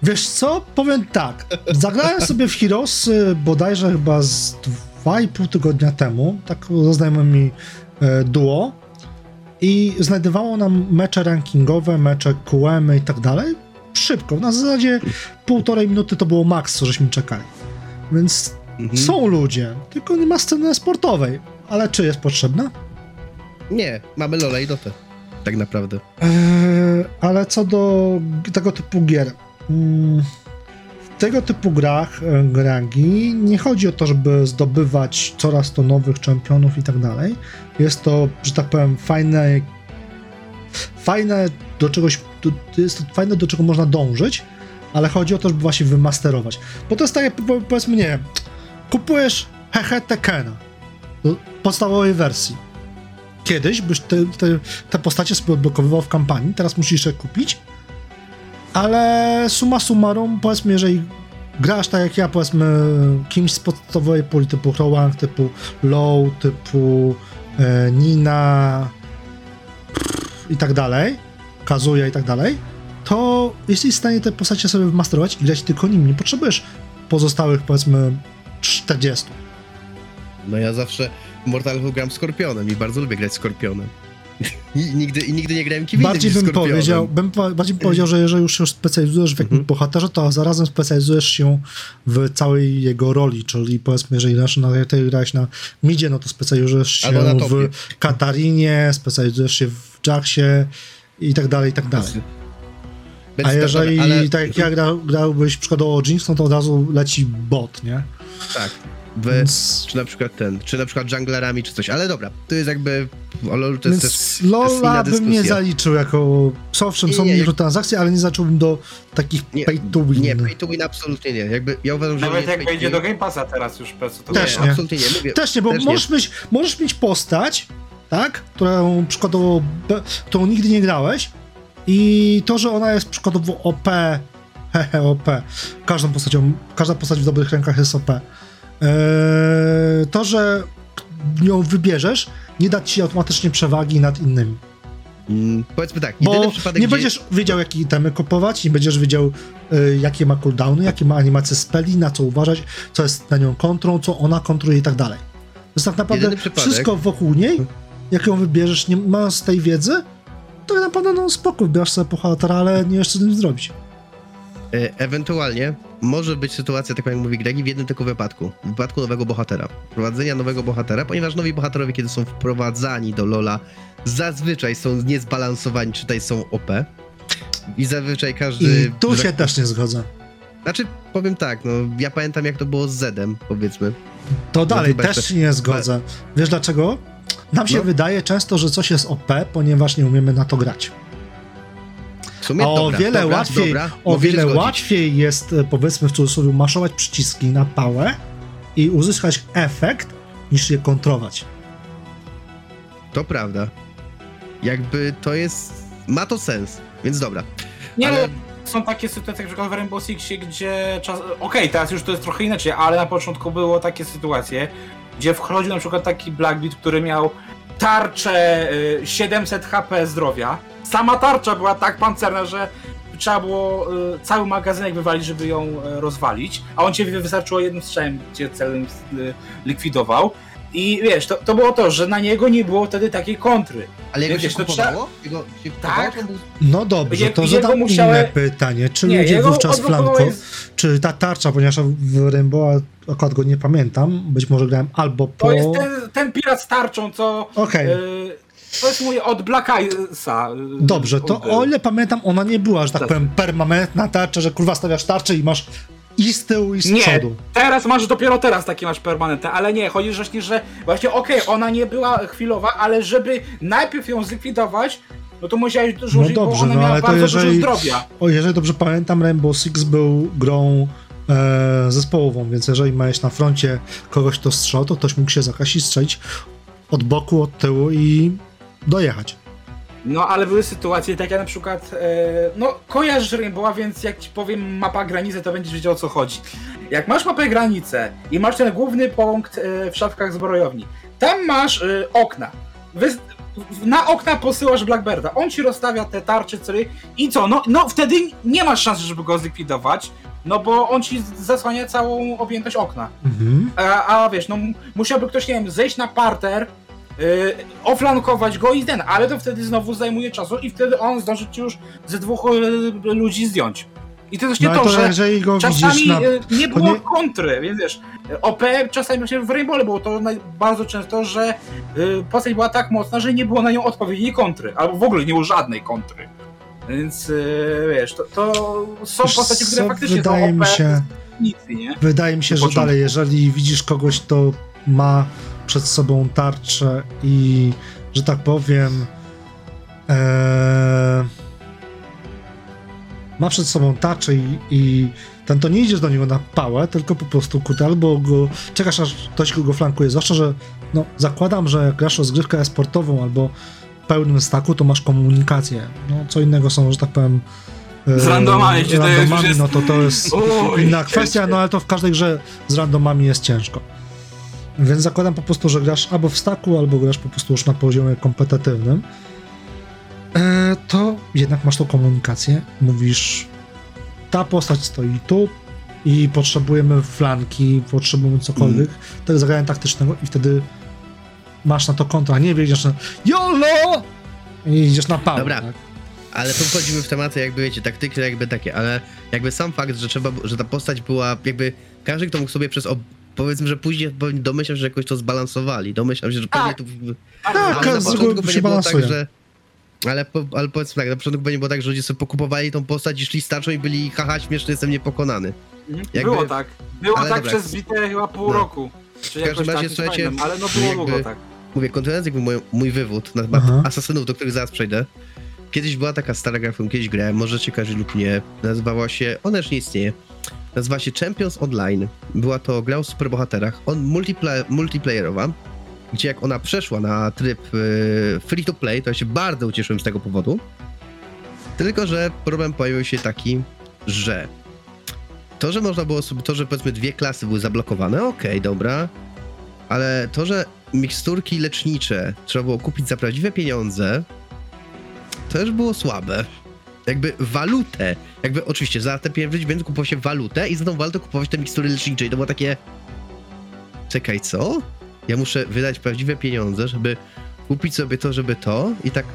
Wiesz co? Powiem tak. Zagrałem sobie w Heroes y, bodajże chyba z 2,5 tygodnia temu, tak ze znajomymi e, duo i znajdowało nam mecze rankingowe, mecze QM i tak dalej szybko. Na zasadzie półtorej minuty to było maks, co żeśmy czekali. Więc Mhm. są ludzie, tylko nie ma sceny sportowej. Ale czy jest potrzebna? Nie, mamy Lola i Dotę. Tak naprawdę. Eee, ale co do tego typu gier. mm, W tego typu grach e, grangi nie chodzi o to, żeby zdobywać coraz to nowych czempionów i tak dalej. Jest to, że tak powiem, fajne, fajne do czegoś, do- jest to fajne do czego można dążyć, ale chodzi o to, żeby właśnie wymasterować. Bo to jest tak, powiedzmy, nie kupujesz Hehe Tekena podstawowej wersji. Kiedyś byś te, te, te postacie sobie odblokowywał w kampanii, teraz musisz je kupić, ale summa summarum, powiedzmy, jeżeli grasz tak jak ja, powiedzmy, kimś z podstawowej puli typu Hrołang, typu Low, typu e, Nina i tak dalej, Kazuya i tak dalej, to jesteś w stanie te postacie sobie wymasterować i grać tylko nim. Nie potrzebujesz pozostałych, powiedzmy, 40. No ja zawsze w Mortal gram Skorpionem i bardzo lubię grać Skorpionem. I nigdy, I nigdy nie grałem kim innym Bardziej bym Skorpionem. powiedział, bym bardziej bym powiedział, że jeżeli już się specjalizujesz w jakimś Mhm. bohaterze, to zarazem specjalizujesz się w całej jego roli, czyli powiedzmy, jeżeli grasz na, grałeś na midzie, no to specjalizujesz się w. Katarinie, specjalizujesz się w Jacksie i tak dalej, i tak dalej. A jeżeli, ale- tak jak ja gra, grałbyś przykładowo o Jinx, no to od razu leci bot, nie? Tak. W, Więc, czy na przykład ten, czy na przykład junglerami, czy coś, ale dobra, to jest jakby, o LoLu to jest też, to jest inna Lola bym nie zaliczył jako, co owszem, Nie, są nie, jak- mikrotransakcje, ale nie zacząłbym do takich Nie, pay to win. Nie, pay to win absolutnie nie. Jakby, ja uważam, że Nawet nie jak wejdzie do Game Passa teraz już, po to Też nie, nie. absolutnie nie, mówię. Też nie, bo Też możesz, Mieć, możesz mieć postać, tak, którą przykładowo, którą nigdy nie grałeś i to, że ona jest przykładowo OP, hehe, OP, każdą postacią, każda postać w dobrych rękach jest OP, eee, to, że ją wybierzesz, nie da ci automatycznie przewagi nad innymi. Mm, powiedzmy tak, Bo przypadek, nie gdzie... będziesz wiedział, jakie itemy kupować, nie będziesz wiedział, y, jakie ma cooldowny, jakie ma animacje speli, na co uważać, co jest na nią kontrą, co ona kontruje i tak dalej. To jest tak naprawdę wszystko wokół niej, jak ją wybierzesz, nie mając tej wiedzy, tak naprawdę no spoko, wybierasz sobie bohatera, ale nie wiesz, co z nim zrobić. E, Ewentualnie może być sytuacja, tak jak mówi Gregi, w jednym tylko wypadku. W wypadku nowego bohatera. Wprowadzenia nowego bohatera, ponieważ nowi bohaterowie, kiedy są wprowadzani do LoLa, zazwyczaj są niezbalansowani, czy tutaj są OP. I zazwyczaj każdy... I tu się też nie zgodzę. Znaczy, powiem tak, no ja pamiętam jak to było z Zedem, powiedzmy. To dalej chyba też się nie zgodzę. Wiesz dlaczego? Nam się No. wydaje często, że coś jest OP, ponieważ nie umiemy na to grać. W sumie A o dobra, wiele dobra, łatwiej, dobra, o wiele łatwiej jest, e, powiedzmy w cudzysłowie, maszować przyciski na pałę i uzyskać efekt, niż je kontrować. To prawda. Jakby to jest... Ma to sens, więc dobra. Nie, Ale- ale są takie sytuacje, jak w Rainbow Sixie, gdzie czas... Okej, teraz już to jest trochę inaczej, ale na początku było takie sytuacje, gdzie wchodził na przykład taki Blackbeat, który miał tarczę y, 700 HP zdrowia. Sama tarcza była tak pancerna, że trzeba było y, cały magazynek wywalić, żeby ją y, rozwalić, a on cię wy- wystarczyło jednym strzałem, cię celem y, likwidował. I wiesz, to, to było to, że na niego nie było wtedy takiej kontry. Ale jak Wiecie, się to kupowało? Jego, się Tak. kupowało, to był... No dobrze, Je- to jego zadam musiałem- inne pytanie. Czy Nie, ludzie jego wówczas flanko, jest- czy ta tarcza, ponieważ w Rainbow akurat go nie pamiętam, być może grałem albo po... To jest ten, ten pirat z tarczą, co. Okej. y, to jest mój od Black Eyesa. Dobrze, to o ile pamiętam, ona nie była, że tak Tak. powiem, permanentna tarcza, że kurwa stawiasz tarczę i masz i z tyłu, i z Nie, przodu. teraz masz dopiero teraz takie masz permanentne, ale nie, chodzi właśnie, że właśnie okej, ona nie była chwilowa, ale żeby najpierw ją zlikwidować, no to musiałeś dużo No użyć, bo dobrze, ona no miała ale to bardzo jeżeli, dużo zdrowia. o, jeżeli dobrze pamiętam, Rainbow Six był grą e, zespołową, więc jeżeli miałeś na froncie kogoś, kto strzał, to ktoś mógł się zakaść i strzelić od boku, od tyłu i dojechać. No ale były sytuacje takie na przykład, e, no kojarzysz Rainbowa, więc jak ci powiem mapa granicy, to będziesz wiedział o co chodzi. Jak masz mapę granicy i masz ten główny punkt e, w szafkach zbrojowni, tam masz e, okna. Na okna posyłasz Blackbirda, on ci rozstawia te tarcze, cyry i co, no, no wtedy nie masz szansy, żeby go zlikwidować, no bo on ci zasłania całą objętość okna. Mhm. A, a wiesz, no musiałby ktoś, nie wiem, zejść na parter, yy, oflankować go i ten, ale to wtedy znowu zajmuje czasu i wtedy on zdąży ci już ze dwóch y, ludzi zdjąć. I to jest No właśnie ale to, to że jeżeli go czasami na... y, nie było nie- kontry, więc wiesz, OP czasami właśnie w Rainbow było to bardzo często, że y, postać była tak mocna, że nie było na nią odpowiedniej kontry, albo w ogóle nie było żadnej kontry. Więc y, wiesz, to, to są Wiesz postacie, które co, faktycznie wydaje są OP mi się- nic, nie? Wydaje mi się, że dalej, jeżeli widzisz kogoś, kto ma przed sobą tarczę i, że tak powiem, e, ma przed sobą tarczę i, i ten to nie idziesz do niego na pałę, tylko po prostu kurde, albo go czekasz aż ktoś go flankuje, zwłaszcza, że no, zakładam, że jak grasz rozgrywkę e-sportową albo w pełnym staku, to masz komunikację. No, co innego są, że tak powiem, e, Z randomami, gdzie to randomami, jest- no to to jest Uj, inna kwestia, no ale to w każdej grze z randomami jest ciężko. Więc zakładam po prostu, że grasz albo w staku, albo grasz po prostu już na poziomie kompetytywnym. E, to jednak masz tą komunikację. Mówisz, ta postać stoi tu i potrzebujemy flanki, potrzebujemy cokolwiek, tego zagrania taktycznego i wtedy masz na to kontra, nie wiedziesz na YOLO! I idziesz na pałę. Dobra. Tak? Ale tu wchodzimy w tematy jakby, wiecie, taktyki jakby takie, ale jakby sam fakt, że trzeba, że ta postać była jakby, każdy kto mógł sobie przez, ob... powiedzmy, że później domyślam się, że jakoś to zbalansowali, domyślam się, że pewnie Tak. tu... Tak, ale na początku się tak, że... Ale, po, ale powiedzmy tak, na początku pewnie było tak, że ludzie sobie pokupowali tą postać i szli starczą i byli haha, śmieszny, jestem niepokonany. Jakby- Było tak. Było ale tak dobra. przez bite chyba pół No. roku. Czy W każdym jakoś tak, razie, nie słuchajcie, ale no było jakby- długo tak. Mówię, kontynuując jakby mój, mój wywód na temat Aha. asasynów, do których zaraz przejdę. Kiedyś była taka stara gra, w którą kiedyś grałem, możecie kojarzyć lub nie. Nazywała się, ona już nie istnieje. Nazywała się Champions Online. Była to gra o superbohaterach, on multipla- multiplayerowa, gdzie jak ona przeszła na tryb y, free to play, to ja się bardzo ucieszyłem z tego powodu. Tylko, że problem pojawił się taki, że to, że można było sobie, to, że powiedzmy dwie klasy były zablokowane, okej, dobra, ale to, że miksturki lecznicze trzeba było kupić za prawdziwe pieniądze, już było słabe. Jakby walutę, jakby oczywiście za te pieniądze więc kupował się walutę i za tą walutę kupować te mikstury lecznicze i to było takie czekaj, co? Ja muszę wydać prawdziwe pieniądze, żeby kupić sobie to, żeby to i tak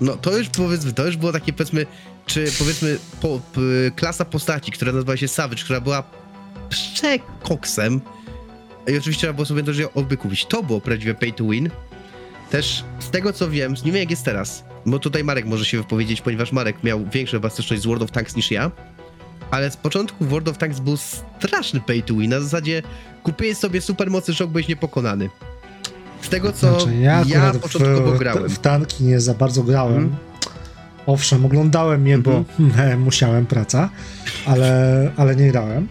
no to już powiedzmy, to już było takie powiedzmy, czy powiedzmy po, p, klasa postaci, która nazywała się Savage, która była przekoksem i oczywiście trzeba było sobie też ją oby kupić. To było prawdziwe pay to win. Też z tego co wiem, nie wiem jak jest teraz, bo tutaj Marek może się wypowiedzieć, ponieważ Marek miał większą chyba styczność z World of Tanks niż ja, ale z początku World of Tanks był straszny pay to win, na zasadzie kupiłeś sobie supermocy, że byłeś niepokonany. Z tego co Znaczy, ja ja początkowo w, grałem. w tanki nie za bardzo grałem. Mhm. Owszem, oglądałem je, bo Mhm. musiałem, praca, ale, ale nie grałem.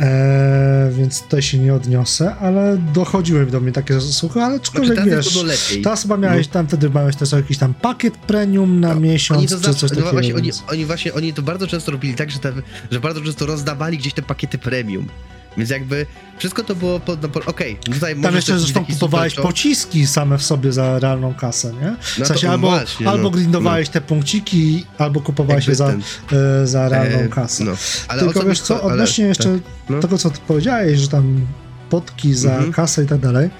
E, więc tutaj się nie odniosę, ale dochodziły do mnie takie słuchy, ale aczkolwiek Znaczy, wiesz, teraz chyba miałeś tam, wtedy miałeś też jakiś tam pakiet premium na miesiąc, Oni to czy coś no takiego. właśnie, oni, oni właśnie, oni to bardzo często robili tak, że, te, że bardzo często rozdawali gdzieś te pakiety premium. Więc jakby wszystko to było pod, no, po, okej, tutaj Tam jeszcze zresztą kupowałeś pociski same w sobie za realną kasę, nie? No w sensie to albo, właśnie, albo no, grindowałeś te punkciki, albo kupowałeś je za, e, za realną e, kasę. No. Ale Tylko co wiesz co, ale- odnośnie jeszcze tak, no. tego, co ty powiedziałeś, że tam potki za Mhm. kasę i tak dalej,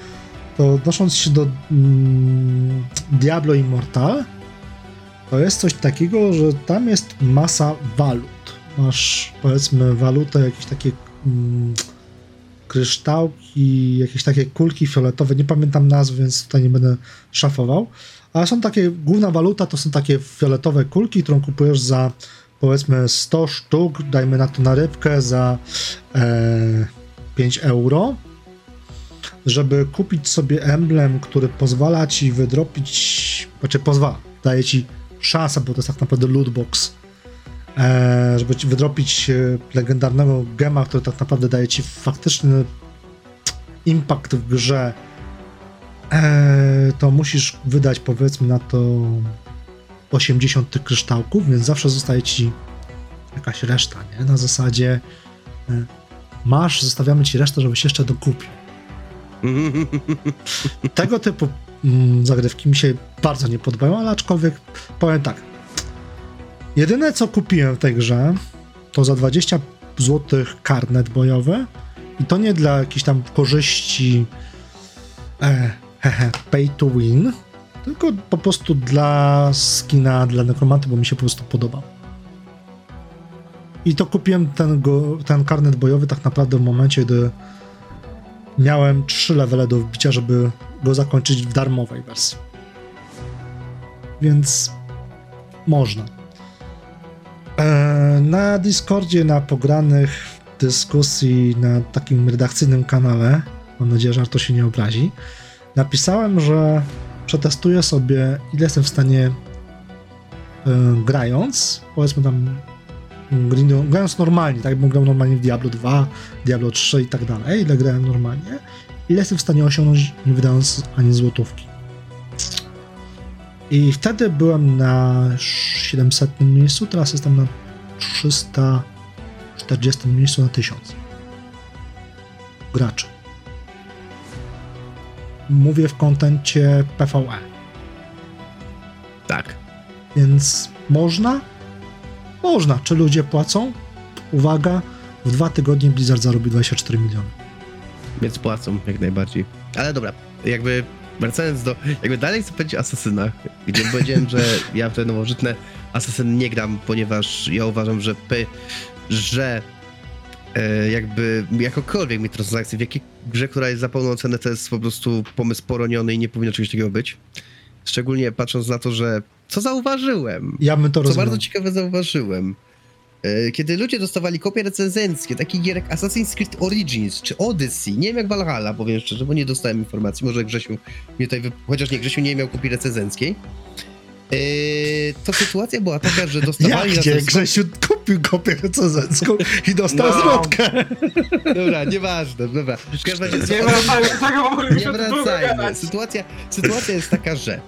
to odnosząc się do mm, Diablo Immortal, to jest coś takiego, że tam jest masa walut. Masz, powiedzmy, walutę, jakieś takie mm, kryształki, jakieś takie kulki fioletowe, nie pamiętam nazw, więc tutaj nie będę szafował, ale są takie, główna waluta to są takie fioletowe kulki, którą kupujesz za powiedzmy 100 sztuk, dajmy na to na rybkę za e, 5 euro, żeby kupić sobie emblem, który pozwala ci wydropić, znaczy pozwala, daje ci szansę, bo to jest tak naprawdę lootbox, żeby ci wydropić e, legendarnego gema, który tak naprawdę daje ci faktyczny impact w grze, e, to musisz wydać powiedzmy na to 80 tych kryształków, więc zawsze zostaje ci jakaś reszta, nie? Na zasadzie e, masz, zostawiamy ci resztę, żebyś jeszcze dokupił. Tego typu mm, zagrywki mi się bardzo nie podobają, ale aczkolwiek powiem tak. Jedyne co kupiłem w tej grze to za 20 zł karnet bojowy i to nie dla jakichś tam korzyści e, hehe, pay to win, tylko po prostu dla skina, dla nekromanty, bo mi się po prostu podobał. I to kupiłem ten, go, ten karnet bojowy tak naprawdę w momencie, gdy miałem 3 levele do wbicia, żeby go zakończyć w darmowej wersji. Więc można. E, na Discordzie, na pogranych dyskusji na takim redakcyjnym kanale, mam nadzieję, że Arto się nie obrazi, napisałem, że przetestuję sobie, ile jestem w stanie e, grając, powiedzmy tam grając normalnie, tak jakbym grał normalnie w Diablo 2, Diablo 3 i tak dalej, ile grałem normalnie, ile jestem w stanie osiągnąć, nie wydając ani złotówki. I wtedy byłem na 700 miejscu, teraz jestem na 340 miejscu na 1000 graczy. Mówię w kontencie PvE, tak. więc można? Można. Czy ludzie płacą? Uwaga, w dwa tygodnie Blizzard zarobi 24 miliony. Więc płacą jak najbardziej. Ale dobra, jakby wracając do. Jakby dalej chcę powiedzieć o asasynach, gdzie powiedziałem, że ja w te nowożytne asasyn nie gram, ponieważ ja uważam, że py, że e, jakby jakokolwiek mikrotransakcje w jakiej grze, która jest za pełną cenę, to jest po prostu pomysł poroniony i nie powinno czegoś takiego być. Szczególnie patrząc na to, że co zauważyłem? Ja bym to Co bardzo ciekawe zauważyłem. E, Kiedy ludzie dostawali kopie recenzenckie takich gier jak Assassin's Creed Origins czy Odyssey, nie wiem jak Valhalla, powiem szczerze, bo nie dostałem informacji, może Grzesiu mnie tutaj, wy... chociaż nie, Grzesiu nie miał kopii recenzenckiej, e, to sytuacja była taka, że Jak dostawali na gdzie? Grzesiu kupił kopię recenzencką i dostał No. zwrotkę. Dobra, nieważne, dobra. W każdym razie, Nie wracajmy do tego, bo Nie wracajmy. Sytuacja, sytuacja jest taka, że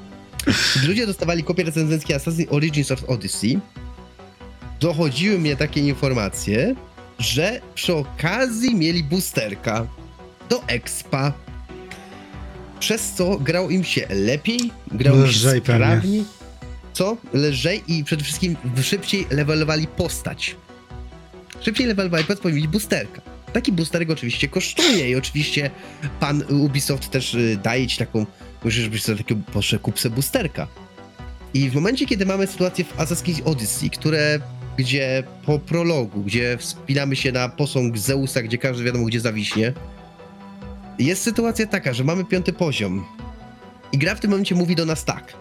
gdy ludzie dostawali kopie recenzenckie Assassin's Origins of Odyssey, dochodziły mnie takie informacje, że przy okazji mieli boosterka do expa. Przez co grał im się lepiej, grał im się sprawniej. Co? Lżej i przede wszystkim szybciej levelowali postać. Szybciej levelowali postać, bo mieli boosterka. Taki boosterek oczywiście kosztuje i oczywiście pan Ubisoft też y, daje ci taką, musisz być sobie takiego, proszę, kup boosterka. I w momencie, kiedy mamy sytuację w Assassin's Odyssey, które, gdzie po prologu, gdzie wspinamy się na posąg Zeusa, gdzie każdy wiadomo, gdzie zawiśnie, jest sytuacja taka, że mamy piąty poziom i gra w tym momencie mówi do nas tak.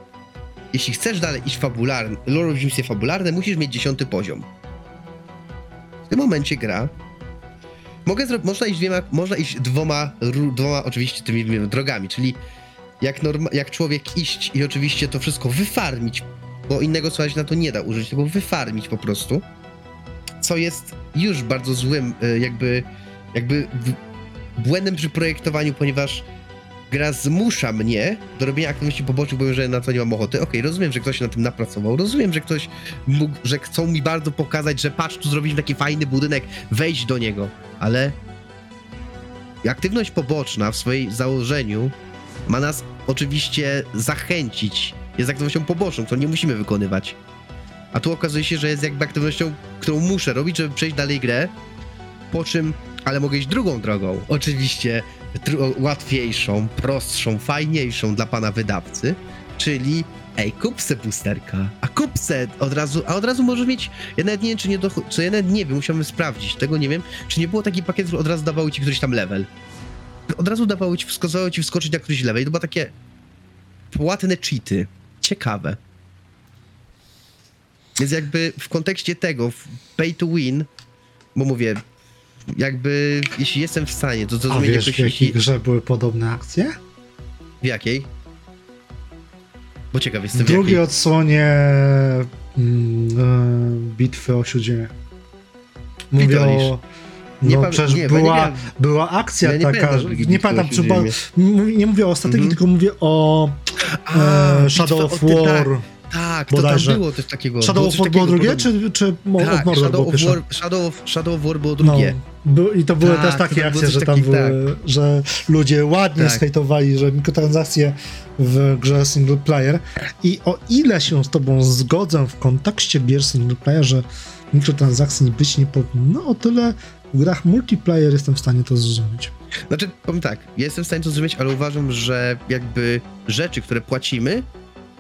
Jeśli chcesz dalej iść fabularnie, lore w misje fabularne, musisz mieć dziesiąty poziom. W tym momencie gra Mogę zro- można iść dwiema, można iść dwoma, dwoma oczywiście tymi drogami, czyli jak, norma- jak człowiek iść i oczywiście to wszystko wyfarmić bo innego słowa się na to nie da użyć, tylko wyfarmić po prostu, co jest już bardzo złym, y, jakby, jakby błędem przy projektowaniu, ponieważ gra zmusza mnie do robienia aktywności pobocznych, bo że na to nie mam ochoty. Okej, rozumiem, że ktoś się na tym napracował, rozumiem, że ktoś mógł, że chcą mi bardzo pokazać, że patrz, tu zrobiliśmy taki fajny budynek, wejdź do niego, ale aktywność poboczna w swojej założeniu ma nas oczywiście zachęcić. Jest aktywnością poboczną, którą nie musimy wykonywać. A tu okazuje się, że jest jakby aktywnością, którą muszę robić, żeby przejść dalej grę, po czym, ale mogę iść drugą drogą. Oczywiście tru- łatwiejszą, prostszą, fajniejszą dla pana wydawcy, czyli ej, kup se a kup se od razu, a od razu może mieć, ja nawet nie wiem, czy nie, doch- czy ja nawet nie wiem, musiałbym sprawdzić, tego nie wiem, czy nie było taki pakiet, który od razu dawały ci któryś tam level. Od razu dawały ci, wskazywały ci wskoczyć na któryś level i to było takie płatne cheaty. Ciekawe. Więc jakby w kontekście tego, w pay to win, bo mówię, jakby jeśli jestem w stanie, to A zrozumieć wiesz, w jakoś... jakiej jeśli- grze były podobne akcje? W jakiej? Bo ciekaw W jestem w drugiej jakiej. odsłonie mm, e, bitwy o Śródziemie. Mówię Pitolisz. o... Nie No pa- przecież nie, ja nie była, była akcja Ja nie taka, nie pamiętam, czy była, nie mówię o strategii, Mhm. tylko mówię o A, e, Shadow of te- War. Tak, to tam bodajże. było coś takiego. Shadow było of War było drugie, czy, czy Tak, Shadow było of? War, Shadow, of, Shadow of War było drugie. No, by, I to były Tak, też takie tam akcje, że tam takich- były, że ludzie ładnie Tak. że mikrotransakcje w grze single player i o ile się z tobą zgodzę w kontekście gier single player, że mikrotransakcji być nie powinno, o tyle w grach multiplayer jestem w stanie to zrozumieć. Znaczy, powiem tak, ja jestem w stanie to zrozumieć, ale uważam, że jakby rzeczy, które płacimy,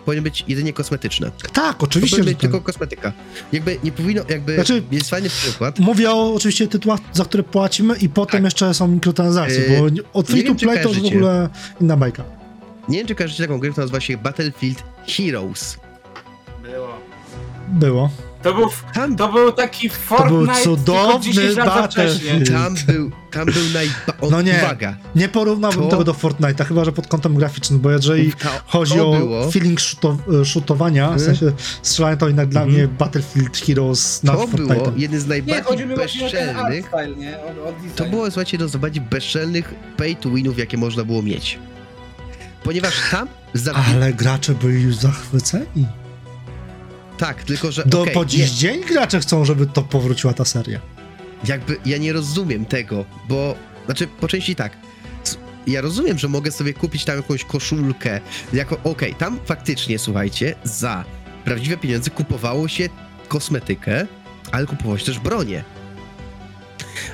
powinny być jedynie kosmetyczne. Tak, To oczywiście, że być tak. tylko kosmetyka. Jakby nie powinno, jakby Znaczy- jest fajny przykład. Mówię o oczywiście tytułach, za które płacimy i potem Tak. jeszcze są mikrotransakcje, Yy, bo od free to play to już w ogóle inna bajka. Nie wiem, czy kojarzycie taką grę, która nazywa się Battlefield Heroes. Było. Było. To był, to był taki był Fortnite, cudowny 10 lat za Battlefield. tam był, tam był najba... No nie. Uwaga, Nie porównałbym To- tego do Fortnite'a, chyba że pod kątem graficznym, bo jeżeli to, chodzi to o było, feeling shooto- shootowania, w Mhm. sensie strzelania, to jednak dla Mhm. mnie Battlefield Heroes nad to było jeden z Nie, najbardziej art bezczelnych style, nie? O, o design. To było, słuchajcie, jedno z najbardziej bezczelnych pay to winów, jakie można było mieć. Ponieważ tam zabili... Ale gracze byli już zachwyceni. Tak, tylko że... Do okej, po dziś nie, dzień gracze chcą, żeby to powróciła ta seria. jakby ja nie rozumiem tego, bo... Znaczy, po części tak. Ja rozumiem, że mogę sobie kupić tam jakąś koszulkę, jako... Okej, tam faktycznie, słuchajcie, za prawdziwe pieniądze kupowało się kosmetykę, ale kupowało się też bronię.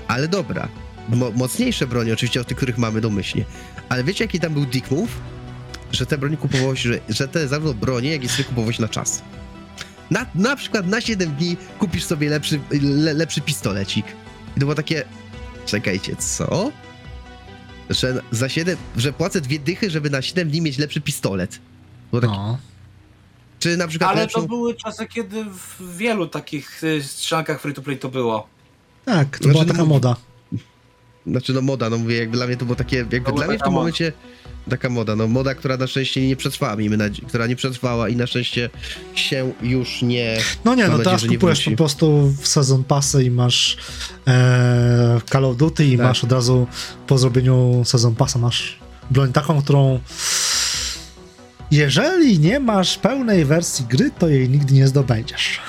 Ale dobra, mo mocniejsze bronie oczywiście od tych, których mamy domyślnie. Ale wiecie, jaki tam był dick move? Że te broni kupowało się, że, że te zarówno bronie, jak i sobie kupowało się na czas. Na, na przykład na 7 dni kupisz sobie lepszy, le, lepszy pistolecik. I to było takie, czekajcie, co? Że za 7, że płacę dwie dychy, żeby na 7 dni mieć lepszy pistolet. Było takie, No. Czy na przykład Ale lepszą... to były czasy, kiedy w wielu takich y, strzelankach free-to-play to było. Tak, to Znaczy, była no taka mów- moda. Znaczy no moda, no mówię, jakby dla mnie to było takie, jakby dla mnie w tym moda. Taka moda, no moda, która na szczęście nie przetrwała, miejmy nadzieję, która nie przetrwała i na szczęście się już nie... No nie, no nadzieję, teraz kupujesz po prostu w sezon pasy i masz e, Call of Duty i Tak. masz od razu po zrobieniu sezon pasa masz broń taką, którą jeżeli nie masz pełnej wersji gry, to jej nigdy nie zdobędziesz.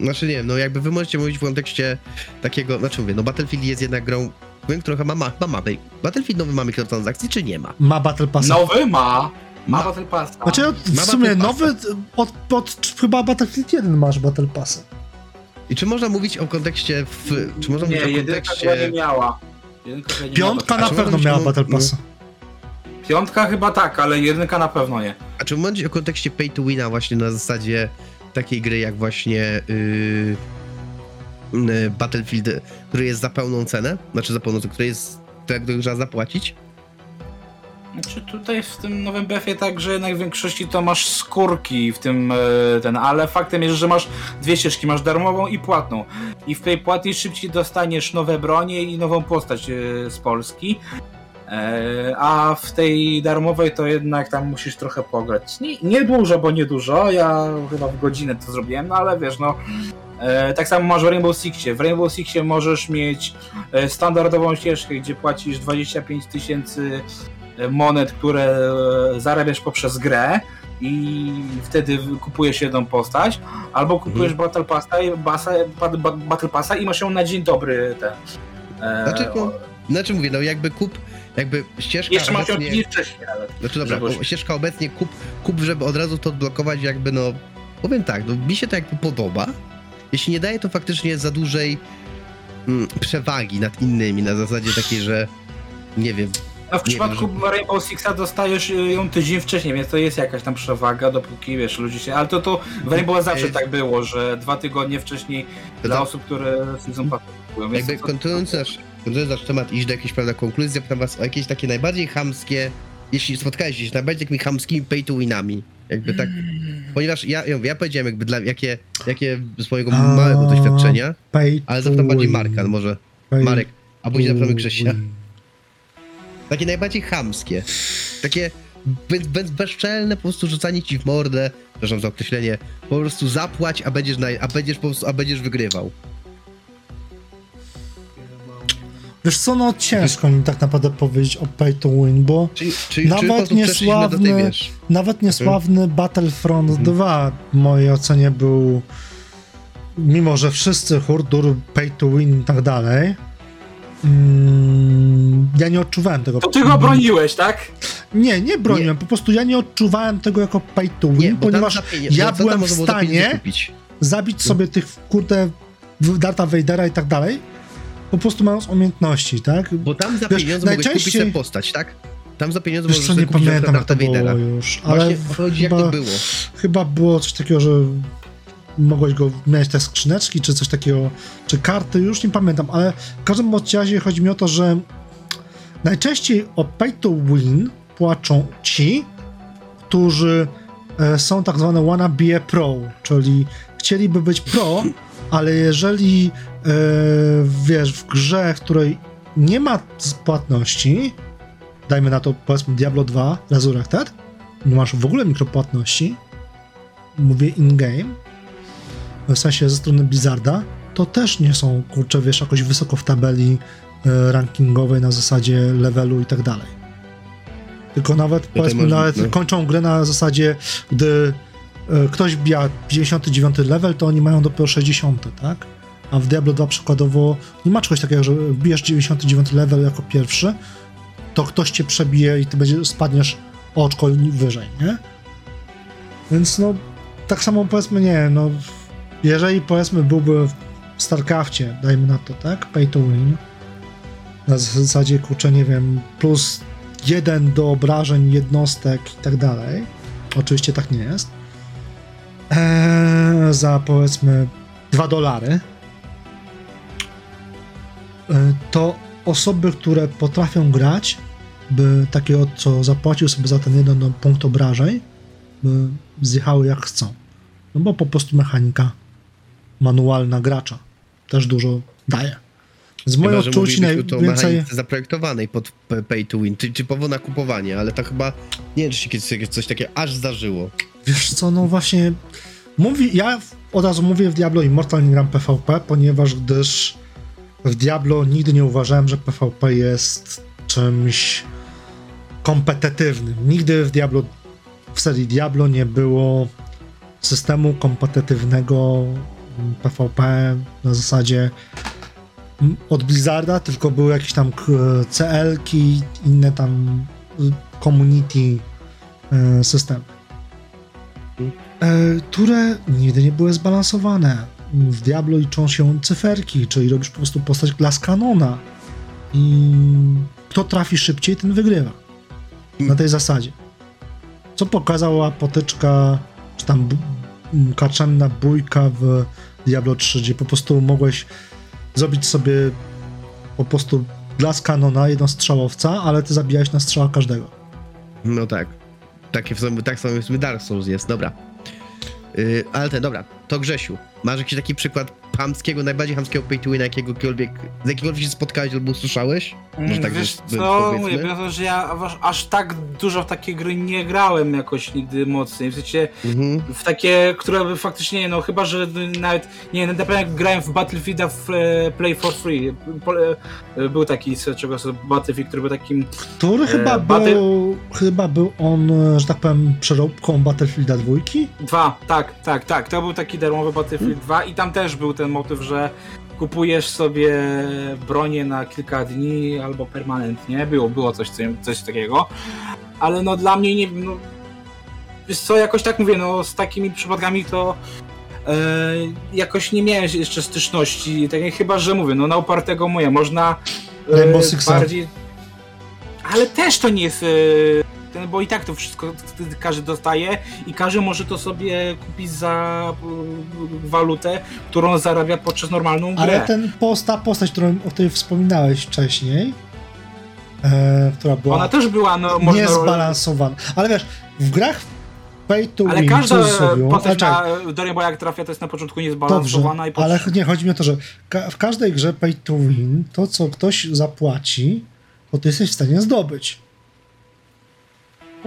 Znaczy nie no jakby wy możecie mówić w kontekście takiego, znaczy mówię, no Battlefield jest jednak grą, powiem, która ma, ma, ma mapę. Battlefield nowy ma mikrotransakcje, czy nie ma? Ma Battle Pass. Nowy ma. Ma Ma. Battle Passa. Znaczy od, w Ma sumie nowy, od, od chyba Battlefield 1 masz Battle Passy. I czy można mówić o kontekście w, czy można nie, mówić o chyba nie kontekście... miała. Nie Piątka miała na pewno miała Battle no- Passa. Piątka chyba tak, ale jedynka na pewno nie. A czy mówić o kontekście pay to wina właśnie na zasadzie takiej gry jak właśnie yy, Battlefield, który jest za pełną cenę? Znaczy za pełną który jest tak, który trzeba zapłacić? Znaczy tutaj w tym nowym BF-ie tak, że jednak w większości to masz skórki w tym e, ten, ale faktem jest, że masz dwie ścieżki, masz darmową i płatną. I w tej płatnej szybciej dostaniesz nowe bronie i nową postać e, z Polski. E, a w tej darmowej to jednak tam musisz trochę pograć. Nie, nie dużo, bo nie dużo. Ja chyba w godzinę to zrobiłem, no ale wiesz, no. E, tak samo masz w Rainbow Sixie. W Rainbow Sixie możesz mieć e, standardową ścieżkę, gdzie płacisz 25 tysięcy e, monet, które zarabiasz poprzez grę i wtedy kupujesz jedną postać, albo kupujesz Battle Passa, i- basa, ba- ba- Battle Passa i masz ją na dzień dobry ten. Znaczy, no, o- znaczy mówię, no jakby kup, jakby ścieżka jeszcze masz ją obecnie... dzień wcześniej nawet. Znaczy dobra, ścieżka obecnie kup, kup, żeby od razu to odblokować jakby no... Powiem tak, no mi się to jakby podoba, jeśli nie daje to faktycznie za dużej mm, przewagi nad innymi, na zasadzie takiej, że nie wiem, No w przypadku wiem, Rainbow Sixa dostajesz y, ją tydzień wcześniej, więc to jest jakaś tam przewaga, dopóki wiesz, ludzie się. Ale to, to w Rainbow zawsze Ej. tak było, że dwa tygodnie wcześniej to dla tak, osób, które Season Pass kupują. jakby to- kontynuując nasz, kontynuując nasz temat, iść do jakiejś prawda konkluzji, zapytam was o jakieś takie najbardziej chamskie, jeśli spotkaliście się z najbardziej takimi chamskimi pay to winami, jakby tak, ponieważ ja, ja, powiedziałem jakby dla, jakie, jakie z mojego A. małego doświadczenia, Pay ale zapytam bardziej. Marka, no może Pay Marek, a później zapytamy Grzesia. Takie najbardziej chamskie. Takie bez, bez, bezczelne po prostu rzucanie ci w mordę, przepraszam za określenie, po prostu zapłać, a będziesz, naj, a będziesz po prostu, a będziesz wygrywał. Wiesz co, no ciężko mi tak naprawdę powiedzieć o pay to win, bo Czyli, czyli Nawet czy po prostu przeszliśmy do tej, niesławny- wiesz, nawet niesławny Battlefront Mhm. 2 w mojej ocenie był, mimo że wszyscy hurdur, pay to win i tak dalej, mm, ja nie odczuwałem tego. To ty go broniłeś, tak? Nie, nie broniłem, po prostu ja nie odczuwałem tego jako pay to win, nie, ponieważ pieniądze, ja byłem w stanie zabić sobie tych, kurde, Darta Vadera i tak dalej, po prostu mając umiejętności, tak? Bo tam za Wiesz, pieniądze kupić najczęściej- sobie postać, tak? Tam za pieniądze Wiesz możesz nie kupić pamiętam jak to było Vadera. już, ale Właśnie chodzi jak to chyba, było. chyba było coś takiego, że mogłeś go, miałeś te skrzyneczki, czy coś takiego, czy karty, już nie pamiętam, ale w każdym razie chodzi mi o to, że najczęściej o pay to win płaczą ci, którzy e, są tak zwane wannabe pro, czyli chcieliby być pro, ale jeżeli wiesz, w grze, w której nie ma płatności, dajmy na to powiedzmy Diablo 2 Resurrected, nie masz w ogóle mikropłatności, mówię in-game, w sensie ze strony Blizzarda, to też nie są, kurczę, wiesz, jakoś wysoko w tabeli e, rankingowej na zasadzie levelu i tak dalej. Tylko nawet, powiedzmy, masz- nawet no. kończą grę na zasadzie, gdy e, ktoś bija 59 level, to oni mają dopiero 60, tak? A w Diablo 2 przykładowo nie ma czegoś takiego, że wbijesz 99 level jako pierwszy, to ktoś cię przebije i ty będzie, spadniesz oczko wyżej, nie? Więc no, tak samo powiedzmy, nie no, jeżeli powiedzmy byłby w StarCraftie, dajmy na to, tak, pay to win, na zasadzie, kurczę, nie wiem, plus jeden do obrażeń jednostek i tak dalej, oczywiście tak nie jest, eee, za powiedzmy 2 dolary, to osoby, które potrafią grać, by takiego, co zapłacił sobie za ten jeden punkt obrażeń, by zjechały jak chcą. No bo po prostu mechanika manualna gracza też dużo daje. Z mojej Chyba, że odczuci mówiliśmy tu o najwięcej... zaprojektowanej pod pay to win, ty- typowo na kupowanie, ale to chyba, nie wiem, czy się kiedyś coś takiego aż zdarzyło. Wiesz co, no właśnie... Mówi, ja od razu mówię w Diablo Immortal nie gram PvP, ponieważ gdyż w Diablo nigdy nie uważałem, że PvP jest czymś kompetytywnym. Nigdy w Diablo, w serii Diablo nie było systemu kompetytywnego PvP na zasadzie od Blizzarda, tylko były jakieś tam CL-ki, inne tam community y, systemy, e, które nigdy nie były zbalansowane. W Diablo liczą się cyferki, czyli robisz po prostu postać glass kanona i kto trafi szybciej, ten wygrywa. Na tej zasadzie. Co pokazała potyczka, czy tam bu- m, kaczemna bójka w Diablo 3, gdzie po prostu mogłeś zrobić sobie po prostu glass kanona, jedno strzałowca, ale ty zabijałeś na strzała każdego. No tak. Takie w sumie, tak samo sumie Dark Souls jest, dobra. Yy, ale ten, dobra, to Grzesiu, masz jakiś taki przykład chamskiego, najbardziej chamskiego pay to wina, jakiegokolwiek, z jakiegokolwiek się spotkałeś albo usłyszałeś? Może tak Wiesz by- co, powiedzmy? mówię, to, że ja aż, tak dużo w takie gry nie grałem jakoś nigdy mocniej, w sensie Mhm. w takie, które by faktycznie, no chyba, że nawet, nie wiem, na pewno jak grałem w Battlefielda w e, Play for Free, po, e, był taki, z czego sobie Battlefield, który był takim, Który E, chyba Battle- był, chyba był on, e, że tak powiem, przeróbką Battlefielda dwójki. dwa, tak, tak, tak, to był taki darmowy Battlefield 2 i tam też był ten motyw, że kupujesz sobie bronię na kilka dni albo permanentnie, było, było coś, coś takiego, ale no dla mnie nie no, wiesz co, jakoś tak mówię, no z takimi przypadkami to e, jakoś nie miałem jeszcze styczności, tak chyba, że mówię, no na upartego moje, można e, bardziej, ale też to nie jest e, ten, bo i tak to wszystko każdy dostaje i każdy może to sobie kupić za e, walutę, którą zarabia podczas normalną grę. Ale ten post, ta postać, którą, o której wspominałeś wcześniej, e, która była Ona też była, no można... niezbalansowana. Ale wiesz, w grach pay to Ale win, każda cudzysłowie, postać na Dorian jak trafia, to jest na początku Dobrze, niezbalansowana i potem... ale nie, chodzi mi o to, że ka- w każdej grze pay to win, to co ktoś zapłaci, to ty jesteś w stanie zdobyć.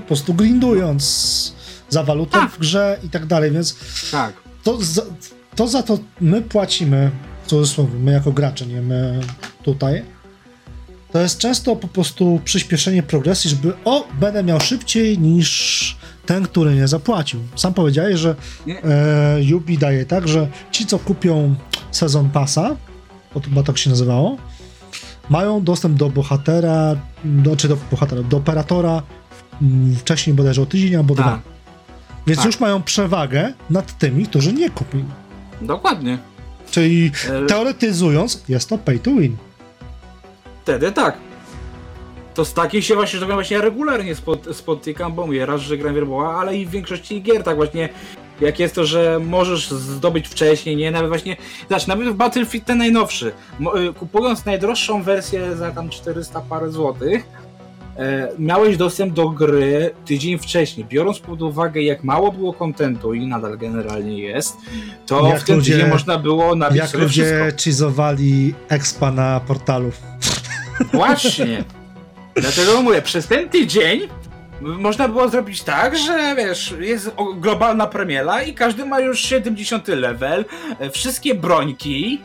Po prostu grindując za walutę Tak. w grze i tak dalej, więc Tak. to za, to za to my płacimy, w cudzysłowie, my jako gracze, nie my tutaj, to jest często po prostu przyspieszenie progresji, żeby o, będę miał szybciej niż ten, który nie zapłacił. Sam powiedziałeś, że e, daje tak, że ci, co kupią sezon pasa, bo to chyba tak się nazywało, mają dostęp do bohatera, do, czy do bohatera, do operatora wcześniej bodajże o tydzień albo Tak. dwa. Więc Tak. już mają przewagę nad tymi, którzy nie kupili. Dokładnie. Czyli E, teoretyzując, jest to pay to win. Wtedy tak. To z takich się właśnie, że właśnie regularnie spot, spotykam, bo mówię, raz, że gram wierboła, ale i w większości gier tak właśnie, jak jest to, że możesz zdobyć wcześniej, nie? Nawet właśnie, znaczy nawet w Battlefield ten najnowszy, kupując najdroższą wersję za tam 400 parę złotych, miałeś dostęp do gry tydzień wcześniej. Biorąc pod uwagę, jak mało było kontentu i nadal generalnie jest, to Jak w ten ludzie- tydzień można było nabić Jak sobie ludzie wszystko. cheezowali expa na portalu. Właśnie. Dlatego mówię, przez ten tydzień można było zrobić tak, że wiesz, jest globalna premiera i każdy ma już 70 level, e, wszystkie brońki,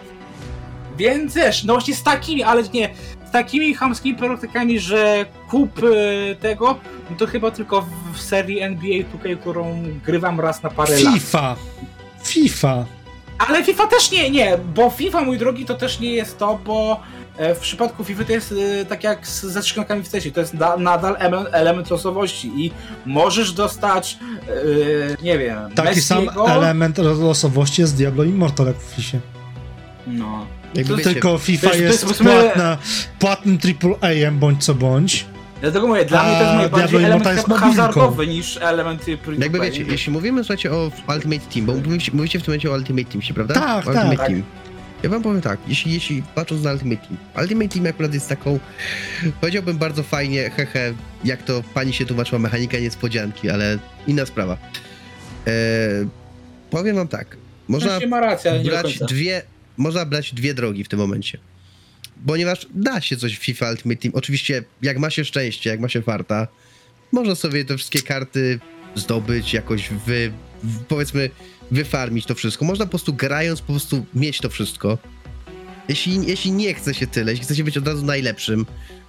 więc wiesz, no właśnie z takimi, ale nie, takimi chamskimi praktykami, że kup e, tego, no to chyba tylko w, serii NBA 2K, którą grywam raz na parę lat. FIFA. FIFA. Ale FIFA też nie, nie, bo FIFA, mój drogi, to też nie jest to, bo e, w przypadku FIFA to jest e, tak jak z, ze skrzynkami w CESie, to jest na, nadal element, element losowości i możesz dostać, e, nie wiem, Taki sam Messiego, element losowości jest Diablo Immortal jak w FIFA. No. Jakby wiecie, Tylko FIFA to jest- powiedzmy- płatna, płatnym AAA-em bądź co bądź. Dlatego mówię, dla mnie to jest najbardziej Diablo element jest hazardowy niż element jakby wiecie, jeśli mówimy, słuchajcie, o Ultimate Team, bo mówicie, mówicie w tym momencie o Ultimate Team, się, prawda? Tak, o Ultimate tak. Team. Ja wam powiem tak, jeśli, jeśli patrząc na Ultimate Team, Ultimate Team akurat jest taką, powiedziałbym bardzo fajnie, hehe, jak to pani się tłumaczyła, mechanika niespodzianki, ale inna sprawa. E, powiem wam tak, można nie do brać dwie, można brać dwie drogi w tym momencie. Ponieważ da się coś w FIFA Ultimate Team. Oczywiście, jak ma się szczęście, jak ma się farta, można sobie te wszystkie karty zdobyć, jakoś wy, powiedzmy, wyfarmić to wszystko. Można po prostu grając, po prostu mieć to wszystko. Jeśli, jeśli nie chce się tyle, jeśli chce się być od razu najlepszym,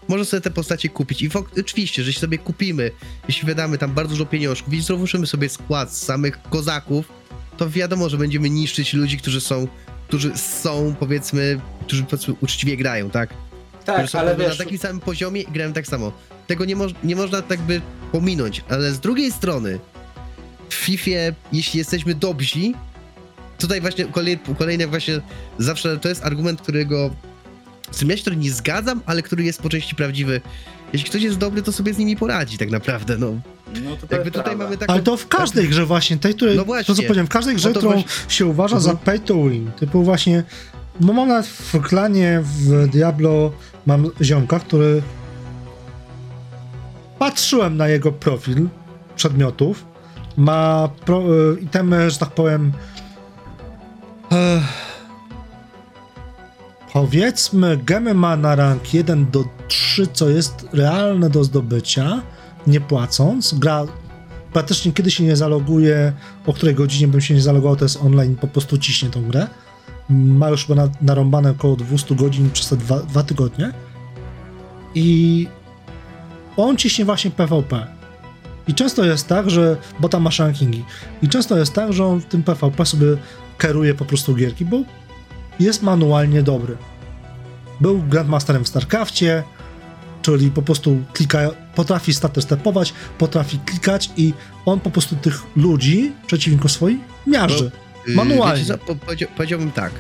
można sobie te postacie kupić. I oczywiście, że jeśli sobie kupimy, jeśli wydamy tam bardzo dużo pieniążków i złożymy sobie skład z samych kozaków, to wiadomo, że będziemy niszczyć ludzi, którzy są, którzy są, powiedzmy, którzy uczciwie grają, tak? Tak, ale na wiesz, takim samym poziomie i grają tak samo. Tego nie, moż, nie można tak by pominąć, ale z drugiej strony w FIFA, jeśli jesteśmy dobrzy, tutaj właśnie kolej, kolejny właśnie zawsze to jest argument, którego z którym ja się trochę nie zgadzam, ale który jest po części prawdziwy. Jeśli ktoś jest dobry, to sobie z nimi poradzi tak naprawdę, no. No to, Jakby tutaj mamy taką... Ale to w każdej grze właśnie, tej, której, No właśnie. to co powiedziałem, w każdej grze, No którą właśnie- się uważa za Mhm. pay to win, typu właśnie, no mam nawet w klanie w Diablo, mam ziomka, który patrzyłem na jego profil przedmiotów, ma pro, y, itemy, że tak powiem, eh, Powiedzmy, gemy ma na rank 1 do 3, co jest realne do zdobycia, nie płacąc. Gra praktycznie kiedy się nie zaloguje, o której godzinie bym się nie zalogował, to jest online, po prostu ciśnie tą grę. Ma już chyba na, narąbane około 200 godzin przez te dwa, dwa tygodnie. I on ciśnie właśnie PvP. I często jest tak, że, bo tam masz rankingi, i często jest tak, że on w tym PvP sobie kieruje po prostu gierki, bo jest manualnie dobry. Był Grandmasterem w StarCraftie, czyli po prostu klika, potrafi staty stepować, potrafi klikać i on po prostu tych ludzi, przeciwników swoich, miażdży. Yy, Manualnie. wiecie co, po, powiedział, powiedziałbym tak.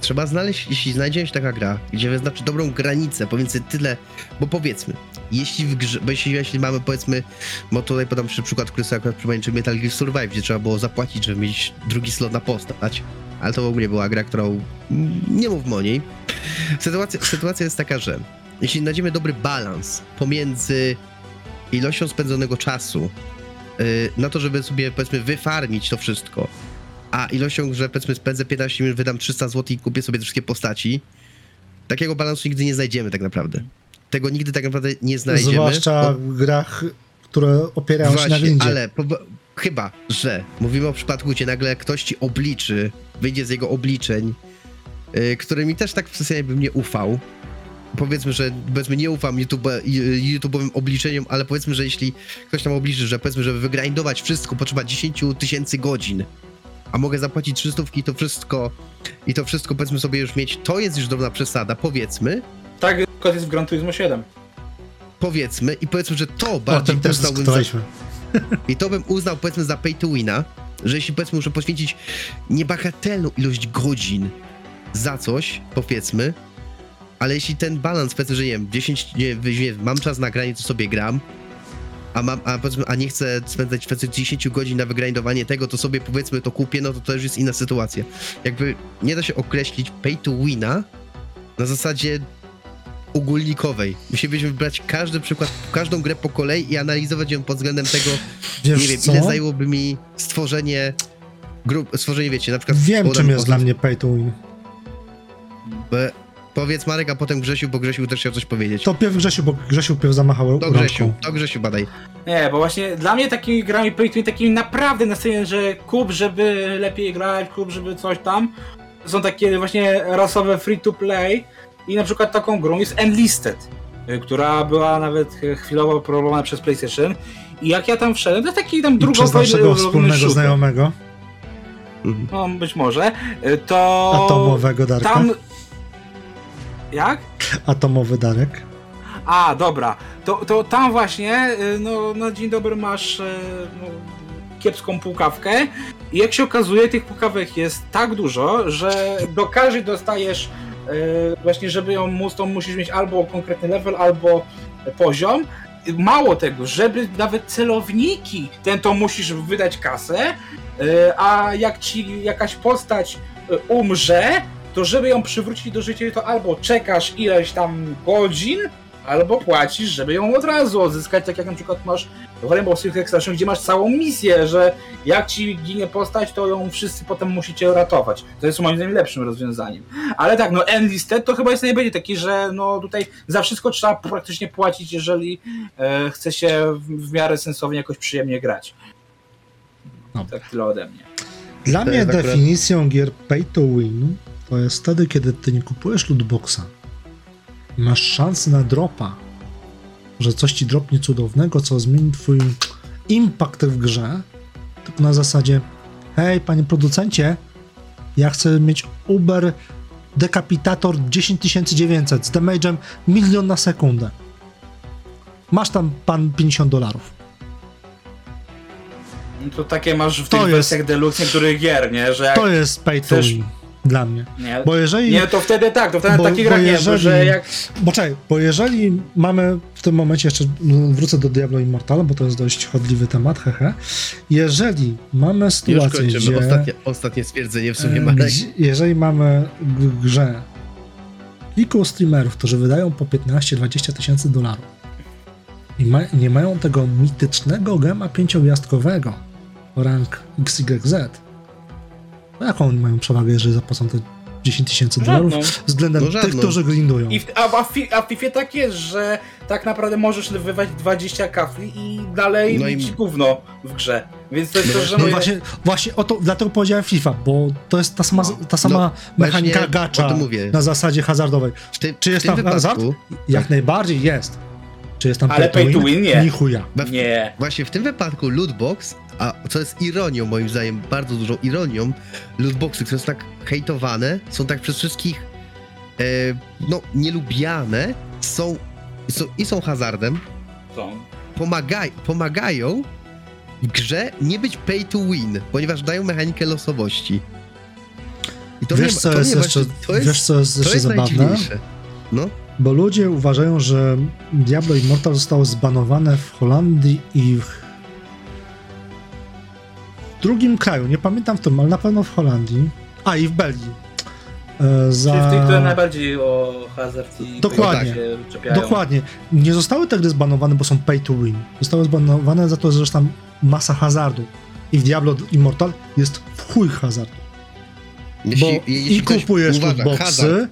Trzeba znaleźć, jeśli znajdzie się taka gra, gdzie wyznaczy dobrą granicę pomiędzy tyle, bo powiedzmy, jeśli w grze, bo jeśli, jeśli mamy powiedzmy, bo tutaj podam przy przykład, który sobie akurat przypomnieć, czy Metal Gear Survive, gdzie trzeba było zapłacić, żeby mieć drugi slot na postać, ale to w ogóle była gra, którą, mm, nie mówmy o niej. Sytuacja, sytuacja jest taka, że jeśli znajdziemy dobry balans pomiędzy ilością spędzonego czasu yy, na to, żeby sobie powiedzmy wyfarmić to wszystko, a ilością, że powiedzmy spędzę 15 minut, wydam 300 zł i kupię sobie te wszystkie postaci, takiego balansu nigdy nie znajdziemy tak naprawdę. Tego nigdy tak naprawdę nie znajdziemy. Zwłaszcza bo- w grach, które opierają się na Właśnie, grindzie. ale po, chyba, że mówimy o przypadku, gdzie nagle ktoś ci obliczy, wyjdzie z jego obliczeń, yy, którymi też tak w zasadzie bym nie ufał. Powiedzmy, że powiedzmy nie ufam YouTube, YouTube'owym obliczeniom, ale powiedzmy, że jeśli ktoś tam obliczy, że powiedzmy, żeby wygrindować wszystko potrzeba 10 tysięcy godzin, a mogę zapłacić 300 i to wszystko i to wszystko powiedzmy sobie już mieć, to jest już drobna przesada, powiedzmy, Tak, kot jest w Gran Turismo 7. powiedzmy i powiedzmy, że to O bardziej tym też uznałbym za. I to bym uznał, powiedzmy, za pay to wina, że jeśli, powiedzmy, muszę poświęcić niebagatelną ilość godzin za coś, powiedzmy, ale jeśli ten balans, powiedzmy, że nie wiem, 10, nie, nie, mam czas na granie, to sobie gram, a, mam, a, powiedzmy, a nie chcę spędzać powiedzmy, 10 godzin na wygrindowanie tego, to sobie, powiedzmy, to kupię, no to to już jest inna sytuacja. Jakby nie da się określić pay to wina na zasadzie ogólnikowej. Musielibyśmy wybrać każdy przykład, każdą grę po kolei i analizować ją pod względem tego, Wiesz nie wiem, co? ile zajęłoby mi stworzenie grup, stworzenie, wiecie, na przykład... Wiem, czym jest dla mnie pay to win. Be- Powiedz Marek, a potem Grzesiu, bo Grzesiu też chciał coś powiedzieć. To pierw Grzesiu, bo Grzesiu pierw zamachał To Grzesiu, rączką. to Grzesiu badaj. Nie, bo właśnie dla mnie takimi grami win, takimi naprawdę na scenie, że kup, żeby lepiej grać, kup, żeby coś tam, są takie właśnie rasowe free to play i na przykład taką grą jest Enlisted, y, która była nawet chwilowo próbowana przez PlayStation i jak ja tam wszedłem, to taki tam I drugą przez naszego wspólnego znajomego, Mhm. no być może, y, to... atomowego Darka, Tam... Jak? atomowy Darek. A, dobra. To, to tam właśnie, y, no na dzień dobry masz y, no, kiepską pukawkę i jak się okazuje, tych pukawek jest tak dużo, że do każdej dostajesz y, właśnie, żeby ją móc, to musisz mieć albo konkretny level, albo poziom. Mało tego, żeby nawet celowniki, ten to musisz wydać kasę, a jak ci jakaś postać umrze, to żeby ją przywrócić do życia, to albo czekasz ileś tam godzin, albo płacisz, żeby ją od razu odzyskać, tak jak na przykład masz w Rainbow Six Extraction, gdzie masz całą misję, że jak ci ginie postać, to ją wszyscy potem musicie ratować. To jest moim zdaniem lepszym rozwiązaniem. Ale tak, no Enlisted to chyba jest najbardziej taki, że no tutaj za wszystko trzeba praktycznie płacić, jeżeli e, chce się w, w miarę sensownie jakoś przyjemnie grać. No. Tak tyle ode mnie. Dla To mnie jest akurat- definicją gier pay to win to jest wtedy, kiedy ty nie kupujesz lootboxa i masz szansę na dropa, że coś ci dropnie cudownego, co zmieni twój impact w grze, tylko na zasadzie hej, panie producencie, ja chcę mieć Uber Decapitator 10900 z damage'em milion na sekundę. Masz tam pan 50 dolarów. No to takie masz w To tych jest- wersjach deluxe niektórych gier, nie? Że To jest pay to chcesz- win dla mnie. nie, Bo jeżeli... nie, to wtedy tak, to wtedy Bo- takie bo grach nie, bo jeżeli- że jak Bo czekaj, bo jeżeli mamy w tym momencie jeszcze wrócę do Diablo Immortal, bo to jest dość chodliwy temat, hehe. Jeżeli mamy Już sytuację, kończymy. gdzie, Ostatnie, ostatnie stwierdzenie w sumie, Marek. jeżeli mamy grze kilku streamerów, którzy wydają po 15-20 tysięcy dolarów i ma, nie mają tego mitycznego gema pięciogwiazdkowego rank XYZ, jaką oni mają przewagę, jeżeli zapłacą te 10 tysięcy dolarów względem No tych, którzy grindują. I w, a, a, w, fi- a w FIFA tak jest, że tak naprawdę możesz wywać 20 kafli i dalej No no i- mieć gówno w grze. Więc to jest No to, że No mówię, właśnie, właśnie o to, dlatego powiedziałem FIFA, bo to jest ta sama, No. ta sama No, mechanika właśnie gacza na zasadzie hazardowej. W tym, Czy jest tam hazard? wypadku, Jak Tak. najbardziej jest. Czy jest tam Ale pay to win nie. Nie. Właśnie w tym wypadku lootbox, a co jest ironią moim zdaniem, bardzo dużą ironią, lootboxy, które są tak hejtowane, są tak przez wszystkich e, no, nielubiane, są, są i są hazardem, Są. pomagaj, pomagają w grze nie być pay to win, ponieważ dają mechanikę losowości. I to Wiesz, mnie, co to jest mnie jeszcze, właśnie, to jest, wiesz, co jest jeszcze jest zabawne? No, Bo ludzie uważają, że Diablo Immortal zostało zbanowane w Holandii i w drugim kraju. Nie pamiętam w którym, ale na pewno w Holandii. A, i w Belgii. E, Za... Czyli w tych, które najbardziej o hazard i Dokładnie. się czepiają. Dokładnie. Nie zostały te gry zbanowane, bo są pay to win. Zostały zbanowane za to, że tam masa hazardu. I w Diablo Immortal jest w chuj hazardu. jeśli, Bo jeśli i kupujesz uważa, lootboxy, hazard,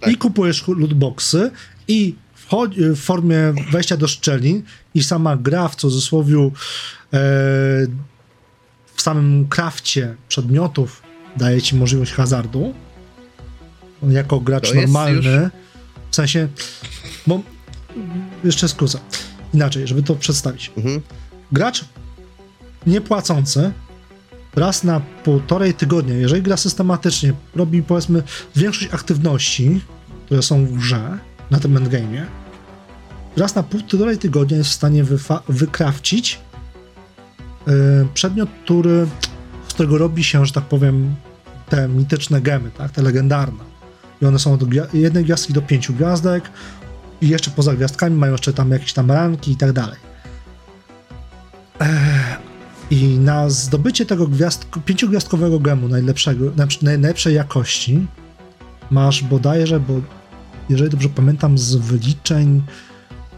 tak. i kupujesz lootboxy, i wchodzi, w formie wejścia do szczelin, i sama gra w cudzysłowie e, w samym krafcie przedmiotów daje ci możliwość hazardu. Jako gracz normalny. już- W sensie, bo jeszcze skrócę. Inaczej, żeby to przedstawić. Mhm. Gracz niepłacący raz na półtorej tygodnia, jeżeli gra systematycznie, robi powiedzmy większość aktywności, które są w grze, na tym endgame'ie, raz na półtorej tygodnia jest w stanie wyfa- przedmiot, który, z którego robi się, że tak powiem, te mityczne gemy, tak, te legendarne. I one są od jednej gwiazdki do pięciu gwiazdek i jeszcze poza gwiazdkami mają jeszcze tam jakieś tam ranki i tak dalej. I na zdobycie tego gwiazdko, pięciogwiazdkowego gemu najlepszego, najlepsz- najlepszej jakości masz bodajże, bo jeżeli dobrze pamiętam z wyliczeń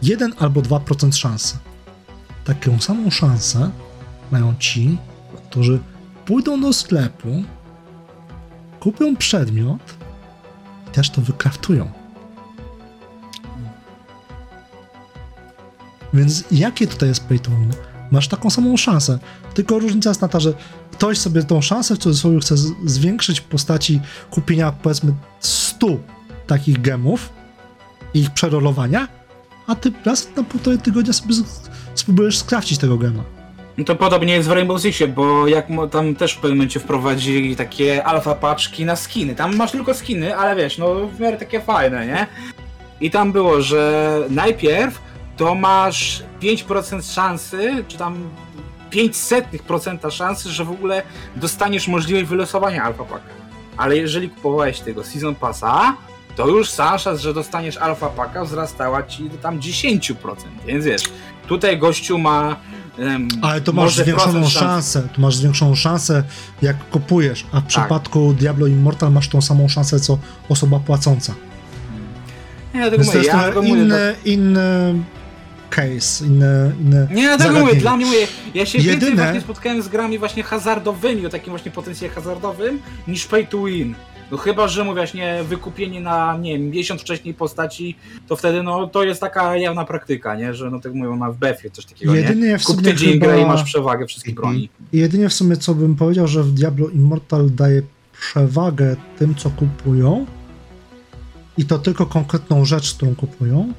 1 albo 2% szansy. Taką samą szansę mają ci, którzy pójdą do sklepu, kupią przedmiot i też to wykraftują. Więc jakie tutaj jest pay to win? Masz taką samą szansę. Tylko różnica jest na że ktoś sobie tą szansę w cudzysłowie chce zwiększyć w postaci kupienia powiedzmy 100 takich gemów i ich przerolowania, a ty raz na półtorej tygodnia sobie spróbujesz skrafcić tego gema. No to podobnie jest w Rainbow Sixie, bo jak tam też w pewnym momencie wprowadzili takie alfa paczki na skiny. Tam masz tylko skiny, ale wiesz, no w miarę takie fajne, nie? I tam było, że najpierw to masz 5% szansy, czy tam 500% szansy, że w ogóle dostaniesz możliwość wylosowania alfa paka. Ale jeżeli kupowałeś tego Season Passa, to już szansa, że dostaniesz alfa paka wzrastała ci do tam 10%. Więc wiesz, tutaj gościu ma em, Ale to masz zwiększoną szansę, tu masz zwiększoną szansę jak kupujesz, a w Tak. przypadku Diablo Immortal masz tą samą szansę co osoba płacąca. Więc to mówię, jest ja mówię, inny, inny case, inne, inne. Nie, dlatego mówię, dla mnie ja się więcej Jedyne- właśnie spotkałem z grami właśnie hazardowymi, o takim właśnie potencjale hazardowym, niż pay to win. No chyba, że mówię właśnie wykupienie na, nie wiem, miesiąc wcześniej postaci, to wtedy no to jest taka jawna praktyka, nie, że no tak mówią na w BF-ie coś takiego, Jedynie nie? w Kup sumie tydzień chyba- i masz przewagę wszystkich Mhm. broni. Jedynie w sumie co bym powiedział, że w Diablo Immortal daje przewagę tym, co kupują i to tylko konkretną rzecz, którą kupują,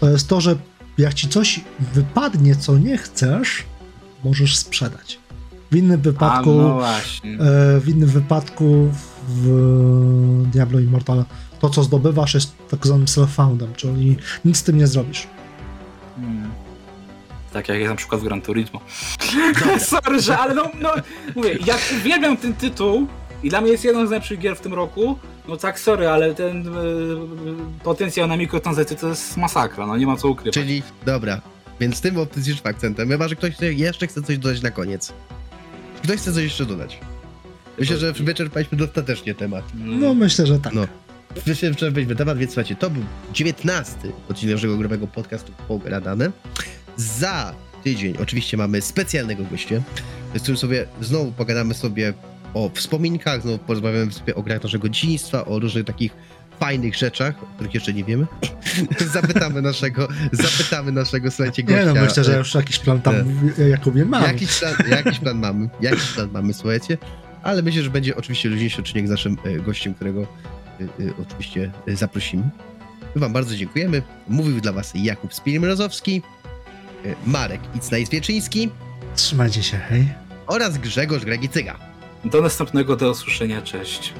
to jest to, że jak ci coś wypadnie, co nie chcesz, możesz sprzedać. W innym A wypadku, no właśnie. e, w innym wypadku w Diablo Immortal to, co zdobywasz, jest tak zwanym self-foundem, czyli nic z tym nie zrobisz. Hmm. Tak jak jest na przykład w Gran Turismo. Sorry, że ale no, no mówię, jak uwielbiam ten tytuł i dla mnie jest jeden z najlepszych gier w tym roku, no tak sorry, ale ten e, potencjał na mikrotransakcje to jest masakra, no nie ma co ukrywać. Czyli, dobra, więc tym optymistycznym akcentem, chyba, że ktoś jeszcze chce coś dodać na koniec. Ktoś chce coś jeszcze dodać. Myślę, że wyczerpaliśmy dostatecznie temat. No myślę, że tak. No. Wyczerpaliśmy temat, więc słuchajcie, to był 19 odcinek naszego growego podcastu Pogradane. Za tydzień oczywiście mamy specjalnego gościa, z którym sobie znowu pogadamy sobie o wspominkach, znowu porozmawiamy sobie o grach naszego dzieciństwa, o różnych takich fajnych rzeczach, o których jeszcze nie wiemy. zapytamy naszego, zapytamy naszego, słuchajcie, gościa. Nie no, myślę, że e, już jakiś plan tam, Jakubie, mam. Jakiś plan, jakiś plan mamy, jakiś plan mamy, słuchajcie. Ale myślę, że będzie oczywiście luźniejszy odcinek z naszym e, gościem, którego e, e, oczywiście e, zaprosimy. My wam bardzo dziękujemy. Mówił dla was Jakub Spirimrozowski, e, Marek Icnajs-Wieczyński Trzymajcie się, hej. oraz Grzegorz Gregicyga. Do następnego, do usłyszenia, cześć.